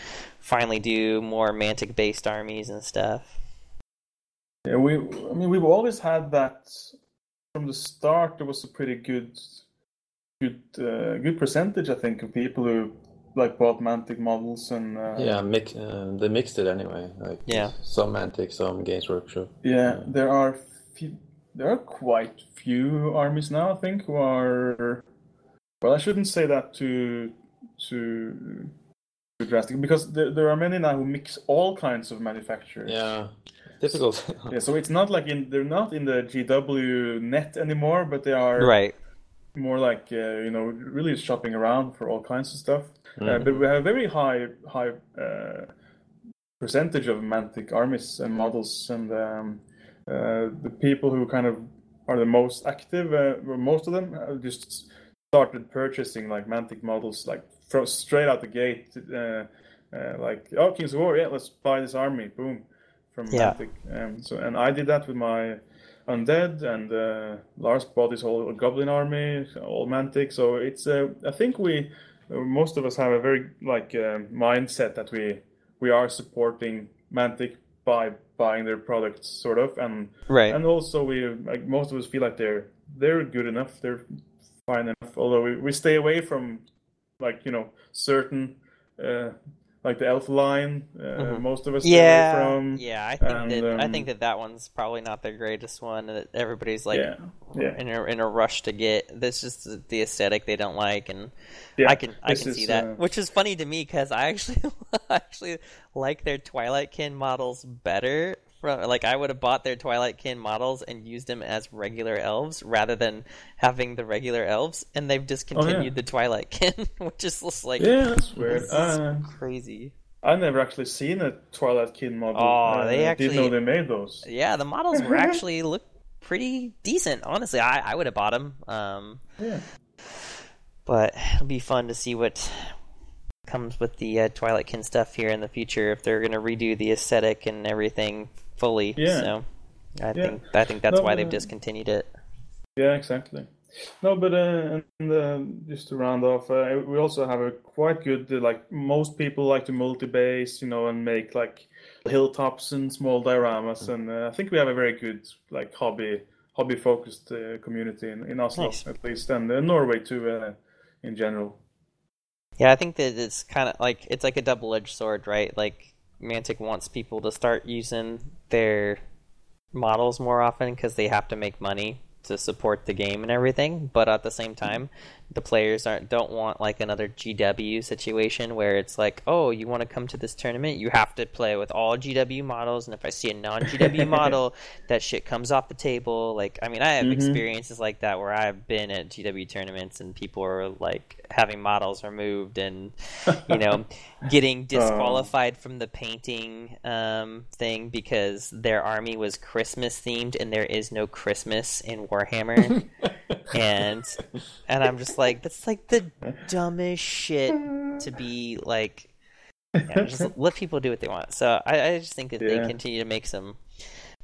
finally do more Mantic based armies and stuff. Yeah, we. I mean, we've always had that from the start. There was a pretty good, good, uh, good percentage, I think, of people who like bought Mantic models and uh, yeah, mix, uh, they mixed it anyway. Like Yeah. some Mantic, some Games Workshop. Yeah, there are few, there are quite few armies now. I think who are. Well, I shouldn't say that to to too drastic because there, there are many now who mix all kinds of manufacturers. Yeah, difficult. Yeah, so it's not like in they're not in the GW net anymore, but they are Right. more like uh, you know really shopping around for all kinds of stuff. Uh, Mhm. but we have a very high high uh, percentage of Mantic armies and models, and um, uh, the people who kind of are the most active, uh, most of them just started purchasing like Mantic models like fro- straight out the gate. Uh, uh, like oh, Kings of War, yeah, let's buy this army, boom, from Yeah. Mantic. Um, so and I did that with my undead, and uh, Lars bought his whole goblin army, all Mantic. So it's uh, I think we most of us have a very like uh, mindset that we we are supporting Mantic by buying their products, sort of, and Right. and also we like most of us feel like they're they're good enough, they're fine enough. Although we, we stay away from like you know certain uh, like the elf line. Uh, Most of us stay away Yeah, from. yeah. I think and, that I um, think that that one's probably not the greatest one. That everybody's like Yeah, yeah. in a in a rush to get. That's just the- the aesthetic they don't like, and Yeah, I can I can is, see that. uh, Which is funny to me because I actually actually like their Twilight Kin models better. From like I would have bought their Twilight Kin models and used them as regular elves rather than having the regular elves, and they've discontinued the Twilight Kin, which is just like Oh, Yeah, that's weird. Uh, crazy. I've never actually seen a Twilight Kin model. Oh, they I didn't know they made those. Yeah, the models were actually look pretty decent. Honestly, I, I would have bought them. Um, Yeah. but it'll be fun to see what comes with the uh, Twilight Kin stuff here in the future if they're going to redo the aesthetic and everything fully. Yeah. So I Yeah. think I think that's No, why they've uh, discontinued it. Yeah, exactly. No, but uh, and uh, just to round off, uh, we also have a quite good uh, like most people like to multi-base, you know, and make like hilltops and small dioramas, and uh, I think we have a very good like hobby hobby focused uh, community in, in Oslo Nice. at least, and uh, Norway too in general. Yeah, I think that it's kind of like it's like a double-edged sword, right? Like Mantic wants people to start using their models more often because they have to make money to support the game and everything. But at the same time, the players aren't don't want like another GW situation where it's like, oh, you want to come to this tournament, you have to play with all GW models, and if I see a non GW model, that shit comes off the table. Like, I mean, I have Mhm. experiences like that where I've been at GW tournaments and people are like having models removed and you know getting disqualified from the painting um, thing because their army was Christmas themed and there is no Christmas in Warhammer and and I'm just like that's like the dumbest shit to be like yeah, just let people do what they want. So I, I just think that they continue to make some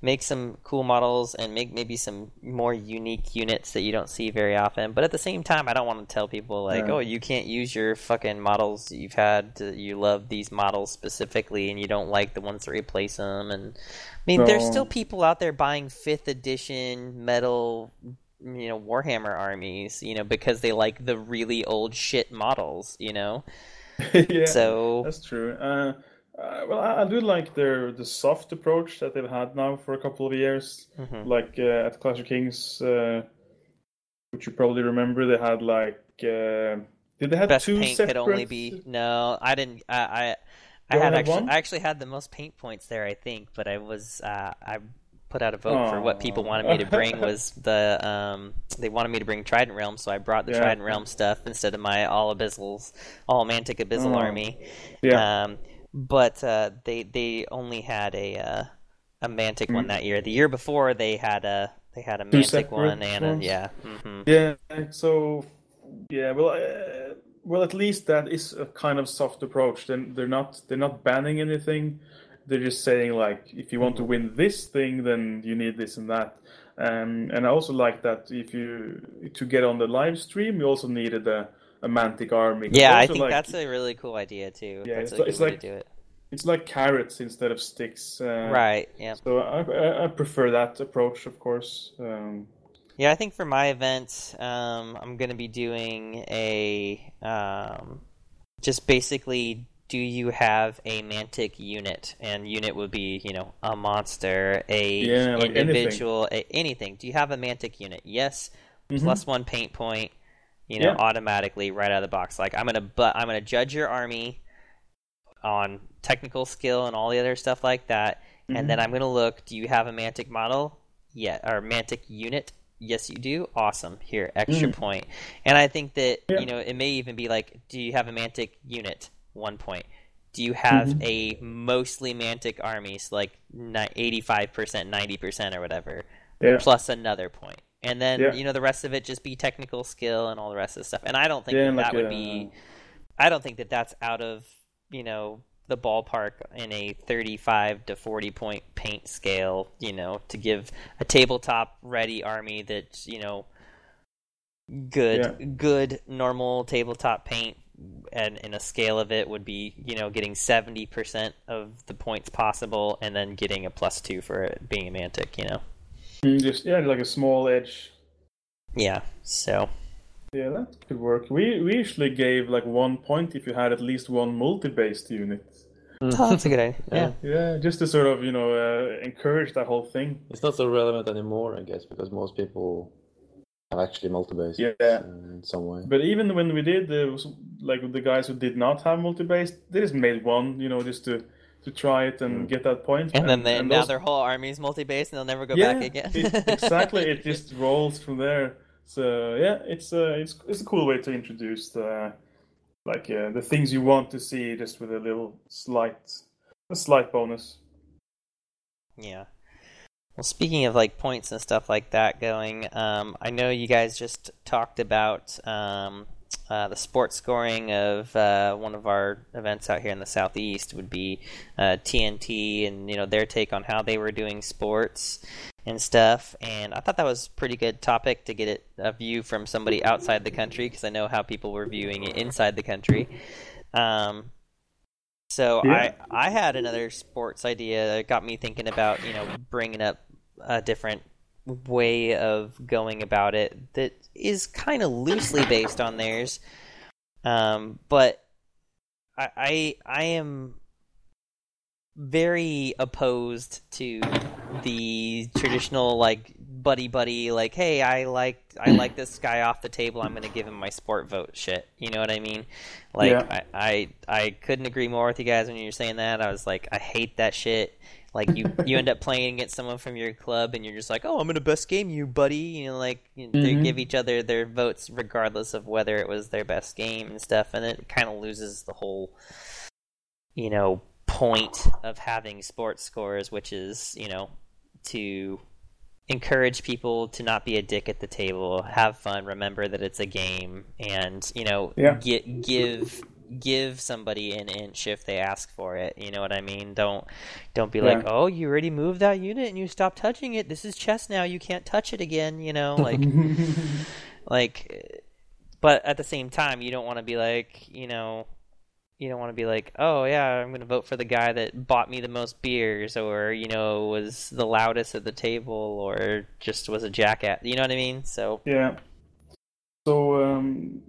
make some cool models and make maybe some more unique units that you don't see very often. But at the same time, I don't want to tell people like, Yeah. oh, you can't use your fucking models you've had. To, you love these models specifically, and you don't like the ones that replace them. And I mean, there's still people out there buying fifth edition metal. You know, Warhammer armies, you know, because they like the really old shit models, you know? yeah, So, that's true. Uh, uh, well, I, I do like their the soft approach that they've had now for a couple of years. mhm. Like uh, at Clash of Kings, uh, which you probably remember, they had like uh, did they have best two paint separate? could only be no i didn't i i, I had had actually one? i actually had the most paint points there i think but i was uh i put out a vote for what people wanted me to bring was the um they wanted me to bring trident realm so i brought the Yeah. trident realm stuff instead of my all abyssals all mantic abyssal Oh. army Yeah, um but uh they they only had a uh a mantic one Mm. that year the year before they had a they had a Two mantic one and a, yeah hmm yeah. So yeah, well, uh, well, at least that is a kind of soft approach. Then they're not they're not banning anything. They're just saying like, if you want to win this thing, then you need this and that. Um, and I also like that if you to get on the live stream, you also needed a, a Mantic army. yeah i think like, that's a really cool idea too Yeah, that's it's a like- it's like- to do it it's like carrots instead of sticks. Uh, right yeah So I, I, I prefer that approach, of course. Um, Yeah, I think for my event, um, I'm going to be doing a um, just basically. Do you have a mantic unit? And unit would be, you know, a monster, a Yeah, like individual, a, anything. Do you have a mantic unit? Yes, mhm. plus one paint point. You know, Yeah. automatically right out of the box. Like I'm gonna, but I'm gonna judge your army on technical skill and all the other stuff like that, and then Mhm. I'm gonna look. Do you have a mantic model? Yeah, or mantic unit? Yes, you do. Awesome. Here, extra Mm. point. And I think that Yeah. you know it may even be like, do you have a mantic unit? One point. Do you have Mhm. a mostly mantic army, so like eighty-five percent, ninety percent, or whatever? yeah. plus another point. And then Yeah. you know the rest of it just be technical skill and all the rest of the stuff. And I don't think Yeah, that, and that like, would uh, be I don't think that that's out of, you know, the ballpark in a 35 to 40 point paint scale, you know, to give a tabletop ready army that's, you know, good Yeah. good normal tabletop paint and in a scale of it would be, you know, getting 70% of the points possible and then getting a plus 2 for it being a mantic, you know. Mm, Just yeah, like a small edge. Yeah. So, Yeah, that could work. We we usually gave like one point if you had at least one multi-based unit. oh, that's a good idea. Yeah. Yeah, just to sort of you know uh, encourage that whole thing. It's not so relevant anymore, I guess, because most people have actually multi-based Yeah. in some way. But even when we did, there was like the guys who did not have multi-based, they just made one, you know, just to to try it and Mm. get that point. And then they, and now those- their whole army's multi-base and they'll never go yeah, back again. it- exactly. It just rolls from there. So yeah, it's uh, it's it's a cool way to introduce the like uh, the things you want to see, just with a little slight a slight bonus. Yeah. Well, speaking of like points and stuff like that going, um, I know you guys just talked about um, uh, the sports scoring of uh, one of our events out here in the southeast would be uh, TNT and you know their take on how they were doing sports and stuff. And I thought that was pretty good topic to get a view from somebody outside the country because I know how people were viewing it inside the country. Um, so Yeah. I I had another sports idea that got me thinking about you know bringing up a different way of going about it that is kind of loosely based on theirs, um, but I, I I am very opposed to the traditional like buddy buddy like hey I like I like this guy off the table. I'm gonna give him my sport vote shit. You know what I mean? Like Yeah. I, I I couldn't agree more with you guys when you were saying that. I was like I hate that shit. Like you you end up playing against someone from your club and you're just like oh I'm gonna best game you buddy. You know like you they mm-hmm. give each other their votes regardless of whether it was their best game and stuff and it kind of loses the whole you know point of having sports scores which is you know to encourage people to not be a dick at the table have fun remember that it's a game and you know Yeah. gi- give give somebody an inch if they ask for it you know what i mean? Don't don't be like oh you already moved that unit and you stopped touching it. This is chess now. You can't touch it again you know like like but at the same time you don't want to be like you know you don't want to be like oh yeah i'm going to vote for the guy that bought me the most beers or you know was the loudest at the table or just was a jackass you know what i mean so Yeah. So um,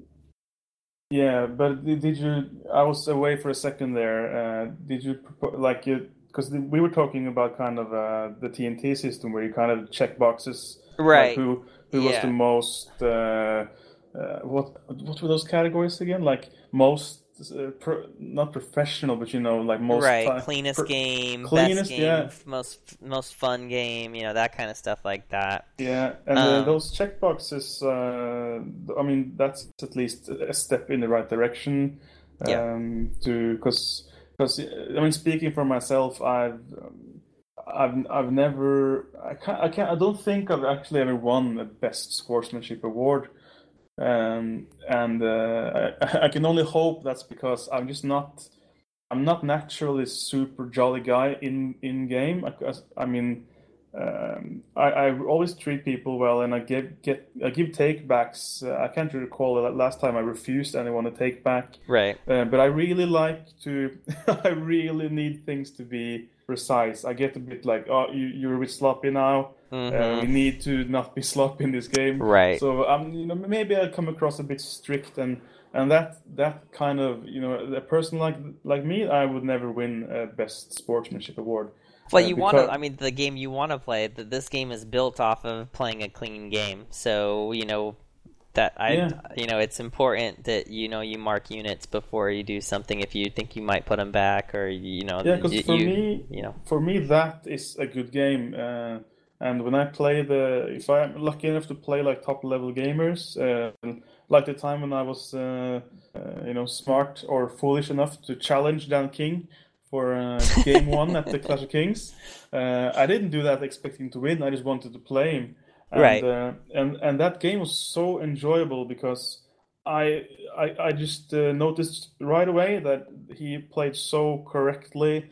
yeah, but did you? I was away for a second there. Uh, did you like you? Because we were talking about kind of uh, the TNT system where you kind of check boxes. like right who who was the most? Uh, uh, what what were those categories again? Like most, uh, pro, not professional, but you know, like most right cleanest per- game cleanest, best game yeah. most most fun game you know that kind of stuff like that Yeah, and uh, Um, those checkboxes, uh, I mean, that's at least a step in the right direction. Yeah. Um, to because because I mean, speaking for myself, I've um, I've I've never I can't I can't I don't think I've actually ever won a best sportsmanship award. Um, and uh, I, I can only hope that's because I'm just not I'm not naturally super jolly guy in in game. I, I mean, um, I, I always treat people well, and I give get I give take backs. Uh, I can't recall the last time I refused anyone a take back, right uh, but I really like to. I really need things to be precise. I get a bit like, oh, you you're a bit sloppy now. Uh, Mhm. we need to not be sloppy in this game. right So um, you know, maybe I come across a bit strict, and and that that kind of you know, a person like like me, I would never win a best sportsmanship award. But Uh, you want to, I mean, the game you want to play, th- this game is built off of playing a clean game. So, you know, that I, Yeah. you know, it's important that, you know, you mark units before you do something if you think you might put them back or, you know, Yeah, because for you, me, you know, for me that is a good game. Uh, and when I play the, if I'm lucky enough to play like top level gamers, uh, like the time when I was, uh, uh, you know, smart or foolish enough to challenge Dan King for uh, game one at the Clash of Kings, uh, I didn't do that expecting to win. I just wanted to play him. And, Right. Uh, and and that game was so enjoyable because I I, I just uh, noticed right away that he played so correctly.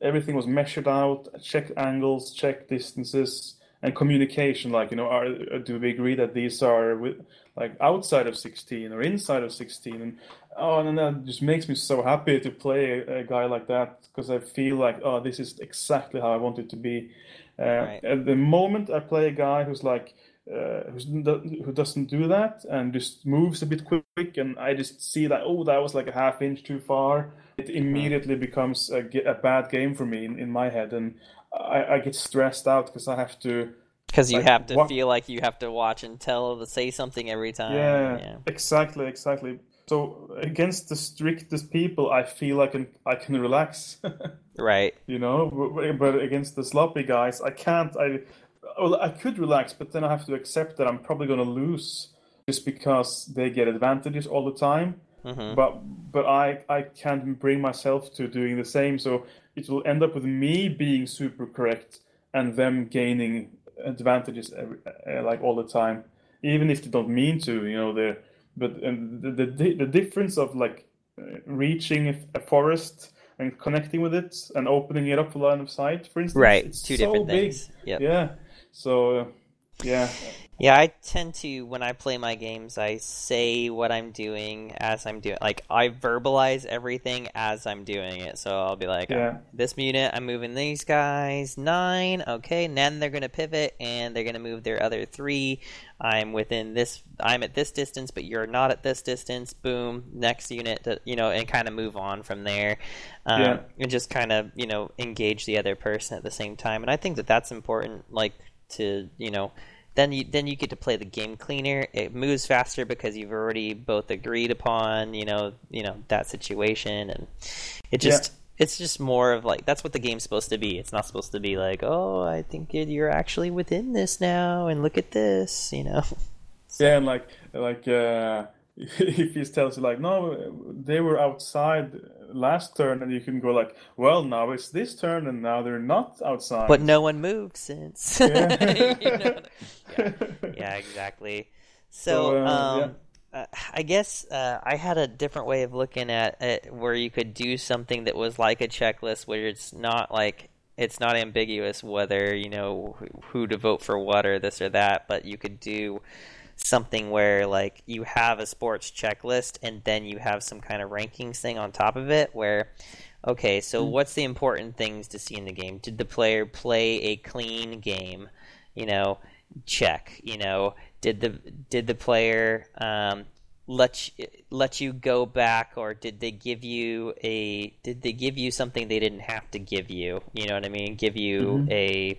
Everything was measured out, check angles, check distances, and communication. Like you know, are do we agree that these are with, like outside of 16 or inside of 16? And oh, and that just makes me so happy to play a, a guy like that because I feel like oh, this is exactly how I want it to be. Uh, Right. At the moment I play a guy who's like uh, who's, who doesn't do that and just moves a bit quick, and I just see that oh, that was like a half inch too far. It immediately becomes a, a bad game for me in, in my head, and I, I get stressed out because I have to. because you like, have to what- feel like you have to watch and tell to say something every time. Yeah, yeah. exactly, exactly. So against the strictest people, I feel like I can, I can relax. Right. you know but- but against the sloppy guys i can't i well i could relax but then i have to accept that i'm probably going to lose just because they get advantages all the time. Hmm but but i i can't bring myself to doing the same. So it will end up with me being super correct and them gaining advantages every, uh, like all the time even if they don't mean to you know they're but and the, the the difference of like uh, reaching a forest and connecting with it and opening it up for line of sight for instance Right. it's Two so different big. things. Yep. yeah so uh, yeah Yeah, I tend to when I play my games, I say what I'm doing as I'm doing. Like I verbalize everything as I'm doing it. So I'll be like, Yeah. "This unit, I'm moving these guys nine. Okay, and then they're gonna pivot and they're gonna move their other three. I'm within this. I'm at this distance, but you're not at this distance. Boom, next unit. To, you know, and kind of move on from there. Um, Yeah. and just kind of you know engage the other person at the same time. And I think that that's important. Like to you know then you then you get to play the game cleaner. It moves faster because you've already both agreed upon you know you know that situation, and it just. Yeah. It's just more of like that's what the game's supposed to be. It's not supposed to be like, oh, I think you're actually within this now, and look at this, you know. Yeah, and like like uh, if he tells you like, no, they were outside last turn, and you can go like, well, now it's this turn, and now they're not outside. But no one moved since. Yeah, you know? yeah. yeah. exactly. So, so uh, um, yeah. Uh, I guess uh, I had a different way of looking at it, where you could do something that was like a checklist, where it's not like it's not ambiguous whether you know who to vote for what or this or that, but you could do something where like you have a sports checklist and then you have some kind of rankings thing on top of it where okay so mm. what's the important things to see in the game did the player play a clean game you know check you know did the did the player um, let you, let you go back or did they give you a did they give you something they didn't have to give you you know what i mean give you mm-hmm. a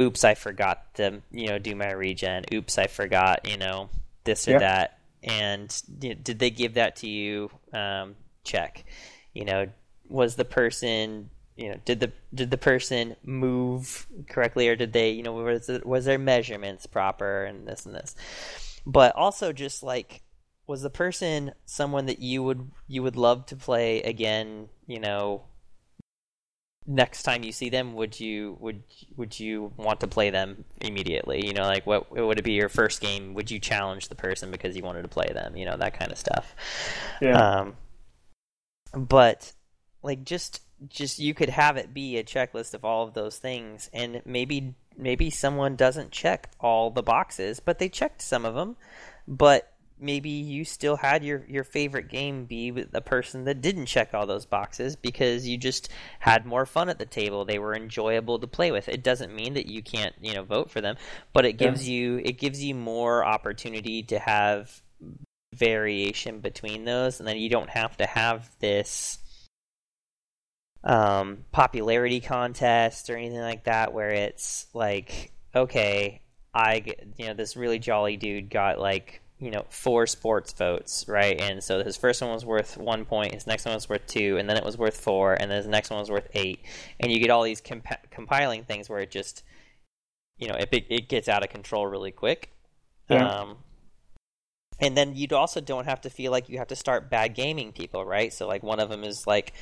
oops, I forgot to you know do my regen. Oops, I forgot you know this or yeah. that. And did they give that to you? Um, check. You know, was the person you know did the did the person move correctly or did they you know was it, was their measurements proper and this and this but also just like was the person someone that you would you would love to play again you know next time you see them would you would would you want to play them immediately? You know like what would it be your first game? Would you challenge the person because you wanted to play them? You know that kind of stuff. Yeah. Um but like just just you could have it be a checklist of all of those things and maybe maybe someone doesn't check all the boxes but they checked some of them but maybe you still had your, your favorite game be with the person that didn't check all those boxes because you just had more fun at the table. They were enjoyable to play with. It doesn't mean that you can't, you know, vote for them, but it gives yeah. you it gives you more opportunity to have variation between those and then you don't have to have this um, popularity contest or anything like that where it's like okay I you know this really jolly dude got like you know four sports votes, right? And so his first one was worth one point, his next one was worth two, and then it was worth four, and then his next one was worth eight. And you get all these comp- compiling things where it just, you know, it it gets out of control really quick. Yeah. Um, and then you also don't have to feel like you have to start bad gaming people, right? So like one of them is like,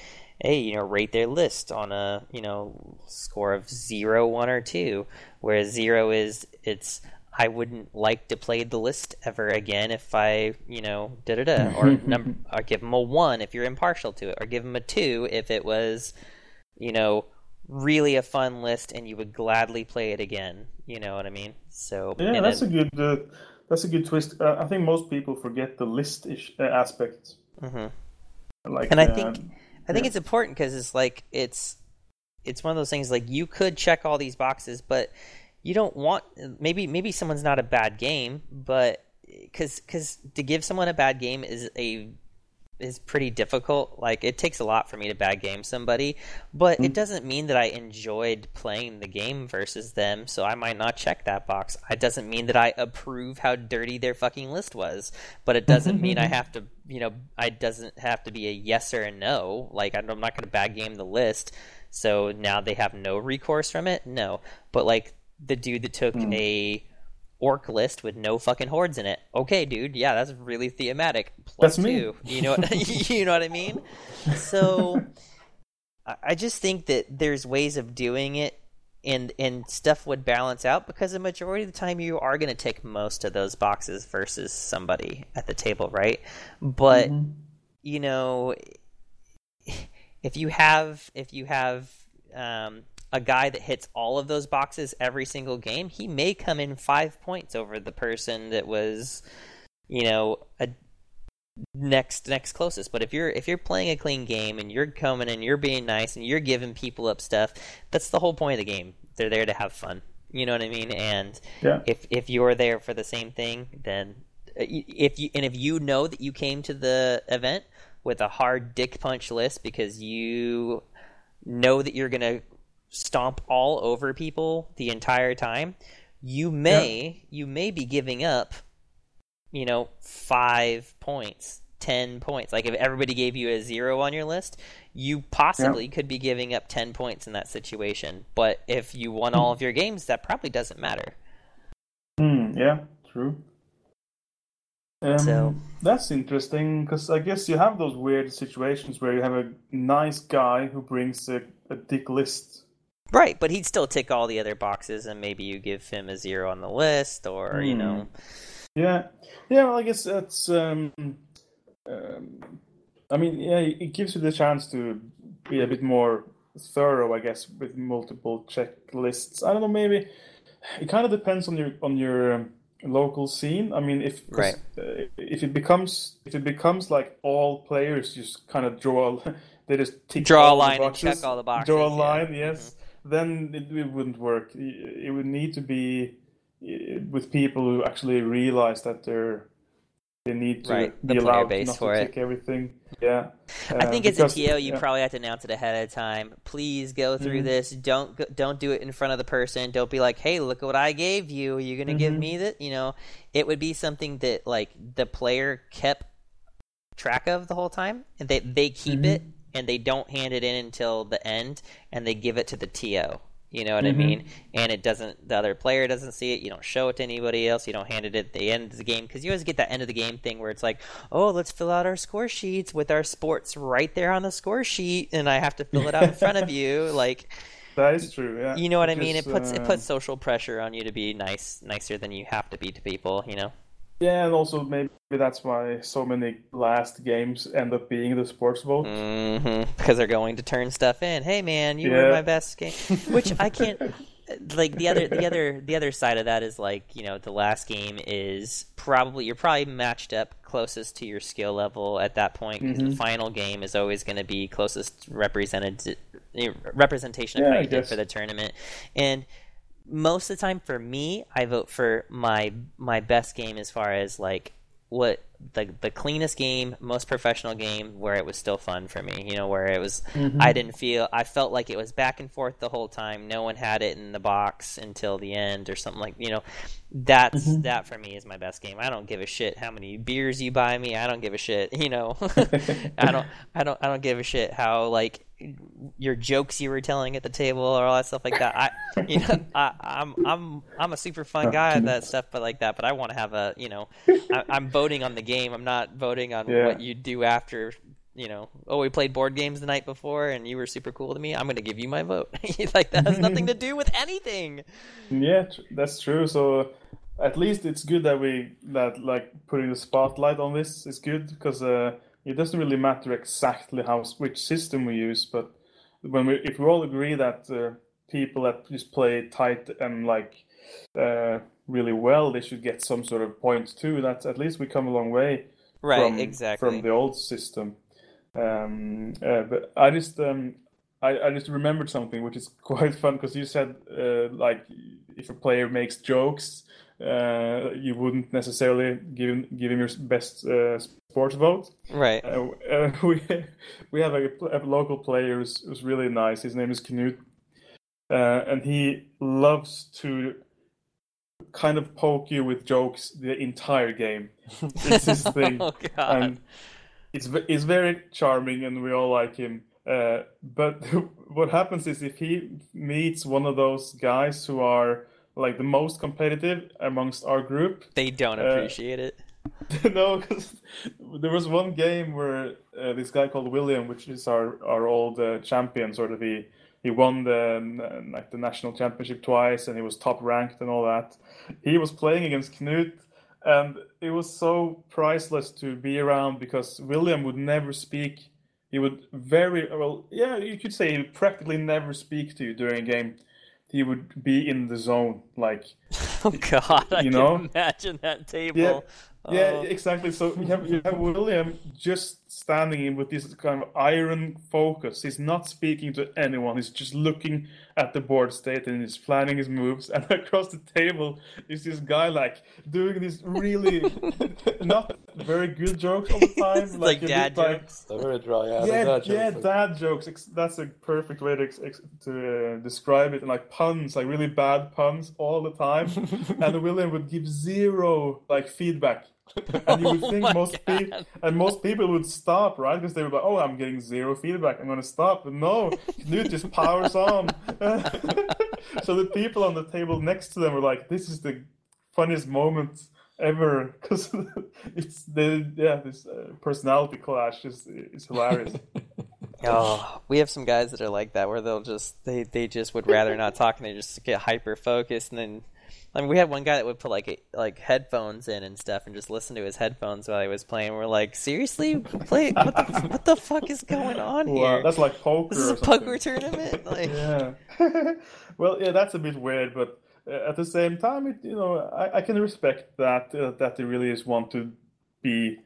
hey, you know, rate their list on a you know score of zero, one, or two, where zero is it's I wouldn't like to play the list ever again if I, you know, da da da. Or number, or give them a one if you're impartial to it, or give them a two if it was, you know, really a fun list and you would gladly play it again. You know what I mean? So yeah, that's a good uh, that's a good twist. Uh, I think most people forget the list uh, aspect. Mm-hmm. Like, and I think uh, I think yeah. it's important because it's like it's it's one of those things like you could check all these boxes, but you don't want maybe maybe someone's not a bad game, but because because to give someone a bad game is a is pretty difficult. Like it takes a lot for me to bad game somebody, but mm-hmm. it doesn't mean that I enjoyed playing the game versus them. So I might not check that box. It doesn't mean that I approve how dirty their fucking list was, but it doesn't mean I have to. You know, I doesn't have to be a yes or a no. Like I'm not going to bad game the list. So now they have no recourse from it. No, but like the dude that took mm. a orc list with no fucking hordes in it. Okay, dude, yeah, that's really thematic. Plus that's two. Me. You know what you know what I mean? So I just think that there's ways of doing it and and stuff would balance out because the majority of the time you are going to take most of those boxes versus somebody at the table, right? But mm-hmm. you know if you have if you have um, a guy that hits all of those boxes every single game, he may come in five points over the person that was, you know, a next next closest. But if you're if you're playing a clean game and you're coming and you're being nice and you're giving people up stuff, that's the whole point of the game. They're there to have fun. You know what I mean? And yeah. if if you're there for the same thing, then uh, if you and if you know that you came to the event with a hard dick punch list because you know that you're going to stomp all over people the entire time, you may you may be giving up, you know, five points, ten points. Like if everybody gave you a zero on your list, you possibly could be giving up ten points in that situation. But if you won all of your games, that probably doesn't matter. Hmm, yeah, true. Um, So- that's interesting because I guess you have those weird situations where you have a nice guy who brings a, a dick list. Right, but he'd still tick all the other boxes, and maybe you give him a zero on the list, or you Hmm. know, Yeah, yeah. Well, I guess that's. Um, um, I mean, yeah, it gives you the chance to be a bit more thorough, I guess, with multiple checklists. I don't know, maybe it kind of depends on your on your um, local scene. I mean, if Right. uh, if it becomes if it becomes like all players just kind of draw, they just tick Draw a all the line and check all the boxes, Draw a yeah. line, yes. Then it, it wouldn't work. It, it would need to be with people who actually realize that they're they need to Right, be the player allowed base not for to it. tick everything. Yeah, I think as because- a TO, you yeah. probably have to announce it ahead of time. Please go through Mhm. this. Don't go, don't do it in front of the person. Don't be like, "Hey, look what I gave you. You're you going to give me that?" You know, it would be something that like the player kept track of the whole time, and they they keep Mhm. it and they don't hand it in until the end, and they give it to the TO. You know what I Mhm. mean? And it doesn't. The other player doesn't see it. You don't show it to anybody else. You don't hand it at the end of the game because you always get that end of the game thing where it's like, oh, let's fill out our score sheets with our sports right there on the score sheet, and I have to fill it out in front of you. Like, that is true. Yeah, you know what I mean? It puts it uh, puts social pressure on you to be nice, nicer than you have to be to people. You know? Yeah, and also maybe that's why so many last games end up being the sports vote. hmm Because they're going to turn stuff in. Hey, man, you were my best game. Which I can't. Like the other, the other, the other side of that is like you know the last game is probably you're probably matched up closest to your skill level at that point because the final game is always going to be closest represented representation of Yeah, how you did for the tournament and most of the time for me i vote for my my best game as far as like what the the cleanest game most professional game where it was still fun for me you know where it was Mm-hmm. i didn't feel i felt like it was back and forth the whole time no one had it in the box until the end or something like you know that's Mm-hmm. that for me is my best game i don't give a shit how many beers you buy me i don't give a shit you know i don't i don't i don't give a shit how like your jokes you were telling at the table or all that stuff like that. I, you know, I, I'm I'm I'm a super fun guy at that stuff, but like that. But I want to have a, you know, I, I'm voting on the game. I'm not voting on Yeah. what you do after. You know, oh, we played board games the night before, and you were super cool to me. I'm going to give you my vote. like that has nothing to do with anything. Yeah, tr- that's true. So at least it's good that we that like putting the spotlight on this is good because uh, it doesn't really matter exactly how which system we use, but when we if we all agree that uh, people that just play tight and like uh, really well, they should get some sort of points too. That's at least we come a long way Right, from, exactly. from the old system. Um, uh, but I just um, I, I just remembered something which is quite fun because you said uh, like if a player makes jokes, uh, you wouldn't necessarily give him give him your best uh, sports vote. right. Uh, uh, we we have a, a local player who's, who's really nice. His name is Knut, uh, and he loves to kind of poke you with jokes the entire game. It's his thing, oh God. and it's it's very charming, and we all like him. Uh, but what happens is if he meets one of those guys who are like the most competitive amongst our group, they don't uh, appreciate it. no, 'cause there was one game where uh, this guy called William, which is our our old uh, champion, sort of he he won the like the national championship twice, and he was top ranked and all that. He was playing against Knut, and it was so priceless to be around because William would never speak. He would very well, yeah, you could say he practically never speak to you during a game. He would be in the zone, like Oh God, I you can know? imagine that table. Yeah, yeah, Oh. exactly. So you have, you have William just standing in with this kind of iron focus. He's not speaking to anyone. He's just looking at the board state and he's planning his moves. And across the table is this guy like doing these really not very good jokes all the time, It's like dad bit like- jokes. They're very dry. Yeah, yeah, dad yeah, jokes. dad jokes. That's a perfect way to to uh, describe it. And like puns, like really bad puns all the time. and William would give zero like feedback. And you would Oh think my most people and most people would stop, right? Because they were like, "Oh, I'm getting zero feedback. I'm gonna stop." But no, Knut just powers on. so the people on the table next to them were like, "This is the funniest moment ever," because it's the yeah this uh, personality clash is is hilarious. Oh, we have some guys that are like that where they'll just they they just would rather not talk and they just get hyper focused and then I mean we had one guy that would put like like headphones in and stuff and just listen to his headphones while he was playing. We're like, seriously, play what the what the fuck is going on here? that's like poker. this is a poker tournament. Like, yeah. well, yeah, that's a bit weird, but uh, at the same time, it, you know, I, I can respect that uh, that they really just want to be,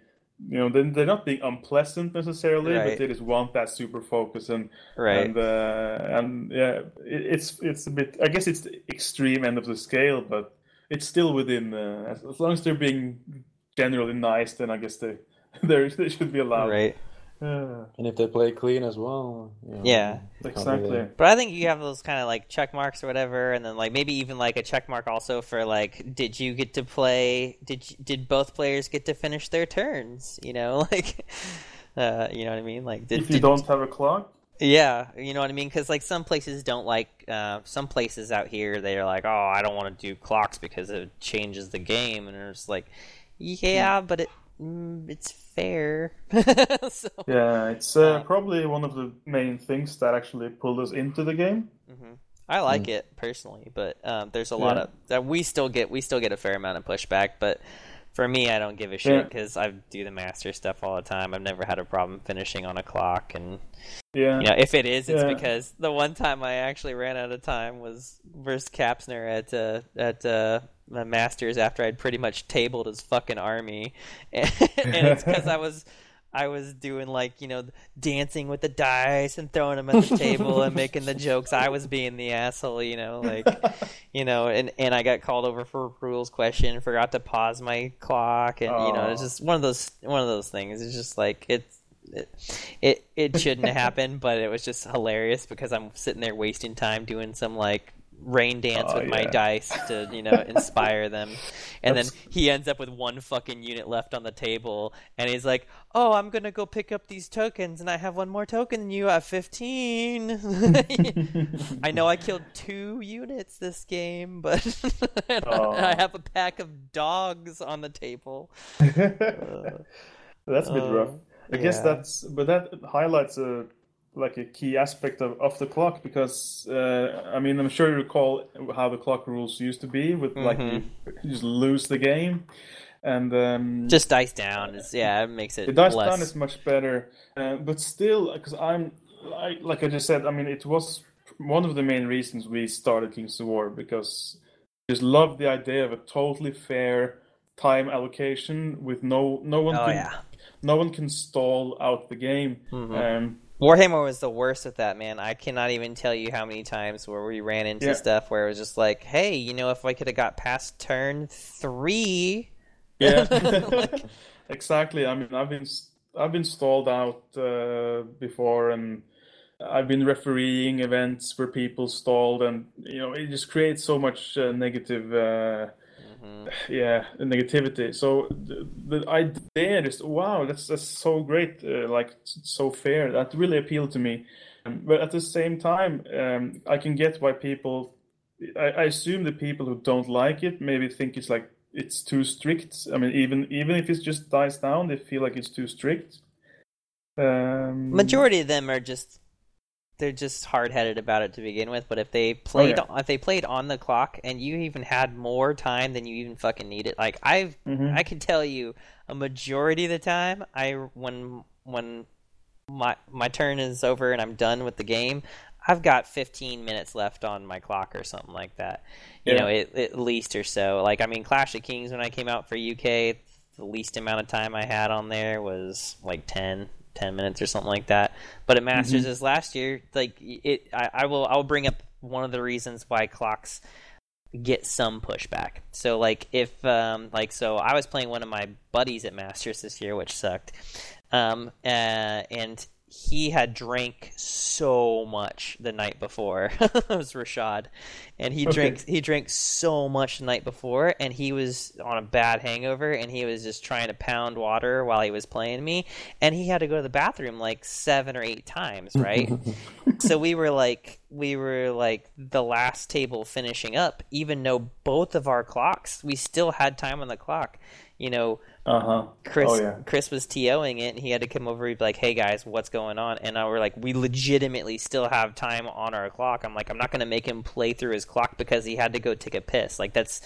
you know, they're, they're not being unpleasant necessarily, Right. but they just want that super focus and right. and uh, and yeah, it, it's it's a bit. I guess it's the extreme end of the scale, but it's still within. Uh, as, as long as they're being generally nice, then I guess they they should be allowed. Right. Yeah, And if they play clean as well, you know, Yeah. exactly. really- But I think you have those kind of like check marks or whatever, and then like maybe even like a check mark also for like, did you get to play? Did you, did both players get to finish their turns? You know, like, uh, you know what I mean? Like, did, If you did- don't have a clock, yeah, you know what I mean? Because like some places don't like, uh, some places out here they're like, oh, I don't want to do clocks because it changes the game, and it's like, yeah, but it mm, it's fair. so, Yeah, it's uh, Uh, probably one of the main things that actually pulled us into the game. I like it personally, but um, there's a lot of that we still get. We still get a fair amount of pushback, but for me, I don't give a shit because I do the master stuff all the time. I've never had a problem finishing on a clock, and Yeah, you know, if it is, it's Yeah. because the one time I actually ran out of time was versus Kapsner at uh, at uh, the Masters after I'd pretty much tabled his fucking army, and, it's because I was. I was doing like you know dancing with the dice and throwing them at the table and making the jokes. I was being the asshole, you know, like you know, and and I got called over for a rules question, forgot to pause my clock, and you know, it's just one of those one of those things. It's just like it's it it, it shouldn't happen, but it was just hilarious because I'm sitting there wasting time doing some like rain dance Oh, with my dice to you know inspire them. And That's- then he ends up with one fucking unit left on the table and he's like oh i'm gonna go pick up these tokens and i have one more token than you have 15 i know i killed two units this game but Oh. i have a pack of dogs on the table. That's a bit Uh, rough. I guess that's, but that highlights a like a key aspect of, of the clock because uh, I mean I'm sure you recall how the clock rules used to be with like you, you just lose the game and um, just dice down is yeah it makes it The dice less down is much better, uh, but still, because I'm I, like I just said, I mean, it was one of the main reasons we started Kings of War because I just love the idea of a totally fair time allocation with no no one oh can, yeah. no one can stall out the game. Um, Warhammer was the worst with that, man. I cannot even tell you how many times where we ran into Yeah. stuff where it was just like, hey, you know, if I could have got past turn three. Yeah, exactly. I mean, I've been I've been stalled out uh, before, and I've been refereeing events where people stalled, and you know, it just creates so much uh, negative, uh, yeah, negativity. So the, the idea is, wow, that's that's so great, uh, like so fair. That really appealed to me. Um, But at the same time, um, I can get why people. I, I assume the people who don't like it maybe think it's like it's too strict. I mean, even even if it's just dice down, they feel like it's too strict. Um, Majority of them are just they're just hard headed about it to begin with. But if they played Oh, yeah. if they played on the clock and you even had more time than you even fucking needed, like I've Mhm. I can tell you a majority of the time I when when my my turn is over and I'm done with the game, I've got 15 minutes left on my clock or something like that. You Yeah. know, at, at least or so. Like I mean, Clash of Kings when I came out for UK, the least amount of time I had on there was like 10 10 minutes or something like that. But at Masters this last year, like it I, I will I'll bring up one of the reasons why clocks get some pushback. So like if um like so I was playing one of my buddies at Masters this year, which sucked. Um uh, and he had drank so much the night before. it was Rashad, and he Okay. drank he drank so much the night before, and he was on a bad hangover, and he was just trying to pound water while he was playing me, and he had to go to the bathroom like seven or eight times, right? so we were like we were like the last table finishing up, even though both of our clocks we still had time on the clock, you know. Uh huh. Chris Oh, yeah. Chris was TOing it and he had to come over and be like, Hey guys, what's going on? And I were like, We legitimately still have time on our clock. I'm like, I'm not gonna make him play through his clock because he had to go take a piss. Like that's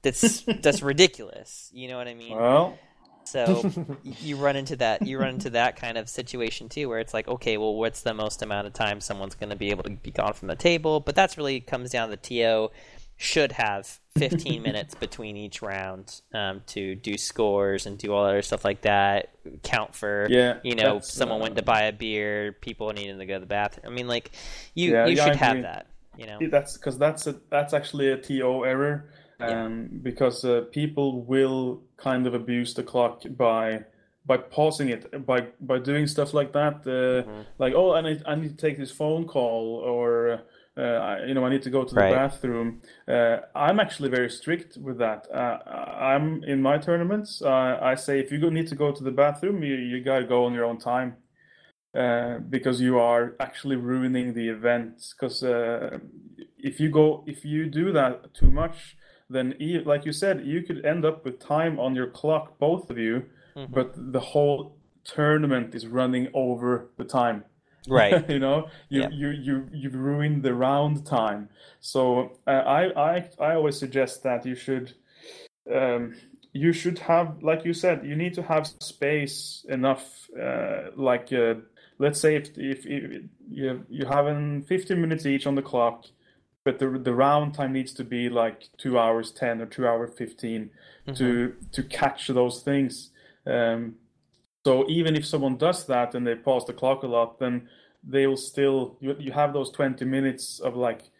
that's that's ridiculous. You know what I mean? Well, So you run into that you run into that kind of situation too where it's like, okay, well what's the most amount of time someone's gonna be able to be gone from the table? But that's really comes down to the TO should have 15 minutes between each round um, to do scores and do all other stuff like that. Count for Yeah, you know someone uh, went to buy a beer, people needing to go to the bathroom. I mean, like you Yeah, you yeah, I should have agree. that. You know, that's because that's a, that's actually a TO error, Yeah. um, because uh, people will kind of abuse the clock by by pausing it by by doing stuff like that. Uh, Mm-hmm. Like, oh, I need I need to take this phone call, or uh, you know, I need to go to the Right. bathroom. Uh, I'm actually very strict with that. Uh, I'm in my tournaments. Uh, I say if you go, need to go to the bathroom, you you gotta go on your own time. Uh, because you are actually ruining the event. Because uh, if you go, if you do that too much, then like you said, you could end up with time on your clock, both of you, Mm-hmm. but the whole tournament is running over the time. Right? you know, you Yeah. you you you've ruined the round time. So uh, I I I always suggest that you should um, you should have, like you said, you need to have space enough. Uh, like uh, let's say if if, if you you have an 15 minutes each on the clock, but the the round time needs to be like two hours 10 or two hour 15 to to catch those things. Um, so even if someone does that and they pause the clock a lot, then they will still you you have those 20 minutes of like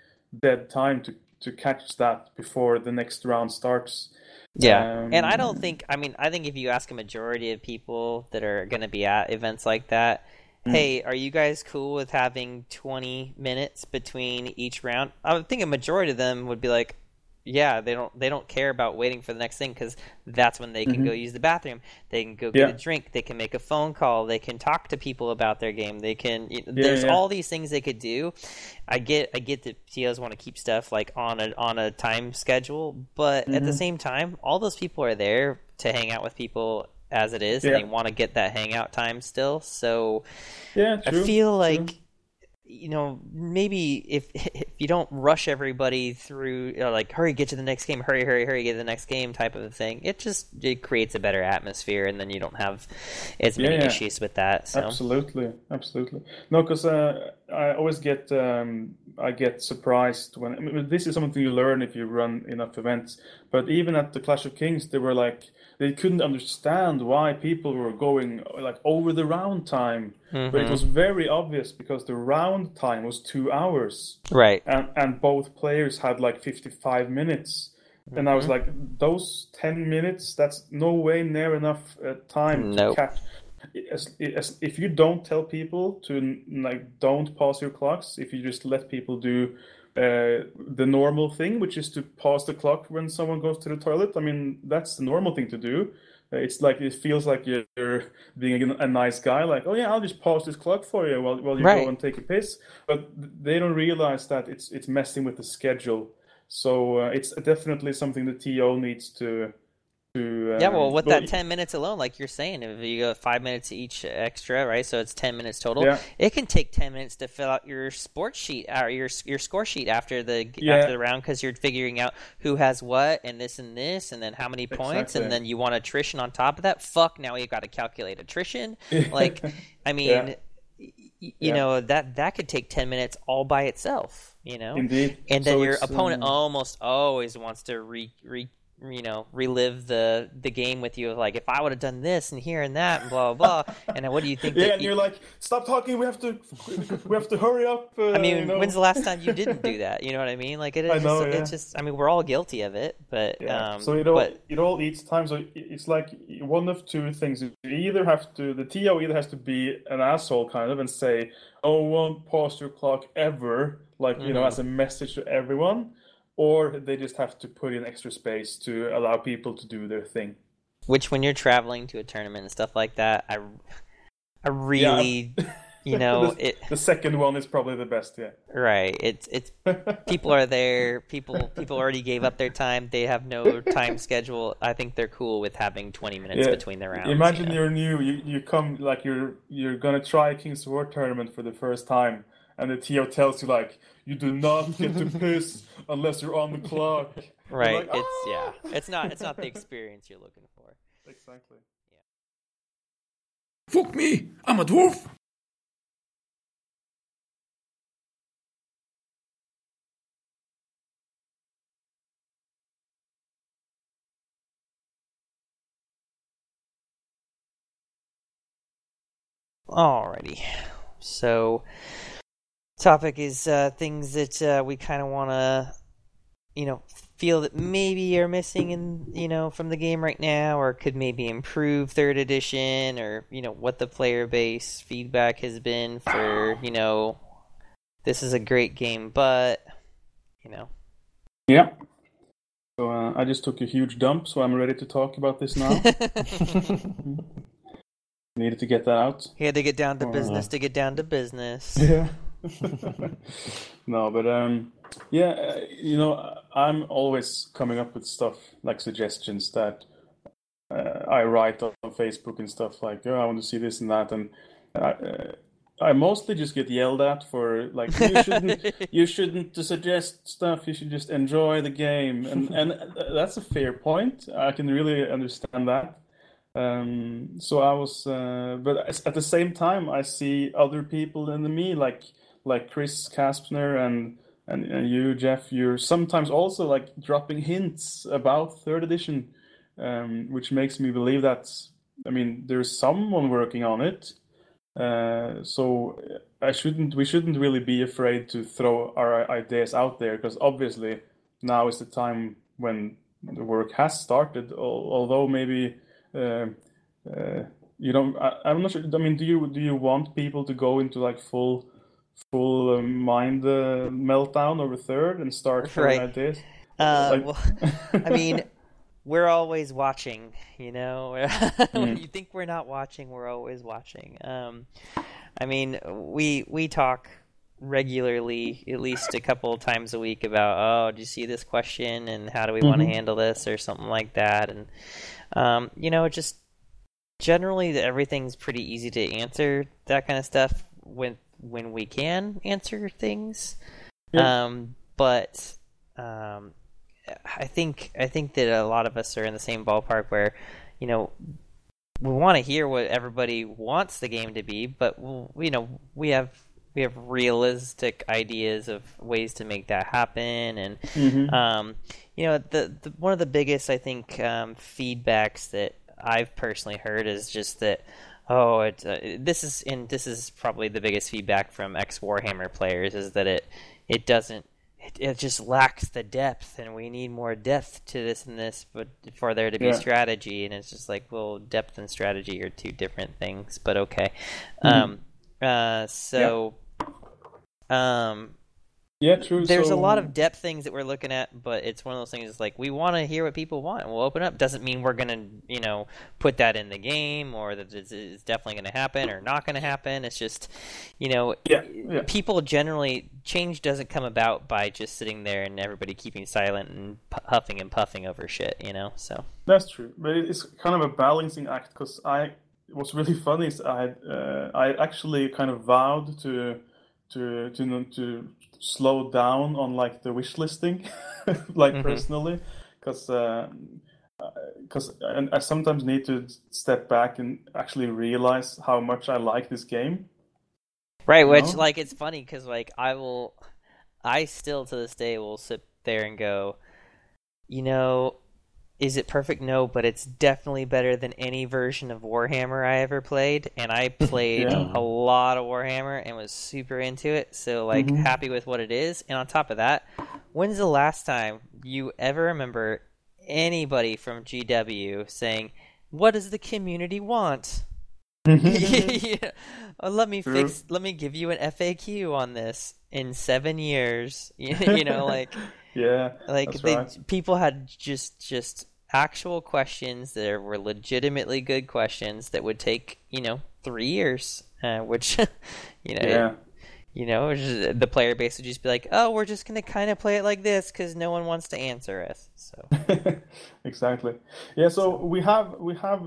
dead time to to catch that before the next round starts. Yeah, and I Um, don't think. I mean, I think if you ask a majority of people that are going to be at events like that, hey, are you guys cool with having twenty minutes between each round? I would think a majority of them would be like, yeah, they don't they don't care about waiting for the next thing because that's when they can go use the bathroom, they can go get Yeah. a drink, they can make a phone call, they can talk to people about their game, they can. there's yeah. all these things they could do. I get I get that TOs want to keep stuff like on a on a time schedule, but at Mm-hmm. the same time, all those people are there to hang out with people as it is, Yeah. and they want to get that hangout time still. So Yeah, I true. feel true. You know maybe if if you don't rush everybody through you know, like hurry get to the next game hurry hurry hurry get to the next game type of a thing it just it creates a better atmosphere and then you don't have as many Yeah, yeah. issues with that so Absolutely, absolutely. No, because uh, I always get um, I get surprised when I mean, this is something you learn if you run enough events. But even at the Clash of Kings, they were like they couldn't understand why people were going like over the round time. But it was very obvious because the round time was two hours, right and and both players had like fifty five minutes. And I was Mm-hmm. like, those 10 minutes, that's no way near enough uh, time Nope. to catch. As, as, if you don't tell people to like don't pause your clocks, if you just let people do uh, the normal thing, which is to pause the clock when someone goes to the toilet, I mean that's the normal thing to do. Uh, It's like it feels like you're being a, a nice guy, like oh yeah, I'll just pause this clock for you while while you Right. go and take a piss. But they don't realize that it's it's messing with the schedule. So uh, it's definitely something the TO needs to to. yeah um, well with that 10 minutes alone like you're saying if you go five minutes each extra right so it's 10 minutes total Yeah. it can take 10 minutes to fill out your sports sheet or your your score sheet after the Yeah. after the round because you're figuring out who has what and this and this and then how many points Exactly. and then you want attrition on top of that fuck now you got to calculate attrition like i mean Yeah. you Yeah. know that that could take 10 minutes all by itself you know Indeed. and then So your opponent um, almost always wants to re, re you know relive the the game with you of like if I would have done this and here and that and blah blah blah. and what do you think? yeah, and you- you're like, stop talking. We have to, we have to hurry up. Uh, I mean, you know? when's the last time you didn't do that? You know what I mean? Like it is. I know, just, yeah. It's just. I mean, we're all guilty of it, but Yeah. um, so it all but it all eats time. So it's like one of two things. You either have to the TO either has to be an asshole kind of and say, "Oh, won't pause your clock ever," like you know, Mhm. as a message to everyone, or they just have to put in extra space to allow people to do their thing. which when you're traveling to a tournament and stuff like that, I, I really, you know, the, it the second one is probably the best. Yeah. right. It's it's people are there. People people already gave up their time. They have no time schedule. I think they're cool with having 20 minutes Yeah. between their rounds. Imagine you know? you're new. You you come like you're you're gonna try King's War tournament for the first time, and the TO tells you like you do not get to piss unless you're on the clock. Right. like, it's "Ah!" yeah. It's not it's not the experience you're looking for. Exactly. Yeah. Fuck me! I'm a dwarf! Alrighty. So, topic is uh, things that uh, we kind of want to, you know, feel that maybe are missing in, you know, from the game right now, or could maybe improve third edition, or you know, what the player base feedback has been for, you know, this is a great game, but, you know, Yeah. So uh, I just took a huge dump, so I'm ready to talk about this now. Needed to get that out. he had to get down to Uh, business to get down to business. Yeah. no, but um, yeah, uh, you know, I'm always coming up with stuff like suggestions that uh, I write on Facebook and stuff like, oh, I want to see this and that, and I, uh, I mostly just get yelled at for like you shouldn't you shouldn't suggest stuff. You should just enjoy the game, and and that's a fair point. I can really understand that. Um, so I was, uh, but at the same time, I see other people in me, like like Chris Kaspner and, and you, Jeff. You're sometimes also like dropping hints about third edition, um, which makes me believe that. I mean, there's someone working on it. Uh, so I shouldn't. We shouldn't really be afraid to throw our ideas out there because obviously now is the time when the work has started. Although maybe uh, uh, you don't. I, I'm not sure. I mean, do you do you want people to go into like full full uh, mind uh, meltdown over third and start throwing Right. ideas? Uh, Like- well, I mean, we're always watching, you know. when Mm. you think we're not watching, we're always watching. Um, I mean, we we talk regularly, at least a couple of times a week, about oh, do you see this question and how do we want to handle this or something like that, and um, you know, just generally everything's pretty easy to answer that kind of stuff when when we can answer things. Um, but um, I think I think that a lot of us are in the same ballpark where, you know, we want to hear what everybody wants the game to be, but you know, we have we have realistic ideas of ways to make that happen, and Mhm. um, you know, the, the one of the biggest I think um, feedbacks that I've personally heard is just that. Oh, it, uh, this is and this is probably the biggest feedback from ex Warhammer players is that it it doesn't it, it just lacks the depth and we need more depth to this and this but for there to be Yeah. strategy and it's just like well depth and strategy are two different things but okay Mhm. um uh so um Yeah, true. there's so, a lot of depth things that we're looking at, but it's one of those things. It's like we want to hear what people want, and we'll open up. Doesn't mean we're gonna, you know, put that in the game or that it's, it's definitely going to happen or not going to happen. It's just, you know, Yeah, yeah. people generally change doesn't come about by just sitting there and everybody keeping silent and huffing and puffing over shit, you know. So That's true, but it's kind of a balancing act because I. What's really funny is I uh, I actually kind of vowed to to to to slow down on like the wish listing, like Mhm. personally, because uh, because I, I sometimes need to step back and actually realize how much I like this game. Right, which know? like it's funny because like I will, I still to this day will sit there and go, you know, is it perfect? No, but it's definitely better than any version of Warhammer I ever played. And I played Yeah. a lot of Warhammer and was super into it. So like Mm-hmm. happy with what it is. And on top of that, when's the last time you ever remember anybody from GW saying, "What does the community want?" Yeah. Uh, Let me True. fix. Let me give you an FAQ on this in seven years. you know, like Yeah, like they right. people had just just actual questions that were legitimately good questions that would take you know three years, uh, which you know Yeah, you know just- the player base would just be like, oh, we're just gonna kind of play it like this because no one wants to answer us. So exactly. Yeah, so we have we have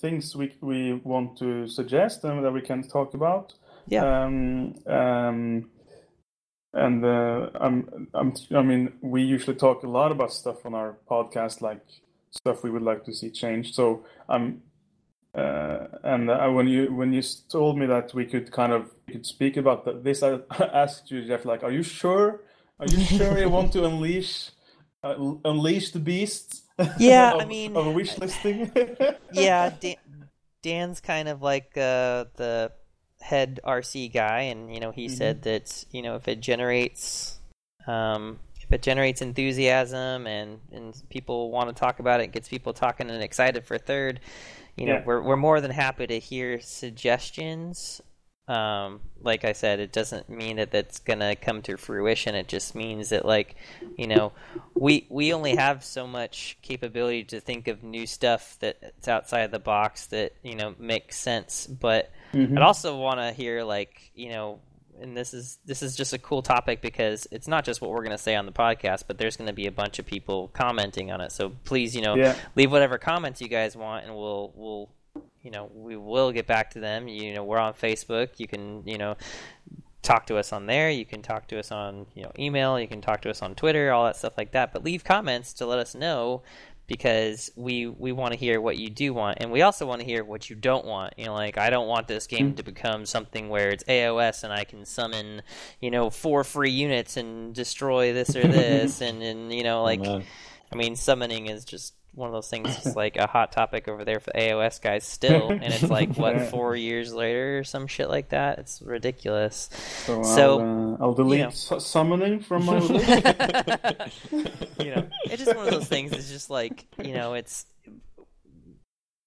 things we we want to suggest and that we can talk about. yeah, Um, um, and uh, I'm, I'm, I mean, we usually talk a lot about stuff on our podcast, like stuff we would like to see changed. So I'm, uh, and uh, when you when you told me that we could kind of we could speak about that, this, I asked you, Jeff, like, are you sure? Are you sure you want to unleash uh, unleash the beast? Yeah, I mean, of a wish listing. yeah. Dan, Dan's kind of like uh, the head RC guy, and you know he said that you know if it generates um, it generates enthusiasm and and people want to talk about it, gets people talking and excited for third, you know Yeah. we're we're more than happy to hear suggestions. Um, like I said, it doesn't mean that that's gonna come to fruition. It just means that like you know we we only have so much capability to think of new stuff that's outside the box that you know makes sense. But I'd also want to hear like you know, and this is this is just a cool topic because it's not just what we're going to say on the podcast, but there's going to be a bunch of people commenting on it. So please, you know, Yeah. leave whatever comments you guys want, and we'll we'll you know we will get back to them. You know, we're on Facebook. You can you know talk to us on there. You can talk to us on you know email. You can talk to us on Twitter, all that stuff like that. But leave comments to let us know because we we want to hear what you do want, and we also want to hear what you don't want. You know, like I don't want this game hmm. to become something where it's AOS and I can summon you know four free units and destroy this or this, and and you know oh, like man. I mean summoning is just one of those things that's like a hot topic over there for AOS guys still, and it's like what four years later or some shit like that. It's ridiculous. So, So, I'll, uh, I'll delete you know. su- summoning from my list. you know, it's just one of those things. It's just like you know, it's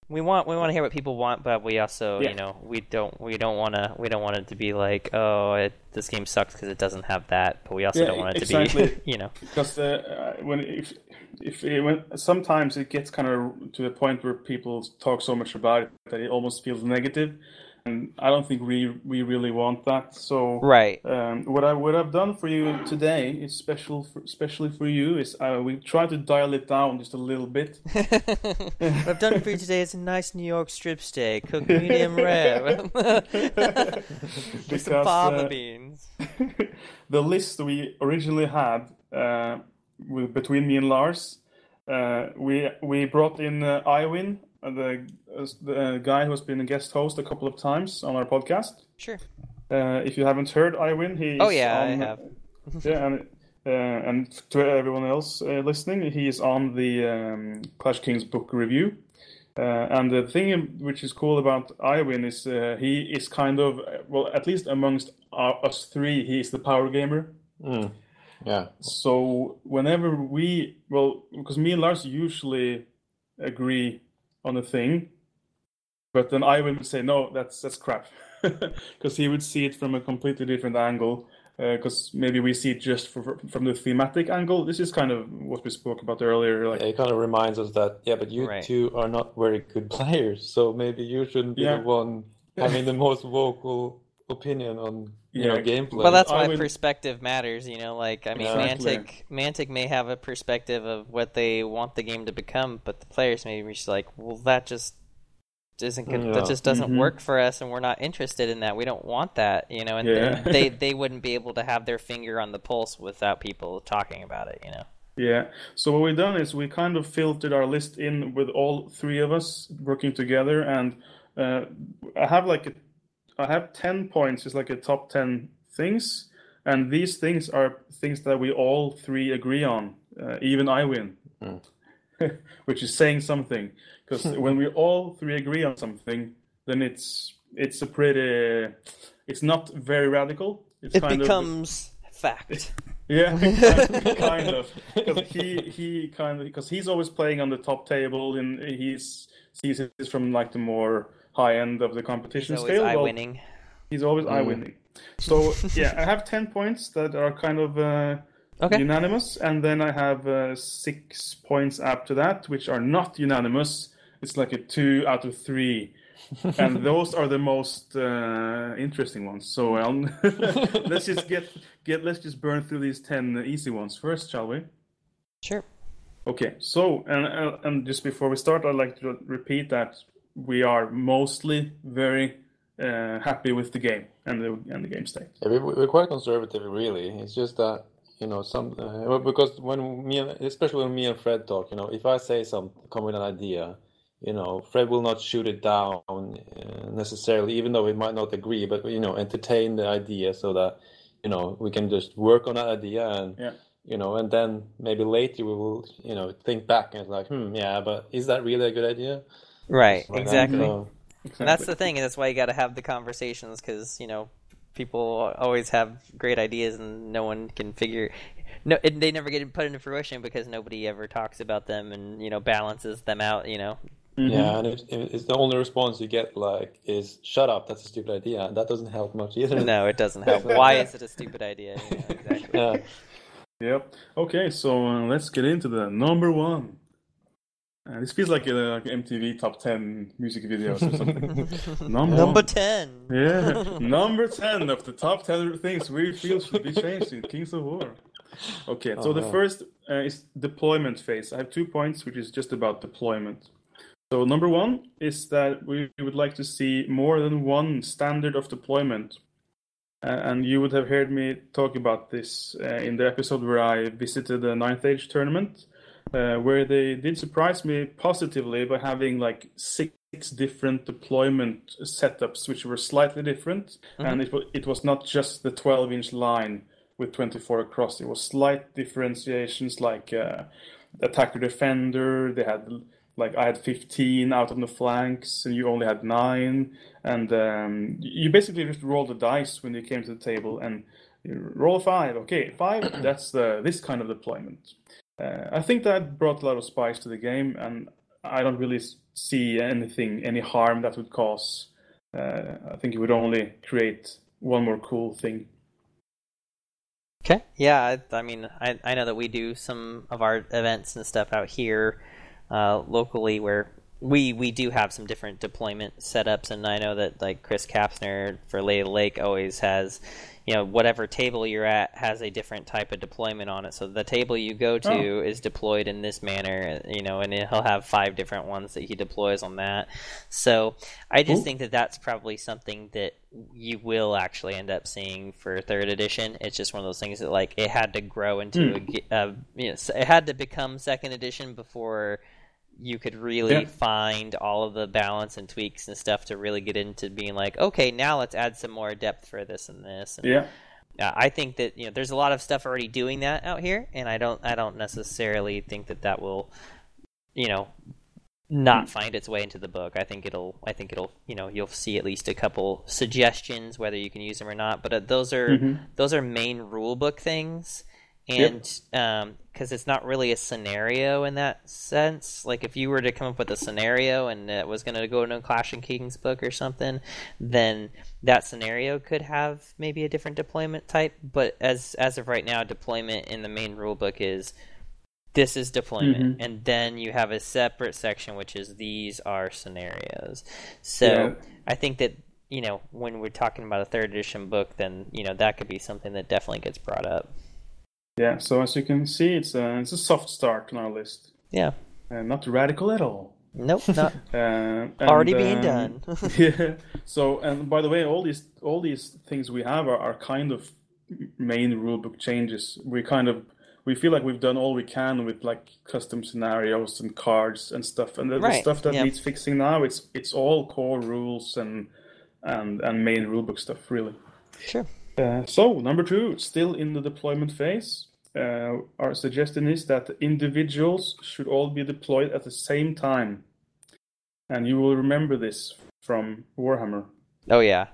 we want we want to hear what people want, but we also Yeah. you know we don't we don't want to we don't want it to be like oh it, this game sucks because it doesn't have that, but we also Yeah, don't want it to be you know because uh, when if if it, when sometimes it gets kind of to the point where people talk so much about it that it almost feels negative, and I don't think we we really want that. So right. um, what I what I've done for you today is special, for, especially for you, is uh, we try to dial it down just a little bit. what I've done for you today is a nice New York strip steak, cooked medium rare, with Because, some fava uh, beans. the list we originally had uh, with, between me and Lars, uh, we we brought in uh, Iwin, uh, the uh, the guy who has been a guest host a couple of times on our podcast. Sure. Uh, if you haven't heard Iwin, he Oh is yeah, I have. yeah, and uh, and to everyone else uh, listening, he is on the um, Clash Kings book review. Uh, and the thing which is cool about Iwin is uh, he is kind of well, at least amongst our, us three, he is the power gamer. Mm. Yeah. So whenever we well, because me and Lars usually agree on a thing, but then I would say no, that's that's crap, because he would see it from a completely different angle. Uh, because maybe we see it just for, from the thematic angle. This is kind of what we spoke about earlier. Like, It kind of reminds us that yeah, but you Right. two are not very good players, so maybe you shouldn't be Yeah. the one having the most vocal opinion on you know gameplay. Well, that's why would- perspective matters. You know, like I mean, Exactly. Mantic Mantic may have a perspective of what they want the game to become, but the players may be just like, well, that just isn't good. Yeah. That just doesn't Mhm. work for us, and we're not interested in that. We don't want that. You know, and Yeah. they they wouldn't be able to have their finger on the pulse without people talking about it. You know. Yeah. So what we've done is we kind of filtered our list in with all three of us working together, and uh, I have like a, I have ten points, it's like a top ten things, and these things are things that we all three agree on. Uh, even I win. which is saying something. Because when we all three agree on something, then it's it's a pretty. It's not very radical. It's It kind becomes fact. Yeah, kind of, kind of. Because he he kind of because he's always playing on the top table and he's sees it from like the more high end of the competition Always scale. I Well, winning. He's always eye winning. So yeah, I have ten points that are kind of uh, Okay. unanimous, and then I have uh, six points after that, which are not unanimous. It's like a two out of three, and those are the most uh, interesting ones. So um, let's just get get let's just burn through these ten easy ones first, shall we? Sure. Okay, so and uh, and just before we start, I'd like to repeat that we are mostly very uh, happy with the game and the and the game state. Yeah, we, we're quite conservative, really. It's just that you know some uh, because when me and especially when me and Fred talk, you know, if I say some come with an idea, you know, Fred will not shoot it down uh, necessarily, even though we might not agree, but you know, entertain the idea so that you know we can just work on that idea and Yeah. you know, and then maybe later we will you know think back and it's like, hmm, yeah, but is that really a good idea? Right. Like that. Exactly. And that's the thing, and that's why you got to have the conversations because you know people always have great ideas, and no one can figure. No, and they never get put into fruition because nobody ever talks about them and you know balances them out. You know. Yeah, and it, it, it's the only response you get like is "shut up, that's a stupid idea." And that doesn't help much either. No, it doesn't help. Why is it a stupid idea? You know, exactly. Yeah. Yep. Okay, so uh, let's get into the number one. Uh, this feels like a like MTV top ten music videos or something. number, Number ten. Yeah, number ten of the top ten things we feel should be changed in Kings of War. Okay, so Oh, the no. first uh, is deployment phase. I have two points, which is just about deployment. So number one is that we would like to see more than one standard of deployment. Uh, and you would have heard me talk about this uh, in the episode where I visited the Ninth Age tournament, uh, where they did surprise me positively by having like six different deployment setups, which were slightly different. And it, wa- it was not just the 12 inch line with 24 across, it was slight differentiations like uh, attacker defender, they had like I had 15 out on the flanks, and you only had nine. And um, you basically just roll the dice when you came to the table, and you roll five. Okay, five. That's the this kind of deployment. Uh, I think that brought a lot of spice to the game, and I don't really see anything, any harm that would cause. Uh, I think it would only create one more cool thing. Okay. Yeah, I, I mean, I, I know that we do some of our events and stuff out here uh, locally where we we do have some different deployment setups, and I know that like Chris Kapsner for Lay Lake always has, you know, whatever table you're at has a different type of deployment on it. So the table you go to Oh. is deployed in this manner, you know, and he'll have five different ones that he deploys on that. So I just Cool. think that that's probably something that you will actually end up seeing for third edition. It's just one of those things that like it had to grow into a, ge- uh, you know, it had to become second edition before you could really Yeah. find all of the balance and tweaks and stuff to really get into being like, okay, now let's add some more depth for this and this. And Yeah. uh, I think that you know there's a lot of stuff already doing that out here, and I don't I don't necessarily think that that will, you know, not find its way into the book. I think it'll I think it'll you know you'll see at least a couple suggestions whether you can use them or not. But uh, those are Mhm. those are main rule book things. And because it's not really a scenario in that sense. Like if you were to come up with a scenario and it was going to go into a Clash of Kings book or something, then that scenario could have maybe a different deployment type. But as as of right now, deployment in the main rule book is this is deployment, Mhm. and then you have a separate section which is these are scenarios. So Yeah. I think that you know when we're talking about a third edition book, then you know that could be something that definitely gets brought up. Yeah. So as you can see, it's a it's a soft start on our list, Yeah. and not radical at all. Nope. Not Uh, and, already being um, done. yeah. So, and by the way, all these all these things we have are, are kind of main rulebook changes. We kind of we feel like we've done all we can with like custom scenarios and cards and stuff. And the, the stuff that yeah. needs fixing now, it's it's all core rules and and and main rulebook stuff really. sure. Uh, so number two, still in the deployment phase, uh, our suggestion is that individuals should all be deployed at the same time, and you will remember this from Warhammer. Oh yeah,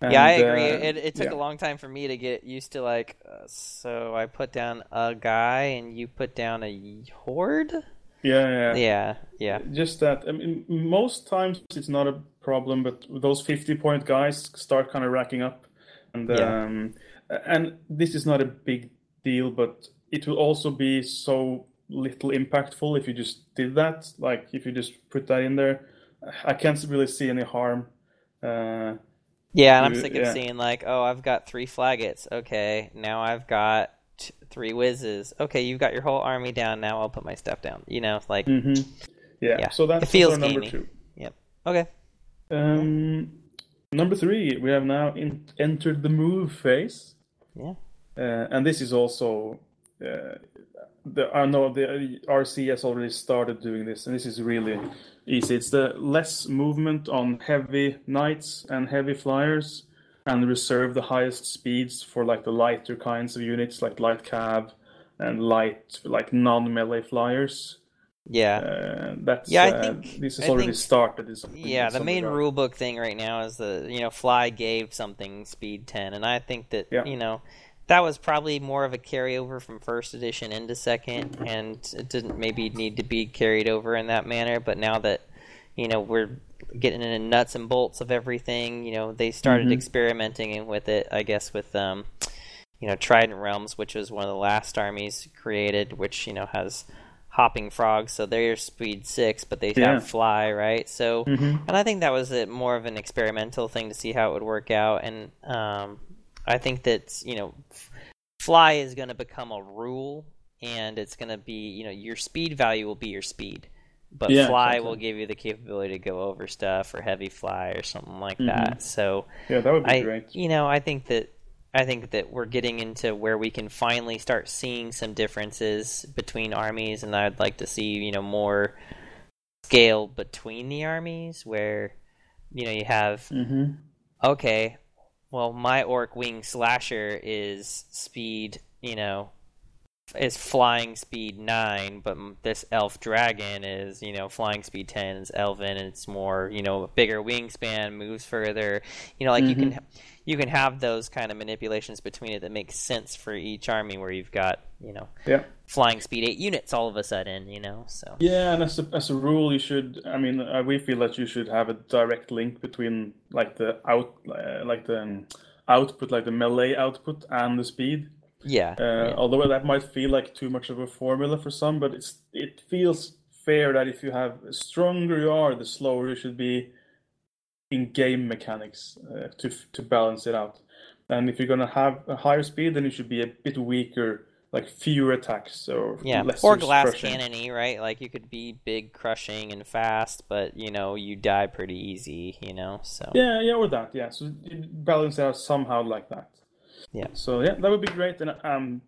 And, yeah, I agree. uh, it, it took yeah. a long time for me to get used to like. Uh, so I put down a guy, and you put down a horde. Yeah, yeah, Yeah, yeah, Just that. I mean, most times it's not a problem, but those fifty-point guys start kind of racking up, and Yeah. um, and this is not a big deal, but it will also be so little impactful if you just did that. Like if you just put that in there, I can't really see any harm. Uh, yeah. And I'm sick of yeah. seeing like, oh, I've got three flaggits. Okay, now I've got t- three whizzes. Okay, you've got your whole army down. Now I'll put my stuff down. You know, like mm-hmm. Yeah. Yeah. So that's It feels number gamey. two. Yep. Okay. Um, number three, we have now in, entered the move phase. Yeah. Uh, and this is also uh, the I know the RC has already started doing this, and this is really easy. It's the less movement on heavy knights and heavy flyers, and reserve the highest speeds for like the lighter kinds of units, like light cab and light like non-melee flyers. Yeah. Uh, that's Yeah, I uh, think- this has I already think- started. Yeah, the main regard. rule book thing right now is the you know fly gave something speed ten, and I think that Yeah. you know that was probably more of a carryover from first edition into second, and it didn't maybe need to be carried over in that manner. But now that you know we're getting into nuts and bolts of everything, you know they started Mhm. experimenting with it. I guess with um you know Trident Realms, which was one of the last armies created, which you know has hopping frogs, so they're speed six, but they Yeah. have fly, right? So, Mhm. and I think that was a, more of an experimental thing to see how it would work out, and um, I think that you know, fly is going to become a rule, and it's going to be you know your speed value will be your speed, but Yeah, fly exactly. will give you the capability to go over stuff or heavy fly or something like Mhm. that. So, Yeah, that would be I great. you know I think that I think that we're getting into where we can finally start seeing some differences between armies, and I'd like to see you know more scale between the armies where you know you have hmm okay, well my orc wing slasher is speed you know is flying speed nine, but this elf dragon is you know flying speed ten. It's elven, and it's more you know bigger wingspan, moves further. You know, like you can you can have those kind of manipulations between it that make sense for each army, where you've got you know Yeah. flying speed eight units all of a sudden. You know, so Yeah, and as a, as a rule, you should. I mean, uh, we feel that you should have a direct link between like the out, uh, like the um, output, like the melee output, and the speed. yeah, Uh, yeah. Although that might feel like too much of a formula for some, but it's it feels fair that if you have the stronger you are, the slower you should be in game mechanics uh, to to balance it out. And if you're gonna have a higher speed, then you should be a bit weaker, like fewer attacks or Yeah, or glass crushing. cannony, right? Like you could be big, crushing, and fast, but you know you die pretty easy. You know, so Yeah, yeah, or that. Yeah, so you balance it out somehow like that. Yeah. So yeah, that would be great, and um,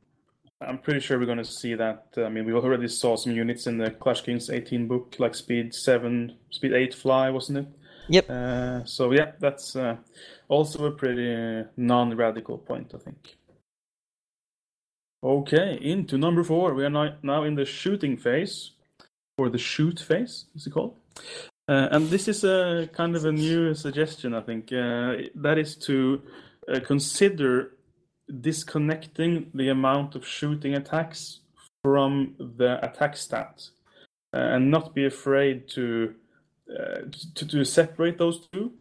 I'm pretty sure we're going to see that. I mean, we already saw some units in the Clash Kings 18 book, like Speed Seven, Speed Eight Fly, wasn't it? Yep. Uh, so yeah, that's uh, also a pretty uh, non-radical point, I think. Okay, into number four. We are now, in the shooting phase, or the shoot phase, is it called? Uh, and this is a kind of a new suggestion, I think. Uh, that is to uh, consider disconnecting the amount of shooting attacks from the attack stat, and not be afraid to to, to separate those two,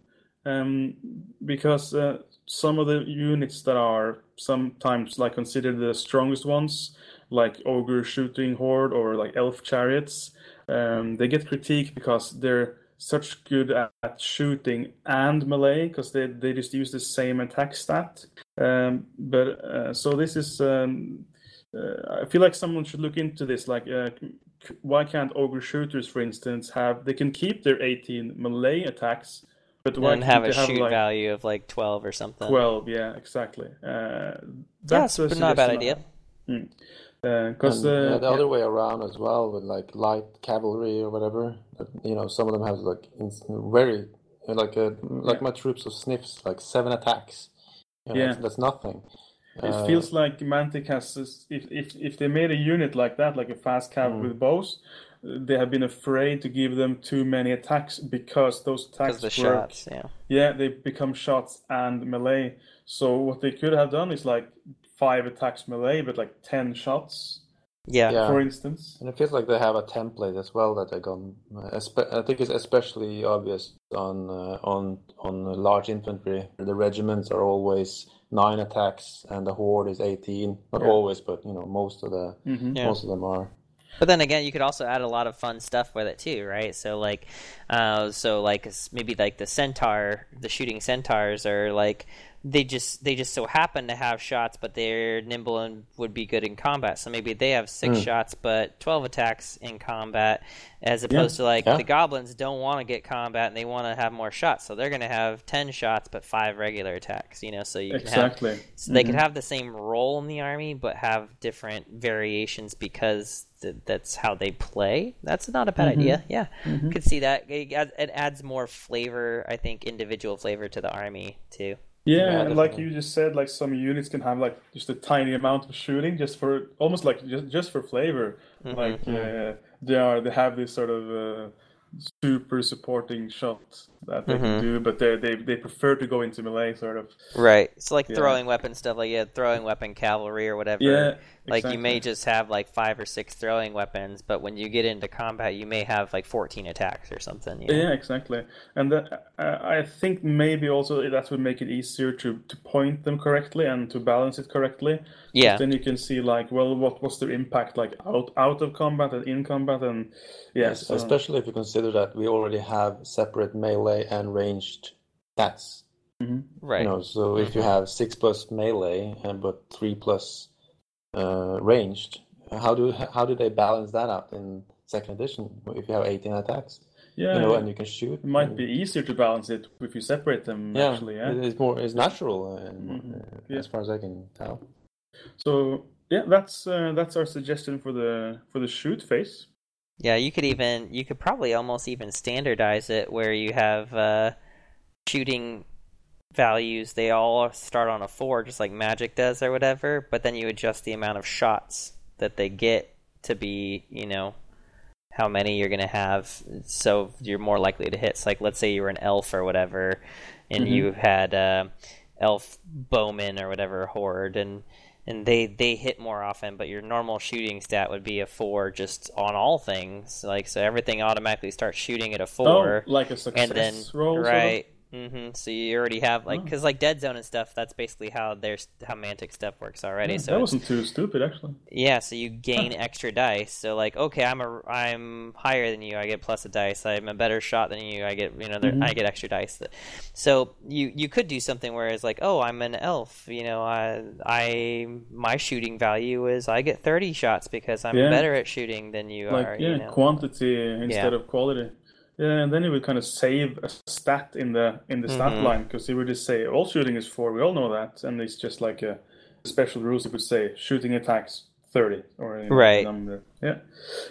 um, because uh, some of the units that are sometimes like considered the strongest ones, like ogre shooting horde or like elf chariots, um, they get critiqued because they're such good at, at shooting and melee because they, they just use the same attack stat. Um, but uh, so this is um, uh, I feel like someone should look into this. Like, uh, why can't ogre shooters, for instance, have they can keep their 18 melee attacks, but why and can't have they a shoot like value of like twelve or something. 12? Yeah, exactly. Uh, Yes, a but not a bad idea. Because And, uh, yeah, the other way around as well with like light cavalry or whatever. You know, some of them have like very like uh, like my troops of sniffs like seven attacks. You know, Yeah. that's, that's nothing. It feels like Mantic has this, if if if they made a unit like that, like a fast cav Mm. with bows, they have been afraid to give them too many attacks because those attacks the work. shots, yeah. Yeah, they become shots and melee. So what they could have done is like five attacks melee, but like ten shots, Yeah. Yeah. for instance. And it feels like they have a template as well that they've gone. uh, I think it's especially obvious on uh, on on large infantry. The regiments are always nine attacks, and the horde is eighteen. Not Yeah. always, but you know most of the Mhm. Yeah. most of them are. But then again, you could also add a lot of fun stuff with it too, right? So like, uh, so like maybe like the centaur, the shooting centaurs are like they just they just so happen to have shots, but they're nimble and would be good in combat. So maybe they have six hmm. shots, but twelve attacks in combat, as opposed to like Yeah. the goblins don't want to get combat and they want to have more shots, so they're going to have ten shots but five regular attacks. You know, so you can have Exactly. so they could mm-hmm. have the same role in the army, but have different variations because th- that's how they play. That's not a bad mm-hmm. idea. Yeah, mm-hmm. could see that. It, it adds more flavor, I think, individual flavor to the army too. Yeah, and like you just said, like some units can have like just a tiny amount of shooting, just for almost like just just for flavor. Mm-hmm, Like uh, they are, they have this sort of uh, super supporting shot that they Mm-hmm. can do, but they they they prefer to go into melee, sort of. Right. So like Yeah. throwing weapon stuff, like yeah, throwing weapon cavalry or whatever. Yeah, Like you may just have like five or six throwing weapons, but when you get into combat, you may have like fourteen attacks or something. You know? Yeah, exactly. And that, uh, I think maybe also that would make it easier to, to point them correctly and to balance it correctly. Yeah. Then you can see like, well, what was their impact like out out of combat and in combat, and yes, Yes, uh, especially if you consider that we already have separate melee and ranged stats. Mm-hmm. Right. You know, so if you mm-hmm. have six plus melee and but three plus uh, ranged, how do how do they balance that out in second edition if you have eighteen attacks? yeah, You know, and you can shoot. it might be easier to balance it if you separate them. Yeah, Actually, yeah. it's more it's natural uh, Mhm. uh, Yeah. as far as I can tell. So yeah, that's uh, that's our suggestion for the for the shoot phase. Yeah, you could even you could probably almost even standardize it where you have uh, shooting values. They all start on a four, just like Magic does or whatever. But then you adjust the amount of shots that they get to be, you know, how many you're gonna have, so you're more likely to hit. So like, let's say you were an elf or whatever, and you had uh, elf bowman or whatever horde, and and they they hit more often, but your normal shooting stat would be a four just on all things. Like so, everything automatically starts shooting at a four, Oh, like a success and then roll, sort of? Right. hmm So you already have like Oh. because like Dead Zone and stuff. That's basically how there's how Mantic stuff works already. Yeah, so that wasn't too stupid, actually. yeah, so you gain extra dice. So like, okay, I'm a I'm higher than you. I get plus a dice. I'm a better shot than you. I get you know there, I get extra dice. So you you could do something where it's like, oh, I'm an elf. You know, I I my shooting value is I get 30 shots because I'm Yeah. better at shooting than you like are. yeah, you know? quantity instead Yeah. of quality. Yeah, and then you would kind of save a stat in the in the stat Mhm. line because you would just say all shooting is four. We all know that, and it's just like a special rules. You could say shooting attacks thirty or Right. Number. Yeah,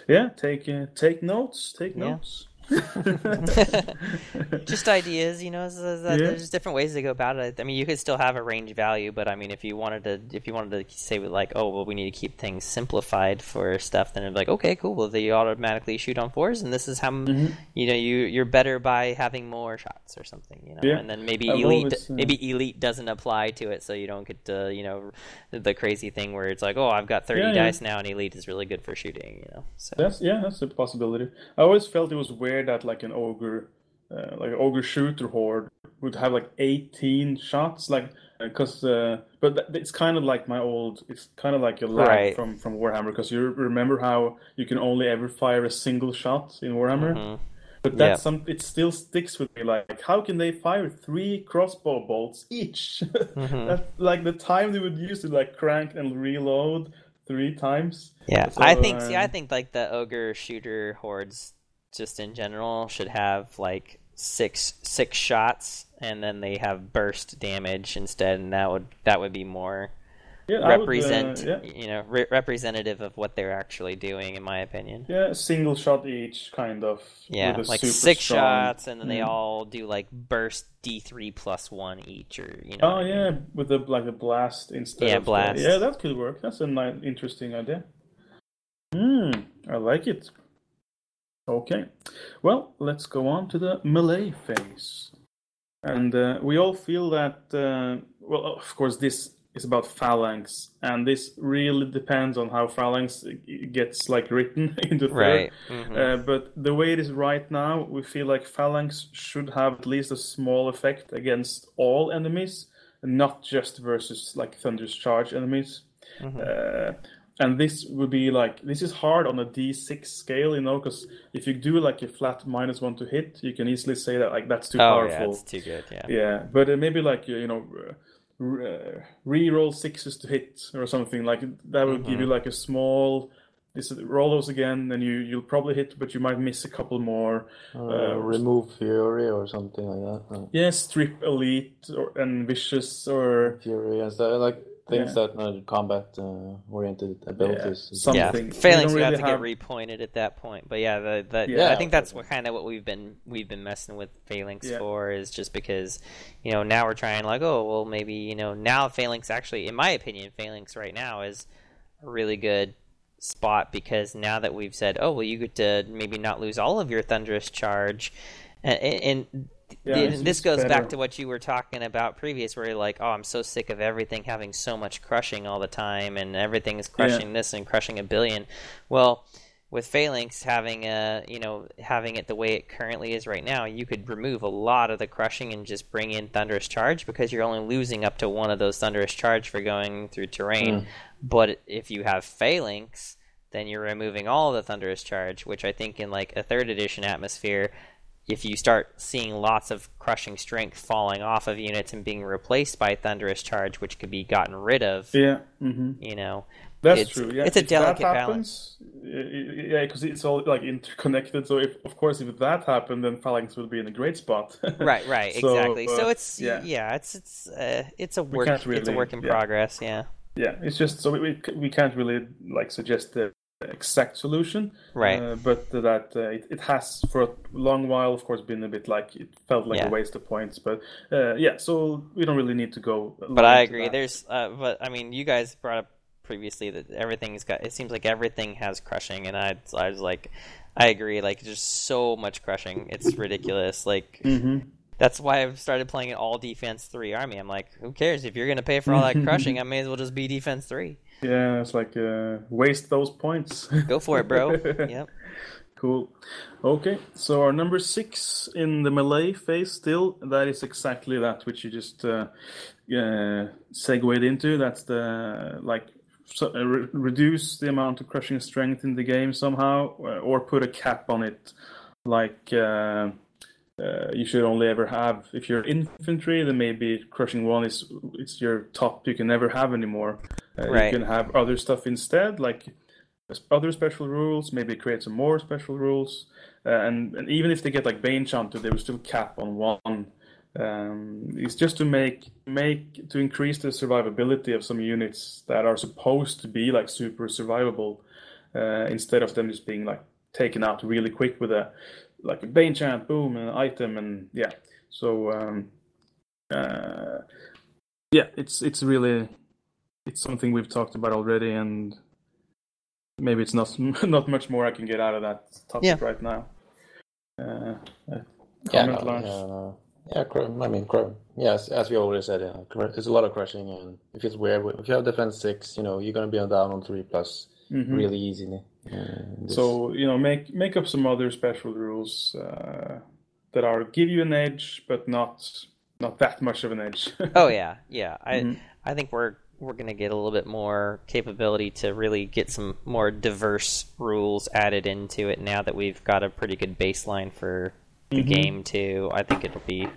yeah. Take uh, take notes. Take Yeah. notes. just ideas, you know. So that, Yeah. There's different ways to go about it. I mean, you could still have a range value, but I mean, if you wanted to, if you wanted to say like, oh, well, we need to keep things simplified for stuff, then it'd be like, okay, cool. Well, they automatically shoot on fours, and this is how Mm-hmm. you know you you're better by having more shots or something, you know. Yeah. And then maybe I've elite, uh, maybe elite doesn't apply to it, so you don't get to, you know, the crazy thing where it's like, oh, I've got 30 Yeah, yeah. dice now, and elite is really good for shooting, you know. So That's yeah, that's a possibility. I always felt it was weird that like an ogre, uh, like an ogre shooter horde would have like 18 shots, like because uh, but th- it's kind of like my old. It's kind of like a lag Right. from from Warhammer because you remember how you can only ever fire a single shot in Warhammer. Mhm. But that's Yeah. some. It still sticks with me. Like, how can they fire three crossbow bolts each? Mm-hmm. That- like the time they would use to like crank and reload three times. Yeah, So, I think. See, I um, think like the ogre shooter hordes, just in general, should have like six six shots, and then they have burst damage instead, and that would that would be more Yeah, I would, uh, represent yeah. you know re- representative of what they're actually doing, in my opinion. Yeah, single shot each, kind of. Yeah, like six strong- shots, and then they Mm. all do like burst D three plus one each, or you know. Oh what I mean? yeah, with the like a blast instead. Yeah, of the- blast. yeah, that could work. That's a nice, interesting idea. Hmm, I like it. Okay, well, let's go on to the melee phase, and uh, we all feel that. Uh, well, of course, this is about phalanx, and this really depends on how phalanx gets like written into third. Right. mhm. Uh, but the way it is right now, we feel like Phalanx should have at least a small effect against all enemies, and not just versus like thunderous Charge enemies. Mhm. Uh, and this would be like this is hard on a D6 scale, you know, because if you do like a flat minus one to hit, you can easily say that like that's too oh yeah, powerful. it's too good. Yeah. Yeah, but uh, maybe like you know, uh, uh, re-roll sixes to hit or something like that will give you like a small. This roll those again, and you you'll probably hit, but you might miss a couple more. Uh, remove fury or something like that. Uh, Yeah, strip elite or and vicious or fury and stuff like things Yeah. that uh, combat uh, oriented abilities. some- yeah, something. We phalanx don't would have to have- get repointed at that point. But yeah, the, the, Yeah. I think that's what kind of what we've been we've been messing with phalanx Yeah. for is just because you know now we're trying like oh well maybe you know now phalanx actually in my opinion phalanx right now is a really good spot because now that we've said oh well you get to maybe not lose all of your thunderous charge and, and Yeah, and this goes better. back to what you were talking about previous, where you're like, "Oh, I'm so sick of everything having so much crushing all the time, and everything is crushing this and crushing a billion. Well, with Phalanx having a, you know, having it the way it currently is right now, you could remove a lot of the crushing and just bring in Thunderous Charge because you're only losing up to one of those Thunderous Charge for going through terrain. Hmm. But if you have Phalanx, then you're removing all the Thunderous Charge, which I think in like a third edition atmosphere, if you start seeing lots of crushing strength falling off of units and being replaced by Thunderous Charge, which could be gotten rid of, yeah. hmm you know, That's It's- true. Yeah, it's a if delicate that balance. happens, y- yeah, because it's all like interconnected. So, if of course, if that happened, then Phalanx would be in a great spot. right, right, So, exactly. so uh, it's yeah. yeah, it's it's uh, it's a work can't it's a work in yeah. progress. Yeah, Yeah, it's just so we we, we can't really like suggest the exact solution, Right. Uh, but that uh, it, it has for a long while, of course, been a bit like it felt like Yeah. a waste of points. But uh, yeah, so we don't really need to go. but I agree. There's uh, but I mean, you guys brought up previously that everything's got. It seems like everything has crushing, and I I was like, I agree. Like there's so much crushing, it's ridiculous. Like. hmm That's why I've started playing an all defense three army. I'm like, who cares if you're gonna pay for all that crushing? I may as well just be defense three. Yeah, it's like uh, waste those points. Go for it, bro. yep. Cool. Okay, so our number six in the melee phase still, that is exactly that which you just uh, uh, segued into. That's the like so, uh, re- reduce the amount of crushing strength in the game somehow, uh, or put a cap on it. Like uh, uh, you should only ever have if you're infantry, then maybe crushing one is it's your top you can never have anymore. Uh, Right. You can have other stuff instead, like other special rules, maybe create some more special rules, uh, and, and even if they get like Bane Chanted, they will still cap on one. Um, it's just to make make to increase the survivability of some units that are supposed to be like super survivable, uh, instead of them just being like taken out really quick with a like a Bane Chant, boom, an item, and yeah. So um, uh, yeah, it's it's really it's something we've talked about already, and maybe it's not not much more I can get out of that topic Yeah. right now. Uh, uh, Yeah, no, yeah, no. yeah. cr- I mean, cr- yes, as we already said, yeah, cr- there's a lot of crushing, and if it's weird, if you have defense six, you know, you're gonna be on down on three plus Mhm. really easily. Uh, So you know, make make up some other special rules uh, that are give you an edge, but not not that much of an edge. Oh yeah, yeah. I Mhm. I think we're we're gonna get a little bit more capability to really get some more diverse rules added into it now that we've got a pretty good baseline for the Mhm. game too. I think it'll be.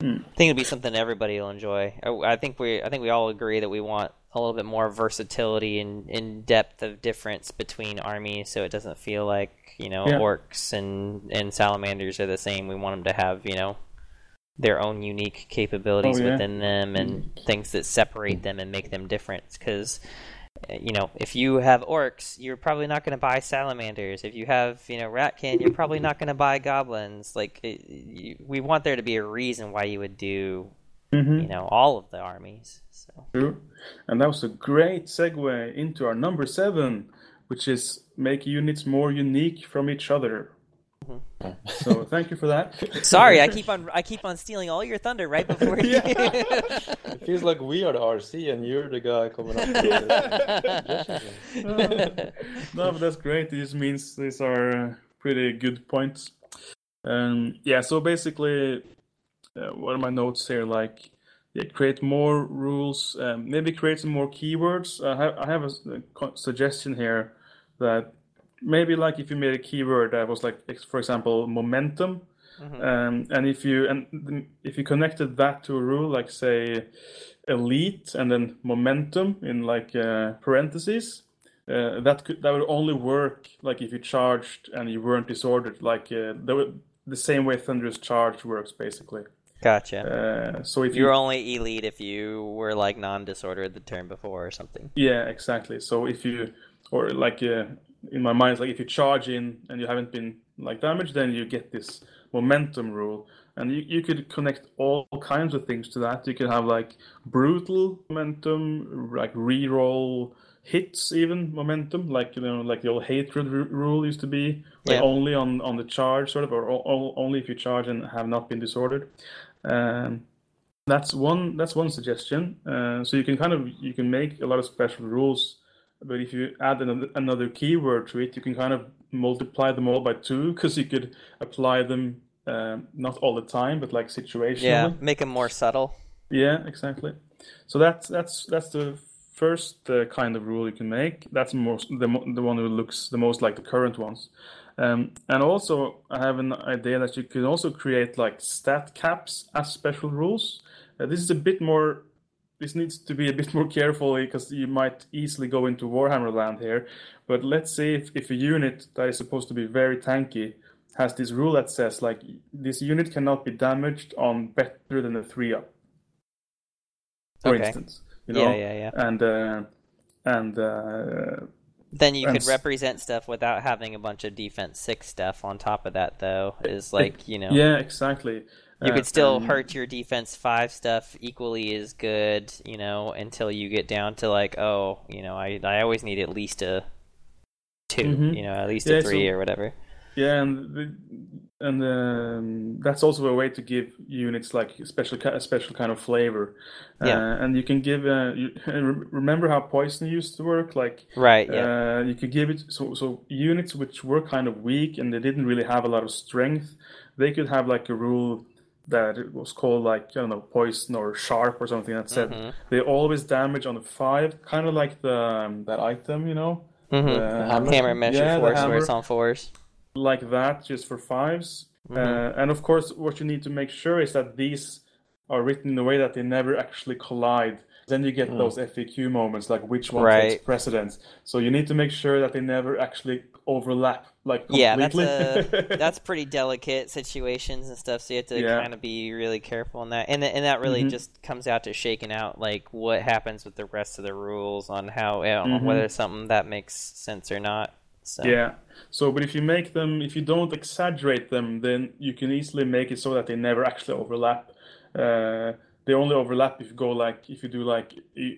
Hmm. I think it'll be something everybody will enjoy. I, I think we I think we all agree that we want a little bit more versatility and in depth of difference between armies, so it doesn't feel like you know Yeah. orcs and and salamanders are the same. We want them to have you know their own unique capabilities Oh, yeah. within them and mm. things that separate them and make them different. Because eh, you know, if you have orcs, you're probably not going to buy salamanders. If you have, you know, ratkin, you're probably not going to buy goblins. Like, it, you, we want there to be a reason why you would do, Mhm. you know, all of the armies. So, True. And that was a great segue into our number seven, which is make units more unique from each other. So thank you for that. sorry, I keep on, I keep on stealing all your thunder right before you. It feels like we are the RC and you're the guy coming up with no, but that's great. It just means these are uh, pretty good points. Um, yeah, so basically, uh, what are my notes here? Like, yeah, create more rules, um, maybe create some more keywords. I have, I have a, s- a co- suggestion here that maybe like if you made a keyword that was like, for example, momentum, um, and if you and if you connected that to a rule, like say elite and then momentum in like uh, parentheses, uh, that could that would only work like if you charged and you weren't disordered, like uh, the, the same way Thunderous Charge works basically. gotcha. Uh, so if you You're only elite if you were like non-disordered the turn before or something. Yeah, exactly. So if you, or like uh, in my mind, it's like if you charge in and you haven't been like damaged, then you get this momentum rule, and you, you could connect all kinds of things to that. You could have like brutal momentum, like reroll hits, even momentum, like you know, like the old hatred r- rule used to be, like Yeah. only on on the charge, sort of, or only if you charge and have not been disordered. Um, that's one that's one suggestion uh, so you can kind of you can make a lot of special rules but if you add another, another keyword to it you can kind of multiply them all by two because you could apply them um, not all the time but like situationally Yeah, make them more subtle. yeah, exactly. So that's that's that's the first uh, kind of rule you can make. That's most the the one who looks the most like the current ones. Um, and also, I have an idea that you can also create like stat caps as special rules. Uh, this is a bit more. This needs to be a bit more careful because you might easily go into Warhammer land here. But let's say if, if a unit that is supposed to be very tanky has this rule that says like this unit cannot be damaged on better than a three up for Okay. instance. You know? Yeah, yeah, yeah. And uh, and uh, Then you and could represent stuff without having a bunch of defense six stuff on top of that, though. Is like you know, yeah, exactly. You Uh, could still and- hurt your defense five stuff equally as good, you know, until you get down to like, oh, you know, I I always need at least a 2 Mhm. you know, at least Yeah, a three so- or whatever. Yeah, and the, and um, that's also a way to give units like a special a special kind of flavor. Yeah. Uh, and you can give. Uh, you, remember how poison used to work? Like Right. Yeah. Uh, you could give it so so units which were kind of weak and they didn't really have a lot of strength. They could have like a rule that it was called like I don't know poison or sharp or something that said Mhm. they always damage on a five, kind of like the um, that item, you know, mm-hmm. the hammer? hammer measure yeah, the force where it's on fours. like that just for 5s Mm-hmm. Uh, and of course, what you need to make sure is that these are written in a way that they never actually collide. Then you get those FAQ moments, like which one Mm. Right. takes precedence. So you need to make sure that they never actually overlap, like completely. Yeah, that's a that's pretty delicate situations and stuff. So you have to Yeah. kind of be really careful in that, and and that really Mhm. just comes out to shaking out like what happens with the rest of the rules on how know, Mhm. whether something that makes sense or not. So Yeah. So, but if you make them, if you don't exaggerate them, then you can easily make it so that they never actually overlap. Uh, they only overlap if you go like if you do like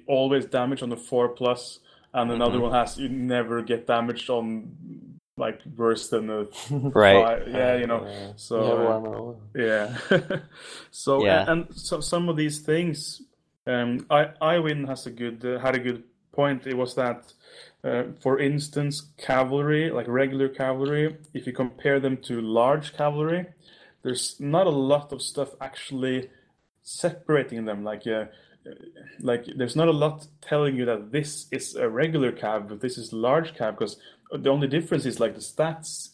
always damage on the four plus, and another Mm-hmm. one has you never get damaged on like worse than the Right. five. Yeah, you know. Uh, So yeah, uh, Warhammer all. yeah. so Yeah. and so some of these things, um, I Iwin has a good uh, had a good point. It was that, uh, for instance, cavalry, like regular cavalry, if you compare them to large cavalry, there's not a lot of stuff actually separating them. Like uh, like there's not a lot telling you that this is a regular cab, but this is large cab because the only difference is like the stats.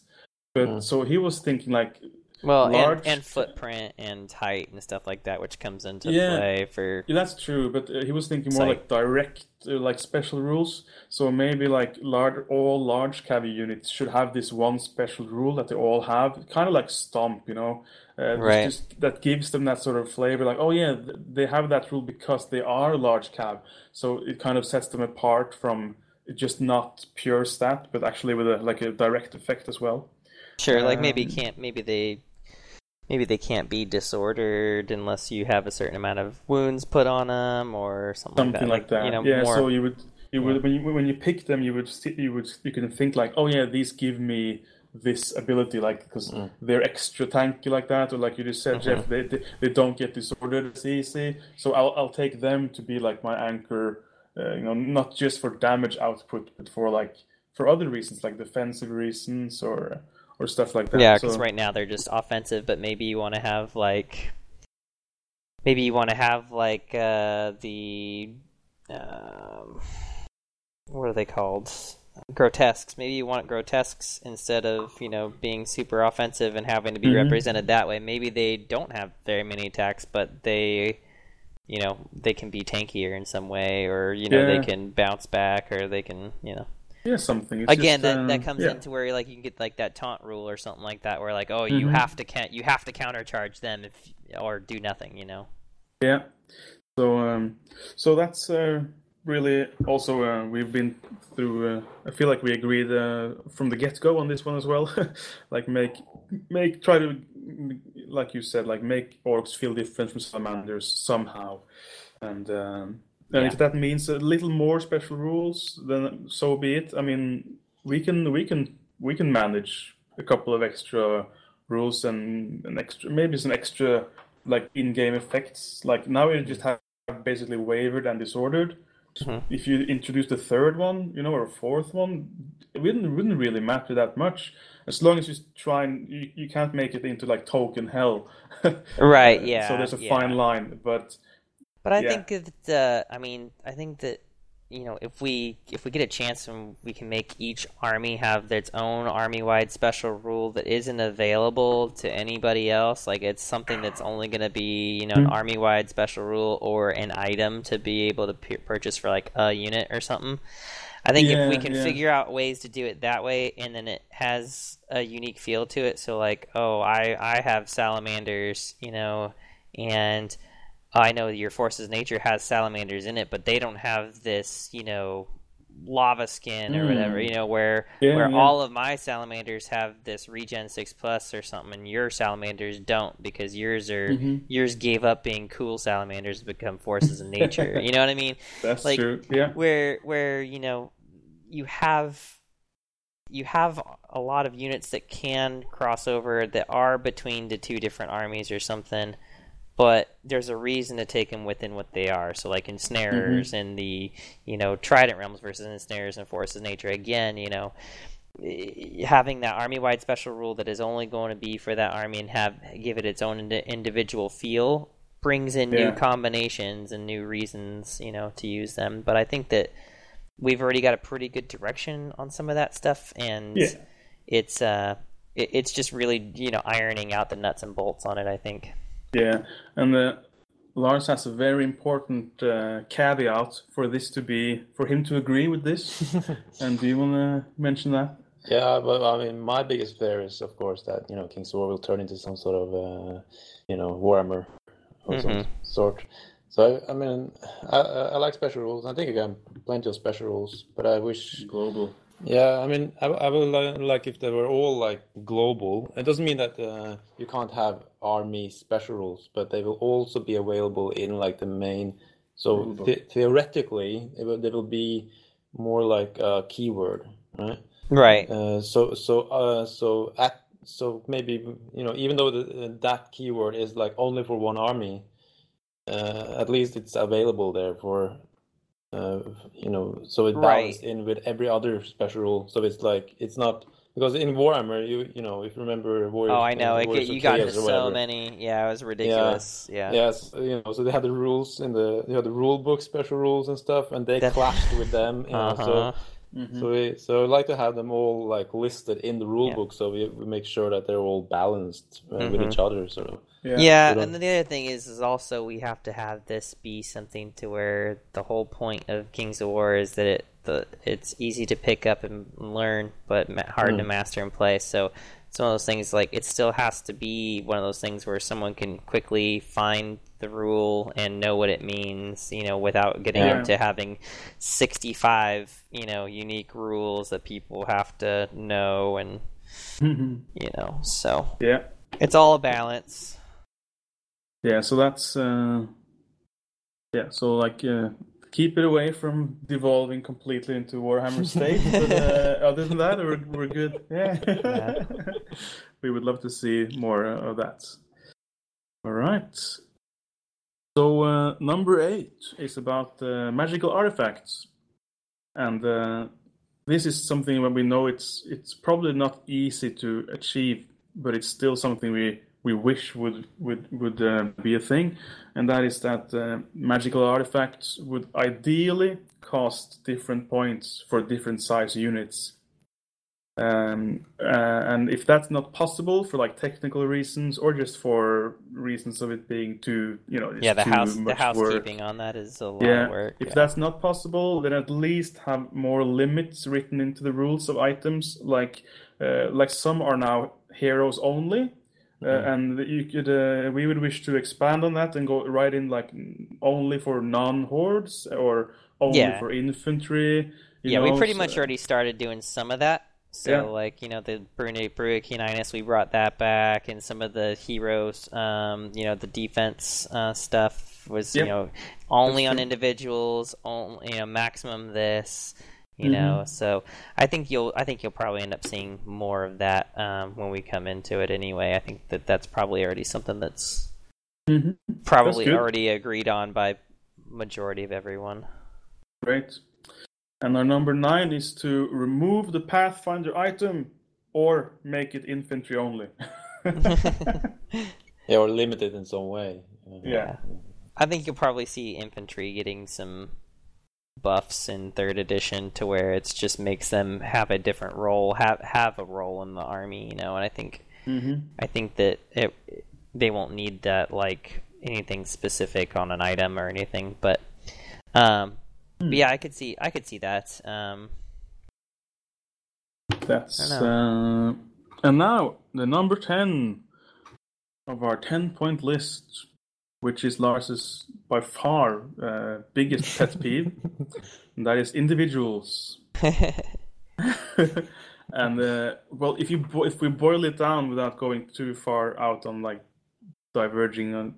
But so he was thinking like Well, large and, and footprint and height and stuff like that, which comes into Yeah. play for. Yeah, that's true, but uh, he was thinking more Site. like direct, uh, like special rules. So maybe like large, all large cavi units should have this one special rule that they all have, kind of like Stomp, you know, uh, Right. just that gives them that sort of flavor. Like, oh yeah, th- they have that rule because they are large cab, so it kind of sets them apart from just not pure stat, but actually with a like a direct effect as well. Sure, like maybe Um, can't maybe they maybe they can't be disordered unless you have a certain amount of wounds put on them or something, something like that. You know, yeah, more, so you would you would when you when you pick them, you would you would you can think like, oh yeah, these give me this ability, like because they're extra tanky like that, or like you just said, Jeff, they, they they don't get disordered as easy. So I'll I'll take them to be like my anchor, uh, you know, not just for damage output, but for like for other reasons, like defensive reasons or or stuff like that. yeah, because So- right now they're just offensive, but maybe you want to have like maybe you want to have like uh, the um, what are they called? Grotesques. Maybe you want grotesques instead of you know being super offensive and having to be Mhm. represented that way. Maybe they don't have very many attacks, but they you know they can be tankier in some way, or you know Yeah. they can bounce back, or they can you know yeah, something It's again just, that, um, that comes yeah. into where like you can get like that taunt rule or something like that where like oh you Mhm. have to can you have to countercharge them if or do nothing you know Yeah. So um, so that's uh, really also uh, we've been through. Uh, I feel like we agreed uh, from the get go on this one as well. like make make try to like you said like make orcs feel different from salamanders somehow, and um, and Yeah. if that means a little more special rules, then so be it. I mean, we can we can we can manage a couple of extra rules and an extra maybe some extra like in-game effects. Like now you just have basically wavered and disordered. Mhm. If you introduce the third one, you know, or a fourth one, it wouldn't wouldn't really matter that much. As long as you try and you, you can't make it into like token hell. Right, yeah, So there's a yeah. fine line, but but i Yeah. think that uh, i mean i think that you know if we if we get a chance and we can make each army have its own army wide special rule that isn't available to anybody else like it's something that's only going to be you know an Mm. army wide special rule or an item to be able to p- purchase for like a unit or something i think if we can yeah. figure out ways to do it that way and then it has a unique feel to it so like oh i i have salamanders you know and I know your Forces of Nature has salamanders in it, but they don't have this, you know, lava skin or Mm. whatever, you know, where Yeah, where yeah. all of my salamanders have this regen six plus or something, and your salamanders don't because yours are Mhm. yours gave up being cool salamanders to become Forces of Nature. you know what I mean? that's Like, true. Yeah. Where where you know you have you have a lot of units that can cross over that are between the two different armies or something but there's a reason to take them within what they are. So like ensnarers and the you know trident realms versus ensnarers and forces of nature again you know eh, having that army wide special rule that is only going to be for that army and have give it its own indi- individual feel brings in new combinations and new reasons you know to use them. But i think that we've already got a pretty good direction on some of that stuff and Yeah. it's uh it, it's just really you know ironing out the nuts and bolts on it i think Yeah, and uh, Lars has a very important uh, caveat for this to be for him to agree with this. and do you want to mention that? Yeah, but I mean, my biggest fear is, of course, that you know King's War will turn into some sort of, uh, you know, Warhammer or some Mhm. sort. So I, I mean, I, I I like special rules. I think again, plenty of special rules, but I wish Global. Yeah, I mean, I, I would li- like if they were all like global. It doesn't mean that uh, you can't have army special rules, but they will also be available in like the main. So the theoretically, it will, they will be more like a keyword, right? right Uh, so so uh, so at so maybe you know even though the, that keyword is like only for one army, uh, at least it's available there for uh, you know so it Right. balanced in with every other special rule. So it's like it's not because in Warhammer you you know if you remember Warriors, oh i know uh, it, get- you got into so many yeah it was ridiculous yeah Yes, you know, so they had the rules in the you know the rule book, special rules and stuff, and they Def- clashed with them. You know, Uh-huh. so So we so I'd like to have them all like listed in the rule Yeah. book, so we, we make sure that they're all balanced uh, with Mhm. each other. Sort of. Yeah. Yeah, and then the other thing is, is also we have to have this be something to where the whole point of Kings of War is that it the it's easy to pick up and learn, but hard to Mm. master and play. So it's one of those things like it still has to be one of those things where someone can quickly find the rule and know what it means, you know, without getting Yeah. into having sixty five, you know, unique rules that people have to know and you know, so yeah. it's all a balance. Yeah, so that's uh, yeah. So like, uh, keep it away from devolving completely into Warhammer State. but, uh, other than that, we're we're good. Yeah. Yeah. we would love to see more uh, of that. All right. So uh, number eight is about uh, magical artifacts, and uh, this is something where we know it's it's probably not easy to achieve, but it's still something we we wish would would would uh, be a thing, and that is that uh, magical artifacts would ideally cost different points for different size units. Um, uh, and if that's not possible for like technical reasons or just for reasons of it being too, you know, yeah, the house the housekeeping work. on that is a lot Yeah, of work. if yeah. that's not possible, then at least have more limits written into the rules of items. Like, uh, like some are now heroes only, uh, Mhm. and you could. Uh, we would wish to expand on that and go right in like only for non-hordes or only Yeah. for infantry. you yeah, we pretty so- much already started doing some of that. So, Yeah. like, you know, the Brune Bruacininus, we brought that back, and some of the heroes, um, you know, the defense uh, stuff was, Yep. you know, only That's on true. individuals, only, you know, maximum this, you Mhm. know. So, I think you'll, I think you'll probably end up seeing more of that um, when we come into it. Anyway, I think that that's probably already something that's Mhm. probably good. already agreed on by majority of everyone. Great. And our number nine is to remove the Pathfinder item or make it infantry only. Yeah, or limited in some way. Uh, Yeah. I think you'll probably see infantry getting some buffs in third edition to where it just makes them have a different role, have have a role in the army, you know. And I think hmm I think that it they won't need that like anything specific on an item or anything, but um, but yeah, I could see I could see that. Um, That's uh, and now the number ten of our ten point list, which is Lars's by far uh, biggest pet peeve, and that is individuals. and uh, well, if you bo- if we boil it down without going too far out on like diverging on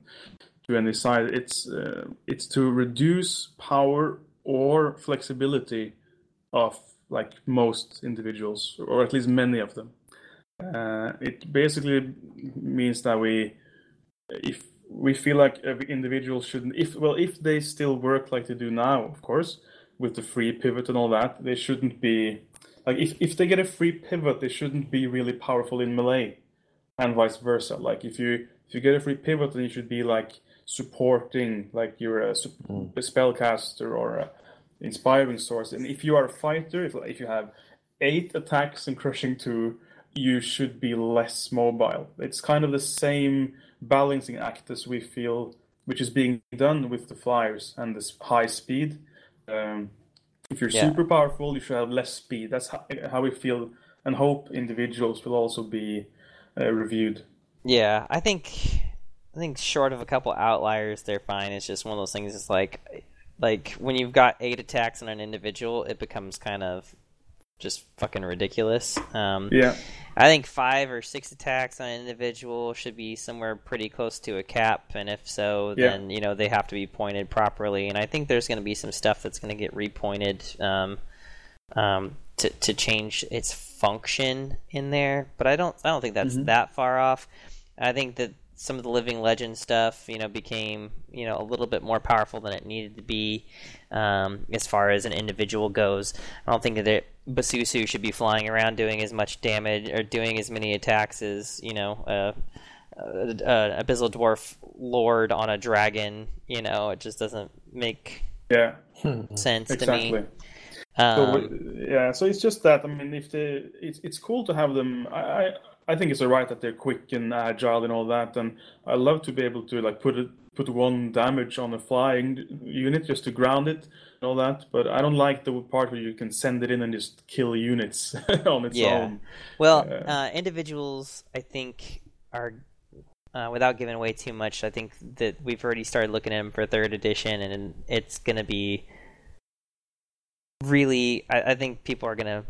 to any side, it's uh, it's to reduce power or flexibility of like most individuals, or at least many of them. Uh, it basically means that we, if we feel like every individual shouldn't, if well, if they still work like they do now, of course, with the free pivot and all that, they shouldn't be like if if they get a free pivot, they shouldn't be really powerful in melee, and vice versa. Like if you if you get a free pivot, then you should be like supporting, like you're a, Mm. a spellcaster or a inspiring source. And if you are a fighter, if if you have eight attacks and crushing two, you should be less mobile. It's kind of the same balancing act as we feel, which is being done with the flyers and this high speed. Um, if you're Yeah. super powerful, you should have less speed. That's how, how we feel and hope individuals will also be uh, reviewed. Yeah, I think I think short of a couple outliers, they're fine. It's just one of those things. It's like like when you've got eight attacks on an individual, it becomes kind of just fucking ridiculous. Um, Yeah. I think five or six attacks on an individual should be somewhere pretty close to a cap, and if so, Yeah. then you know they have to be pointed properly. And I think there's going to be some stuff that's going to get repointed um, um, to to change its function in there. But I don't I don't think that's that far off. I think that some of the living legend stuff, you know, became you know a little bit more powerful than it needed to be um, as far as an individual goes. I don't think that Basusu should be flying around doing as much damage or doing as many attacks as you know. Uh, uh, uh, Abyssal Dwarf Lord on a dragon, you know, it just doesn't make Yeah. sense to Exactly. me. So, Um, yeah, so it's just that. I mean, if they, it's it's cool to have them. I I, think it's alright that they're quick and agile and all that, and I love to be able to like put it put one damage on a flying unit just to ground it and all that. But I don't like the part where you can send it in and just kill units on its Yeah. own. Well, Uh, uh, individuals, I think, are uh, without giving away too much. I think that we've already started looking at them for third edition, and it's going to be really. I, I think people are going to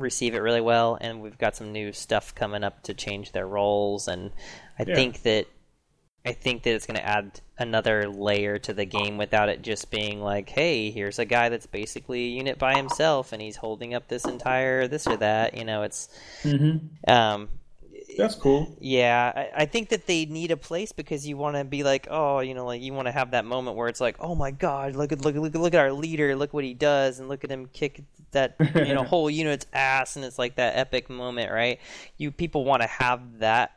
receive it really well, and we've got some new stuff coming up to change their roles, and I Yeah. think that. I think that it's going to add another layer to the game without it just being like, hey, here's a guy that's basically a unit by himself and he's holding up this entire this or that. You know, it's Mm-hmm. um, That's cool. yeah, I, I think that they need a place because you want to be like, oh, you know, like you want to have that moment where it's like, oh my god, look at look at look at look at our leader, look what he does, and look at him kick that you know whole unit's ass, and it's like that epic moment, right? You people want to have that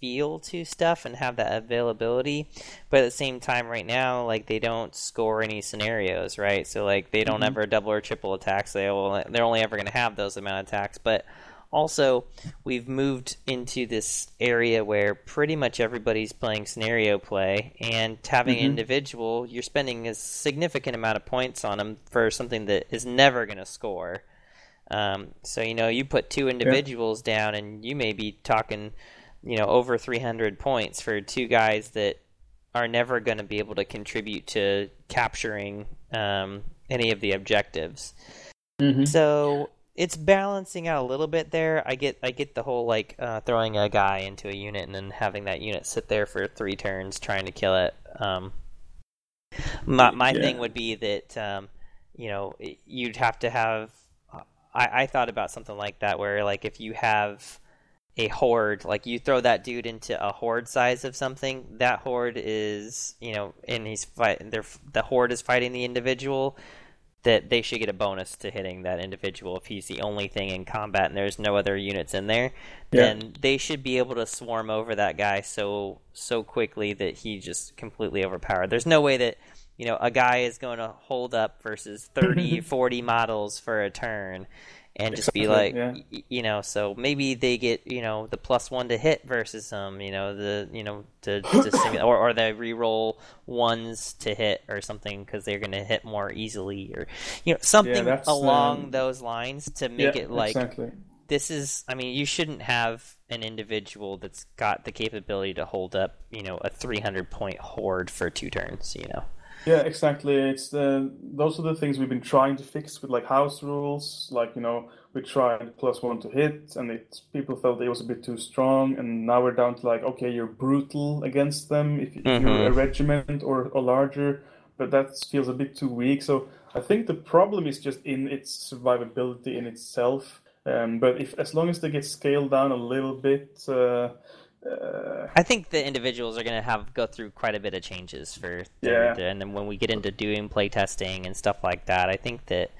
feel to stuff and have that availability, but at the same time, right now, like they don't score any scenarios, right? So like they don't mm-hmm. ever double or triple attacks. They will, they're only ever going to have those amount of attacks, but also we've moved into this area where pretty much everybody's playing scenario play and having an individual you're spending a significant amount of points on them for something that is never going to score. Um, so you know you put two individuals down and you may be talking you know over 300 points for two guys that are never going to be able to contribute to capturing um, any of the objectives. Mm-hmm. so it's balancing out a little bit there. I get I get the whole like uh, throwing a guy into a unit and then having that unit sit there for three turns trying to kill it. Um, my my Yeah. thing would be that um, you know you'd have to have. I, I thought about something like that where like if you have a horde like you throw that dude into a horde size of something that horde is you know and he's fight they're the horde is fighting the individual that they should get a bonus to hitting that individual if he's the only thing in combat and there's no other units in there Yeah. then they should be able to swarm over that guy so so quickly that he just completely overpowered there's no way that you know a guy is going to hold up versus 30 40 models for a turn and just be like yeah. you know so maybe they get you know the plus one to hit versus um you know the you know to, to or, or they re-roll ones to hit or something because they're going to hit more easily or you know something that's, along um, those lines to make yeah, it like exactly. this is i mean you shouldn't have an individual that's got the capability to hold up you know a 300 point horde for two turns you know Yeah, exactly. It's the those are the things we've been trying to fix with like house rules. Like you know, we tried plus one to hit, and it people felt it was a bit too strong, and now we're down to like okay, you're brutal against them if, if you're a regiment or, or larger, but that feels a bit too weak. So I think the problem is just in its survivability in itself. Um, but if as long as they get scaled down a little bit. Uh, uh, I think the individuals are going to have go through quite a bit of changes for Yeah. and then when we get into doing playtesting and stuff like that, I think that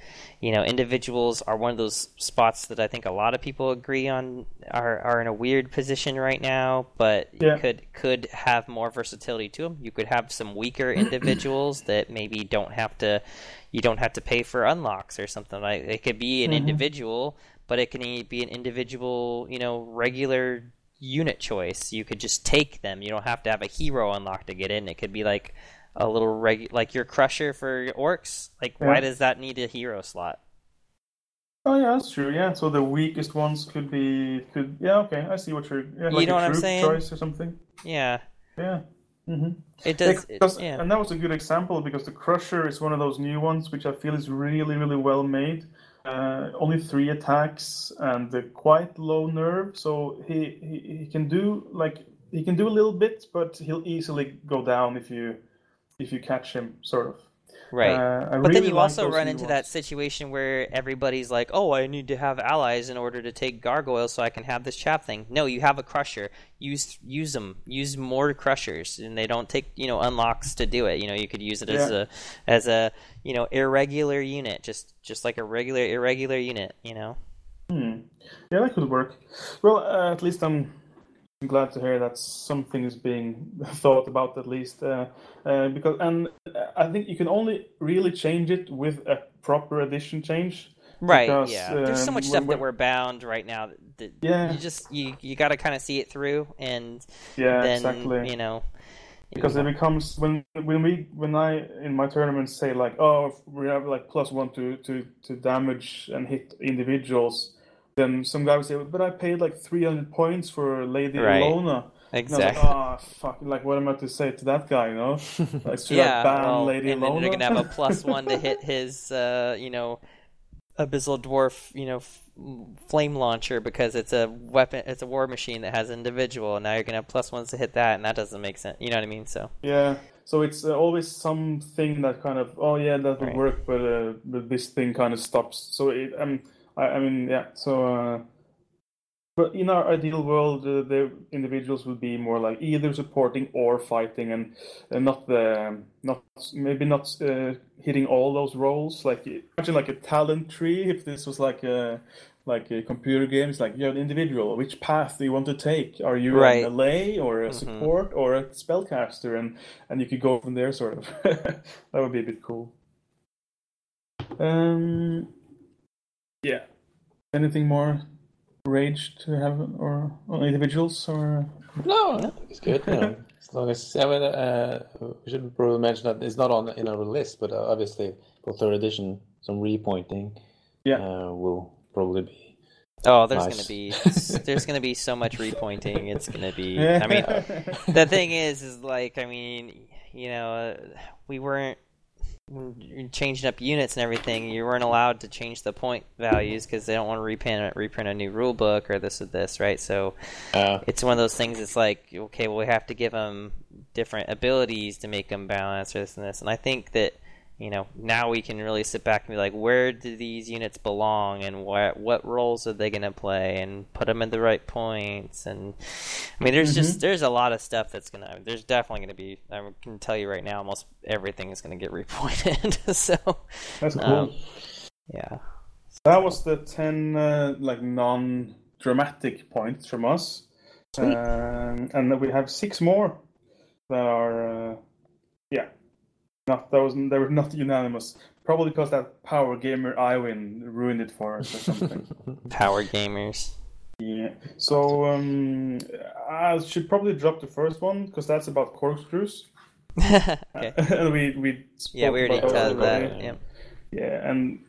you know individuals are one of those spots that I think a lot of people agree on are are in a weird position right now, but Yeah. could could have more versatility to them. You could have some weaker individuals that maybe don't have to you don't have to pay for unlocks or something like it could be an individual but it can be an individual you know regular unit choice you could just take them you don't have to have a hero unlock to get in it could be like a little reg like your crusher for orcs like why does that need a hero slot Oh yeah, that's true. Yeah, so the weakest ones could be could yeah okay. I see what you're yeah, You like know a what I'm troop saying? choice or something. yeah Yeah. Mm-hmm. it does it- yeah And that was a good example because the Crusher is one of those new ones which I feel is really really well made. Uh, only three attacks and uh, quite low nerve, so he, he he can do like he can do a little bit, but he'll easily go down if you if you catch him, sort of. Right Uh, But then you also run into that situation where everybody's like, "Oh, I need to have allies in order to take gargoyles so I can have this chap thing." No, you have a crusher. Use use them. Use more crushers, and they don't take you know unlocks to do it. You know, you could use it as Yeah. a as a you know irregular unit, just just like a regular irregular unit. You know. Hmm. Yeah, that could work. Well, uh, at least I'm glad to hear that something is being thought about at least. Uh, uh, because and I think you can only really change it with a proper edition change. Right. Because, yeah. There's so um, much when- stuff that we're bound right now that, that Yeah. you just you you got to kind of see it through and Yeah, then exactly. you know because it becomes when when we when I in my tournaments say like oh we have like plus one to to to damage and hit individuals, then some guy would say but I paid like three hundred points for Lady Right. Lona. And I was exactly. like, oh fuck! Like, what am I to say to that guy? You know, like, should yeah, I ban well, Lady and then Lona? they're gonna have a plus one to hit his, uh, you know, abyssal dwarf, you know, f- flame launcher because it's a weapon, it's a war machine that has individual, and now you're gonna have plus ones to hit that, and that doesn't make sense. You know what I mean? So Yeah, so it's uh, always something that kind of oh yeah that would Right. work, but uh, but this thing kind of stops. So it, um, I, I mean yeah, so uh, but in our ideal world, uh, the individuals would be more like either supporting or fighting, and, and not the not maybe not uh, hitting all those roles. Like imagine like a talent tree. If this was like a like a computer game, it's like you're an individual. Which path do you want to take? Are you Right. a melee or a Mhm. support or a spellcaster? And and you could go from there, sort of. that would be a bit cool. Um, yeah. Anything more rage to have or on individuals or No, I think it's good. You as long as I mean, uh, we should probably mention that it's not on in our list, but uh, obviously for third edition, some repointing Yeah. uh, will probably be. oh, there's Nice. gonna be there's gonna be so much repointing. It's gonna be. I mean, the thing is, is like, I mean, you know, uh, we weren't when you're changing up units and everything. You weren't allowed to change the point values because they don't want to reprint reprint a new rule book or this or this, right? So Uh, it's one of those things. It's like, okay, well, we have to give them different abilities to make them balance or this and this. And I think that you know now we can really sit back and be like, where do these units belong, and what what roles are they going to play, and put them in the right points. And I mean, there's just there's a lot of stuff that's gonna. There's definitely going to be. I can tell you right now, almost everything is going to get repointed. so That's cool. um, yeah. That was the ten uh, like non-dramatic points from us, um, and we have six more that are uh, yeah, not that was they were not unanimous. Probably because that power gamer Iwin ruined it for us or something. Power gamers. yeah. So um, I should probably drop the first one because that's about corkscrews. okay. and we we Yeah, we already about that covered that. Yeah. Yeah, and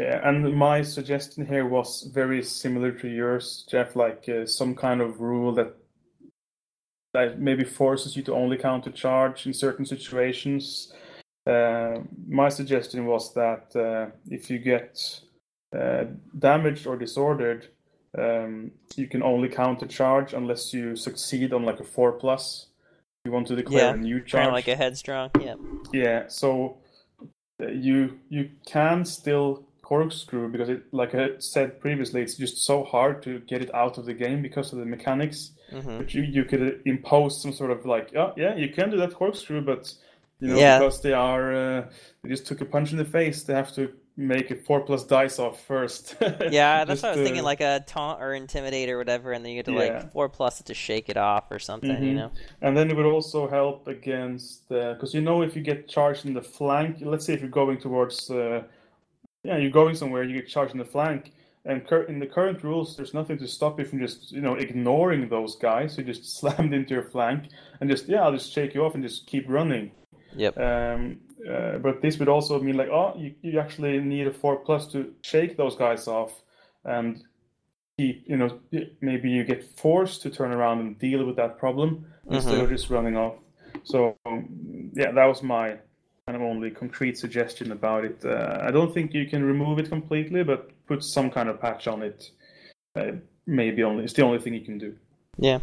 yeah, and my suggestion here was very similar to yours, Jeff. Like uh, some kind of rule that that maybe forces you to only counter charge in certain situations. Uh, my suggestion was that uh, if you get uh, damaged or disordered, um, you can only counter charge unless you succeed on like a four plus. You want to declare Yeah, a new Kind charge. of like a headstrong. Yeah. Yeah, so uh, you you can still corkscrew because it, like I said previously, it's just so hard to get it out of the game because of the mechanics. hmm But you you could impose some sort of like, oh yeah, you can do that corkscrew, but you know Yeah. because they are uh, they just took a punch in the face, they have to make a four plus dice off first. Yeah, that's Just, what I was thinking, uh, like a taunt or intimidate or whatever, and then you get to Yeah. like four plus it to shake it off or something, you Mhm. know? And then it would also help against because you know if you get charged in the flank, let's say if you're going towards, uh, yeah, you're going somewhere, you get charged in the flank, and cur- in the current rules, there's nothing to stop you from just you know ignoring those guys who just slammed into your flank and just yeah, I'll just shake you off and just keep running. Yep. Um, uh, but this would also mean like oh, you, you actually need a four plus to shake those guys off and keep you know maybe you get forced to turn around and deal with that problem instead Mhm. of just running off. So um, yeah, that was my kind of only concrete suggestion about it. Uh, I don't think you can remove it completely, but put some kind of patch on it. Uh, maybe only it's the only thing you can do. Yeah.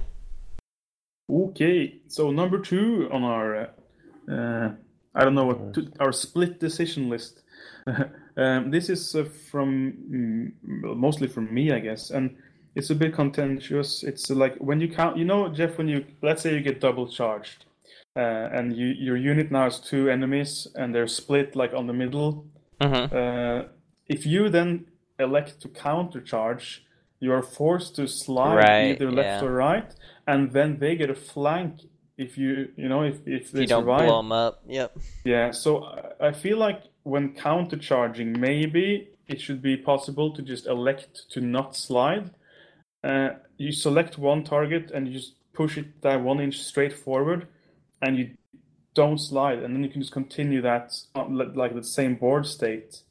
Okay, so number two on our, uh, uh, I don't know what to, our split decision list. um, this is uh, from mm, mostly from me, I guess, and it's a bit contentious. It's like when you count, you know, Jeff, when you let's say you get double charged, uh, and you your unit now has two enemies and they're split like on the middle. Mm-hmm. Uh, if you then elect to counter charge, you are forced to slide Right, either left yeah. or right, and then they get a flank if you you know if if they If don't survive. blow them up. Yep. Yeah, so I- I feel like when countercharging, maybe it should be possible to just elect to not slide. Uh, you select one target and you just push it that one inch straight forward, and you don't slide, and then you can just continue that um, on, like the same board state.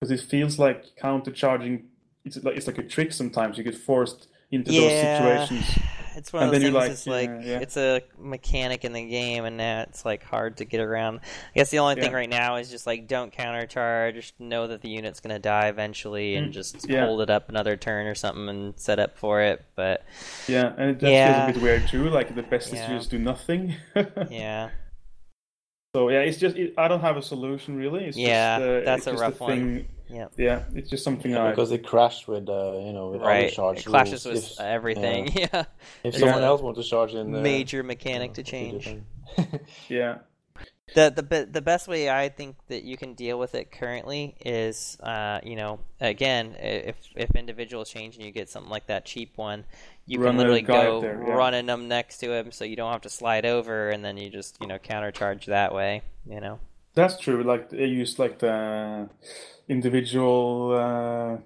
Because it feels like countercharging. It's like it's like a trick. Sometimes you get forced into those situations. It's one of And those things. like, it's like yeah, yeah. it's a mechanic in the game, and now it's like hard to get around. I guess the only thing right now is just like don't countercharge. Know that the unit's gonna die eventually, and Mm, just yeah. hold it up another turn or something and set up for it. But Yeah, and it Yeah. feels a bit weird too. Like the best is to just do nothing. yeah, So yeah, it's just it, I don't have a solution really. It's Yeah, just, uh, that's a rough one. Thing. yeah, Yeah, it's just something I. because it crashed with uh, you know with other right. charge It clashes rules. with If- everything. yeah. Yeah, If someone a else wants to charge in, uh, major mechanic to what do change. Yeah, the the the best way I think that you can deal with it currently is, uh, you know, again, if if individuals change and you get something like that cheap one, you Run can literally go there, yeah. running them next to him, so you don't have to slide over, and then you just you know countercharge that way. You know, that's true. Like they use like the individual. Uh,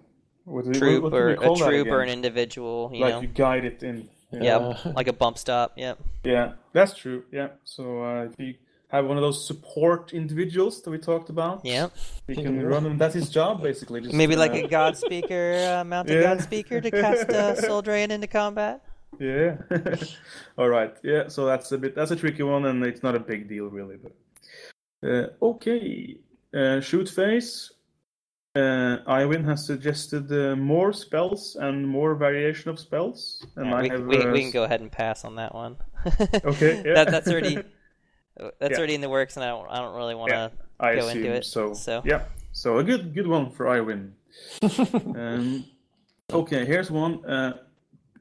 what do, troop what, what or a troop or an individual. You like know, you guide it in. Yeah, yep, like a bump stop. Yep. yeah that's true. Yeah, so uh, if you have one of those support individuals that we talked about, Yep. you can run him. That's his job basically. Just, Maybe like uh, a god speaker, uh, mounted Yeah. god speaker to cast uh, Soul Drain into combat. Yeah. All right. Yeah. So that's a bit that's a tricky one, and it's not a big deal really. But okay. Uh, shoot face. Uh, Iwin has suggested uh, more spells and more variation of spells, and Yeah, I we, have. we, uh, we can go ahead and pass on that one. Okay, yeah. that, that's already that's Yeah. already in the works, and I don't I don't really want to. I go assume into it, so. so. Yeah. So a good good one for Iwin. um, okay, here's one. Uh,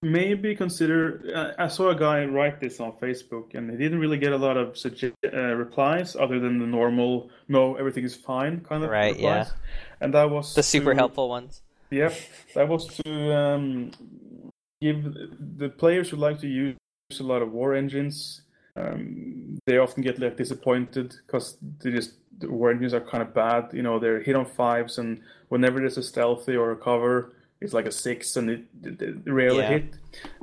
maybe consider. Uh, I saw a guy write this on Facebook, and he didn't really get a lot of sugge- uh, replies other than the normal "no, everything is fine" kind of Right, yeah. And that was The super to- helpful ones. Yep, that was to um, give the players who like to use a lot of war engines. Um, they often get like disappointed because they just the war engines are kind of bad. You know, they're hit on fives, and whenever there's a stealthy or a cover, it's like a six, and it, it, it rarely Yeah. hit.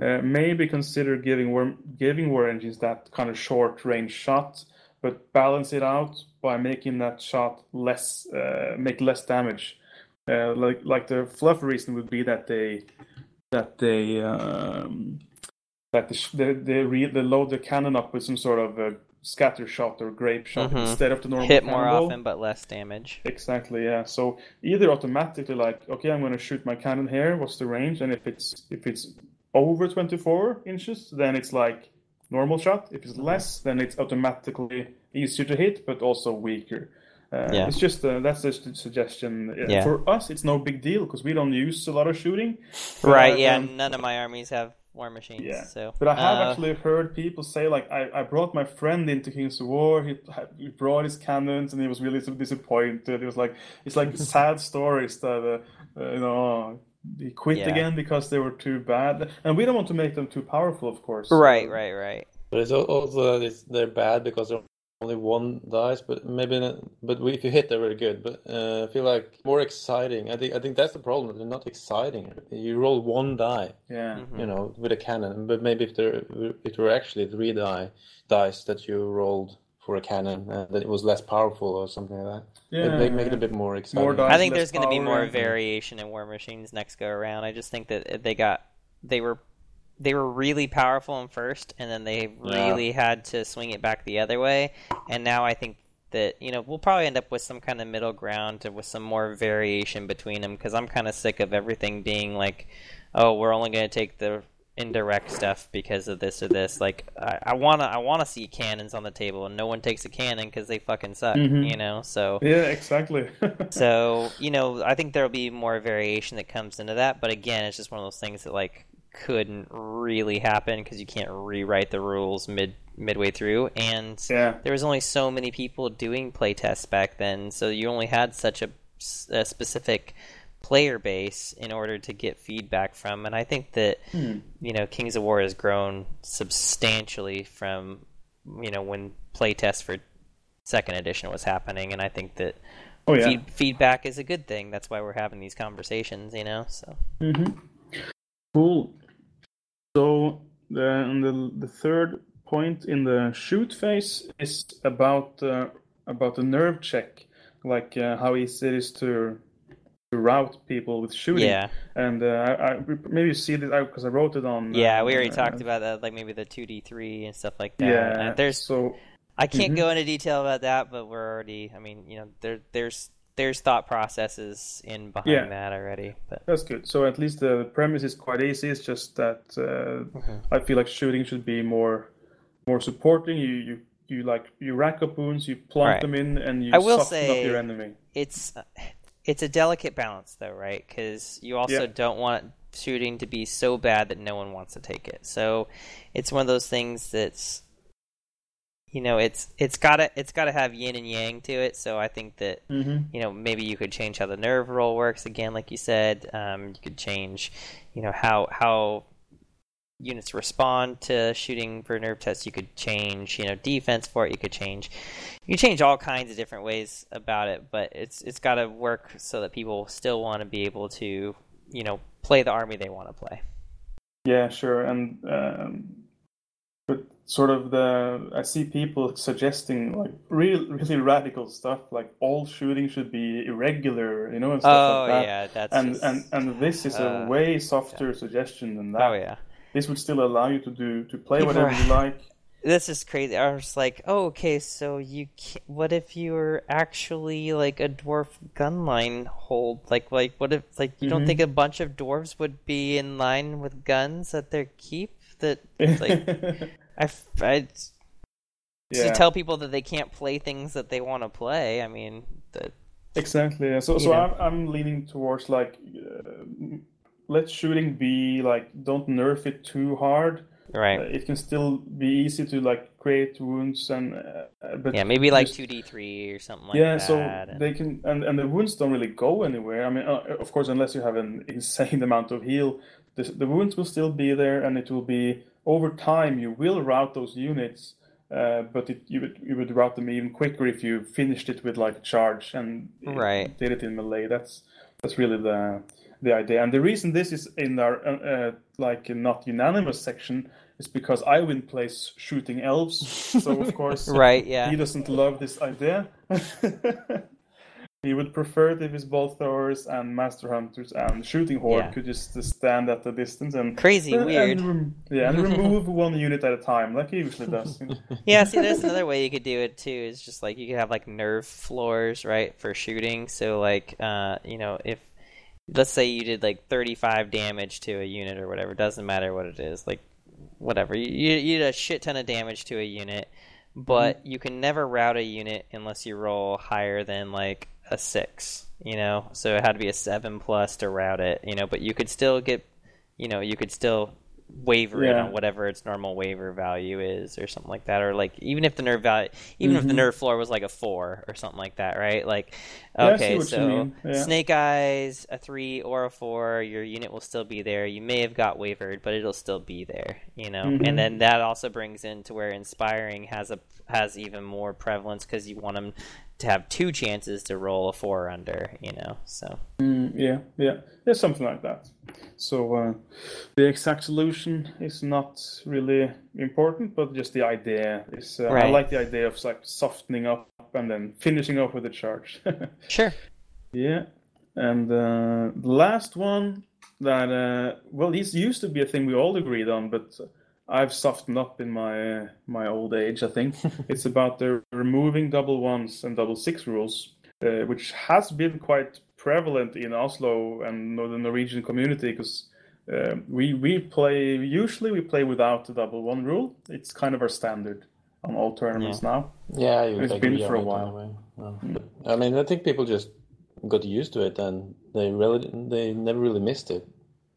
Uh, maybe consider giving war giving war engines that kind of short range shot, but balance it out by making that shot less uh, make less damage. Uh, like like the fluff reason would be that they that they um, that the, sh- they they, re- they load the cannon up with some sort of a scatter shot or grape shot Mhm. instead of the normal Hit more cannonball. often, but less damage. Exactly, yeah. So either automatically like, okay, I'm going to shoot my cannon here. What's the range? And if it's if it's over 24 inches, then it's like normal shot. If it's less, then it's automatically easier to hit, but also weaker. Uh, Yeah. It's just uh, that's just a suggestion. Uh, Yeah. For us, it's no big deal because we don't use a lot of shooting. Right? But, Yeah. um, None of my armies have war machines. yeah. So, But I have uh, actually heard people say like, I, I brought my friend into Kings of War. He, he brought his cannons and he was really so disappointed. It was like it's like sad stories that uh, uh, you know he quit Yeah. again because they were too bad. And we don't want to make them too powerful, of course. Right. Right. Right. But it's also that it's, they're bad because they're only one dice, but maybe not, but we, if you hit, they're very good. But uh, I feel like more exciting. I think I think that's the problem. They're not exciting. You roll one die, Yeah. Mm-hmm. you know, with a cannon. But maybe if there if there were actually three die dice that you rolled for a cannon, uh, that it was less powerful or something like that. Yeah, It'd make, make it a bit more exciting. More dice. I think there's going to be more variation in war machines next go around. I just think that they got they were they were really powerful in first, and then they Yeah. really had to swing it back the other way. And now I think that you know we'll probably end up with some kind of middle ground with some more variation between them because I'm kind of sick of everything being like, oh, we're only going to take the indirect stuff because of this or this. Like I, I wanna I wanna see cannons on the table, and no one takes a cannon because they fucking suck. Mhm. You know, so. Yeah, exactly. So, you know, I think there'll be more variation that comes into that, but again, it's just one of those things that like couldn't really happen because you can't rewrite the rules mid midway through and yeah. there was only so many people doing playtests back then, so you only had such a, a specific player base in order to get feedback from and I think that you know, Kings of War has grown substantially from you know when playtest for second edition was happening, and I think that Oh yeah. feed, feedback is a good thing. That's why we're having these conversations, you know. So Mm-hmm. Cool. So the the the third point in the shoot phase is about uh, about the nerve check, like uh, how easy it is to to route people with shooting. yeah, And uh, I, I maybe you see this because I wrote it on. yeah, uh, we already uh, talked about that, like maybe the two D three and stuff like that. Yeah. Uh, there's so I can't Mhm. go into detail about that, but we're already. I mean, you know, there there's there's thought processes in behind Yeah. that already. But That's good. So at least the premise is quite easy. It's just that uh, Mm-hmm. I feel like shooting should be more more supporting. You you you like you rack up wounds, you plunk Right. them in, and you I will soften up your enemy. it's it's a delicate balance though right because you also Yeah. don't want shooting to be so bad that no one wants to take it so it's one of those things that's you know it's it's gotta it's gotta have yin and yang to it. So i think that Mm-hmm. you know maybe you could change how the nerve roll works. Again like you said um, you could change you know how how units respond to shooting for nerve tests. You could change you know defense for it. You could change you change all kinds of different ways about it. But it's it's got to work so that people still want to be able to you know play the army they want to play. Yeah, sure. And um, but sort of the I see people suggesting like real really radical stuff, like all shooting should be irregular, you know, and stuff oh like that. yeah that's And, just, and and this is a uh, way softer suggestion than that. oh yeah This would still allow you to do to play People whatever are- you like. this is crazy. I was like, oh, okay, so you what if you were actually like a dwarf gun line hold? Like, like what if like you don't Mhm. think a bunch of dwarves would be in line with guns at their keep? That like I, I- yeah. to tell people that they can't play things that they want to play. I mean, that Exactly. yeah. So, so know. I'm I'm leaning towards like, uh, let shooting be like, don't nerf it too hard. right? Uh, it can still be easy to like create wounds and, uh, but yeah, maybe like two D three or something like yeah, that. so and- they can and and the wounds don't really go anywhere. I mean, uh, of course, unless you have an insane amount of heal, the the wounds will still be there, and it will be over time. You will route those units. Uh, but it, you would you would route them even quicker if you finished it with like a charge and Right. did it in melee. That's that's really the the idea. And the reason this is in our uh, uh, like not unanimous section is because Iwin plays shooting elves. So of course, Right, yeah. he doesn't love this idea. he would prefer it if his bolt throwers and master hunters and shooting horde Yeah. could just stand at a distance and Crazy and- weird. and yeah, and remove one unit at a time, like he usually does. you know. Yeah, see, there's another way you could do it too. Is just like you could have like nerve floors, right, for shooting. So like, uh, you know, if let's say you did like 35 damage to a unit or whatever, doesn't matter what it is, like whatever you you, you did a shit ton of damage to a unit, but you can never route a unit unless you roll higher than like a six. You know, so it had to be a seven plus to route it. You know, but you could still get, you know, you could still waiver it on whatever its normal waiver value is or something like that or like even if the nerve value even if the Mhm. nerve floor was like a four or something like that right like Yeah, okay you so. Yeah. snake eyes a three or a four your unit will still be there you may have got wavered but it'll still be there you know Mhm. and then that also brings into where inspiring has a has even more prevalence because you want them to have two chances to roll a four under you know so Mm, yeah, yeah, yeah, something like that. So uh, the exact solution is not really important, but just the idea is. Uh, I like the idea of like softening up and then finishing off with a charge. sure yeah, and uh, the last one that uh, well, this used to be a thing we all agreed on, but I've softened up in my uh, my old age. I think it's about the removing double ones and double six rules, uh, which has been quite prevalent in Oslo and the Norwegian community because. Uh, we we play usually we play without the double one rule. It's kind of our standard on all tournaments now. Yeah, you It's been for a while. Yeah. But, I mean, I think people just got used to it and they really they never really missed it.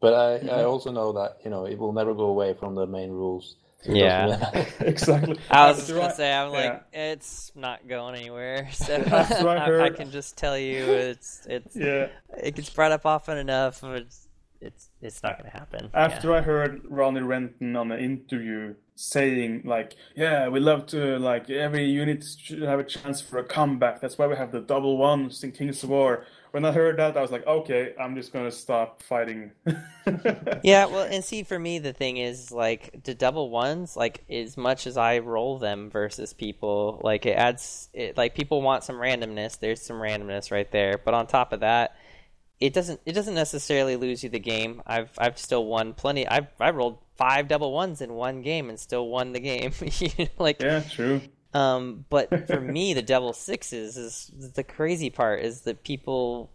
But I, I Mm-hmm. also know that you know it will never go away from the main rules. So Yeah. exactly. I was just gonna I- say, I'm like, yeah. it's not going anywhere. So I I, I can just tell you, it's it's yeah. it gets brought up often enough. It's it's it's not gonna happen. After I heard Ronnie Renton on an interview saying like, "Yeah, we love to like every unit should have a chance for a comeback. That's why we have the double ones in Kings of War." When I heard that, I was like, "Okay, I'm just gonna stop fighting." Yeah, well, and see, for me, the thing is like the double ones. Like as much as I roll them versus people, like it adds. It, like people want some randomness. There's some randomness right there, but on top of that, it doesn't. It doesn't necessarily lose you the game. I've I've still won plenty. I've I rolled five double ones in one game and still won the game. like yeah, true. Um, but for me, the double sixes is the crazy part. Is that people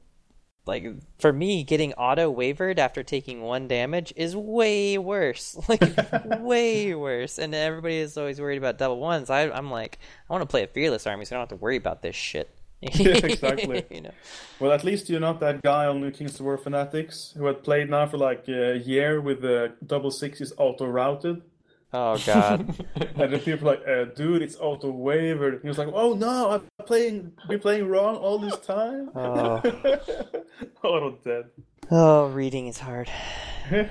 like for me getting auto wavered after taking one damage is way worse, like way worse. And everybody is always worried about double ones. I, I'm like, I want to play a fearless army, so I don't have to worry about this shit. yeah, exactly. you know. Well, at least you're not that guy on the Kings of War Fanatics who had played now for like a year with the double sixes auto routed. Oh god. and the people like, uh, dude, it's auto wavered. He was like, oh no, I've playing, been playing wrong all this time. Oh. auto dead. Oh, reading is hard. I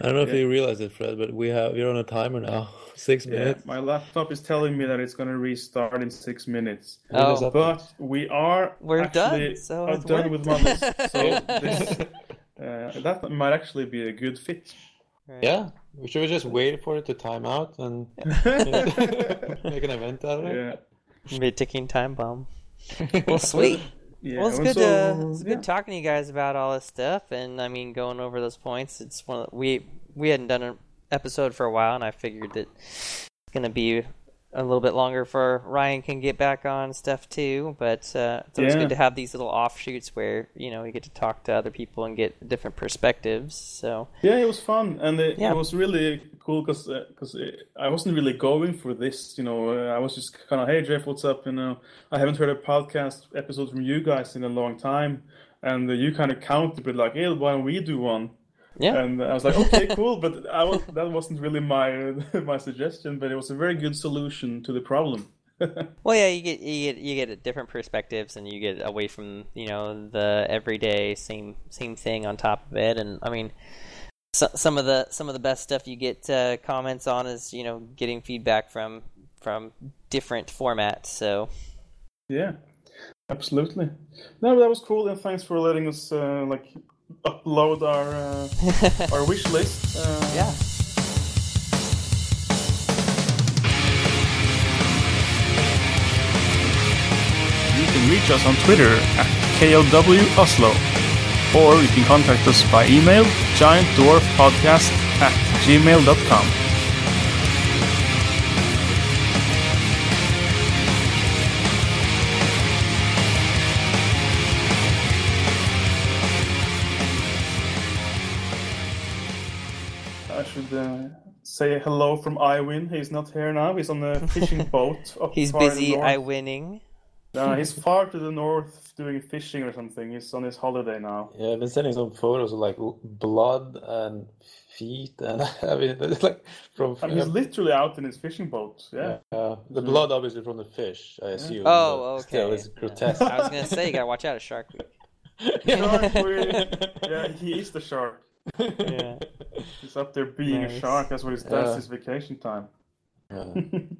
don't know if you realize it, Fred, but we have we're on a timer now. Six Yeah, minutes. my laptop is telling me that it's gonna restart in six minutes. Oh. But we are We're actually done, so are it done with worked. Mondays. So this, uh, that might actually be a good fit. Right. Yeah. We should we just wait for it to time out and make an event out of it? Yeah. Be a ticking time bomb. Well, sweet. Yeah, well, it's good. so, to, it's yeah. good talking to you guys about all this stuff, and I mean, going over those points. It's one of the, we we hadn't done an episode for a while, and I figured that it's gonna be a little bit longer for Ryan can get back on stuff too. But uh, it's always Yeah. good to have these little offshoots where you know you get to talk to other people and get different perspectives. So Yeah, it was fun, and it, Yeah. it was really cool because because I wasn't really going for this. You know, uh, I was just kind of, hey Jeff, what's up? You know, I haven't heard a podcast episode from you guys in a long time, and uh, you kind of countered with like, hey, why don't we do one? Yeah, And I was like, okay, cool, but I was that wasn't really my my suggestion, but it was a very good solution to the problem. Well, yeah, you get you get you get different perspectives, and you get away from you know the everyday same same thing on top of it. And I mean, so, some of the some of the best stuff you get uh, comments on is you know getting feedback from from different formats. So Yeah, absolutely. No, that was cool, and thanks for letting us uh, like upload our uh, our wish list. Uh, yeah, You can reach us on Twitter at KLW Oslo, or you can contact us by email giantdwarfpodcast at gmail.com. say hello from Iwin. He's not here now. He's on a fishing boat. up he's far in the busy. north. I winning. No, he's far to the north doing fishing or something. He's on his holiday now. Yeah, I've been sending some photos of like blood and feet, and I mean, it's like from I mean, he's literally out in his fishing boat. Yeah. uh, the blood obviously from the fish, I assume. Oh, but Still, okay. it's grotesque. I was gonna say you gotta watch out of Shark Week. Shark Yeah, he is the shark. Yeah. He's up there being a shark. That's what he does Yeah. his vacation time. Yeah.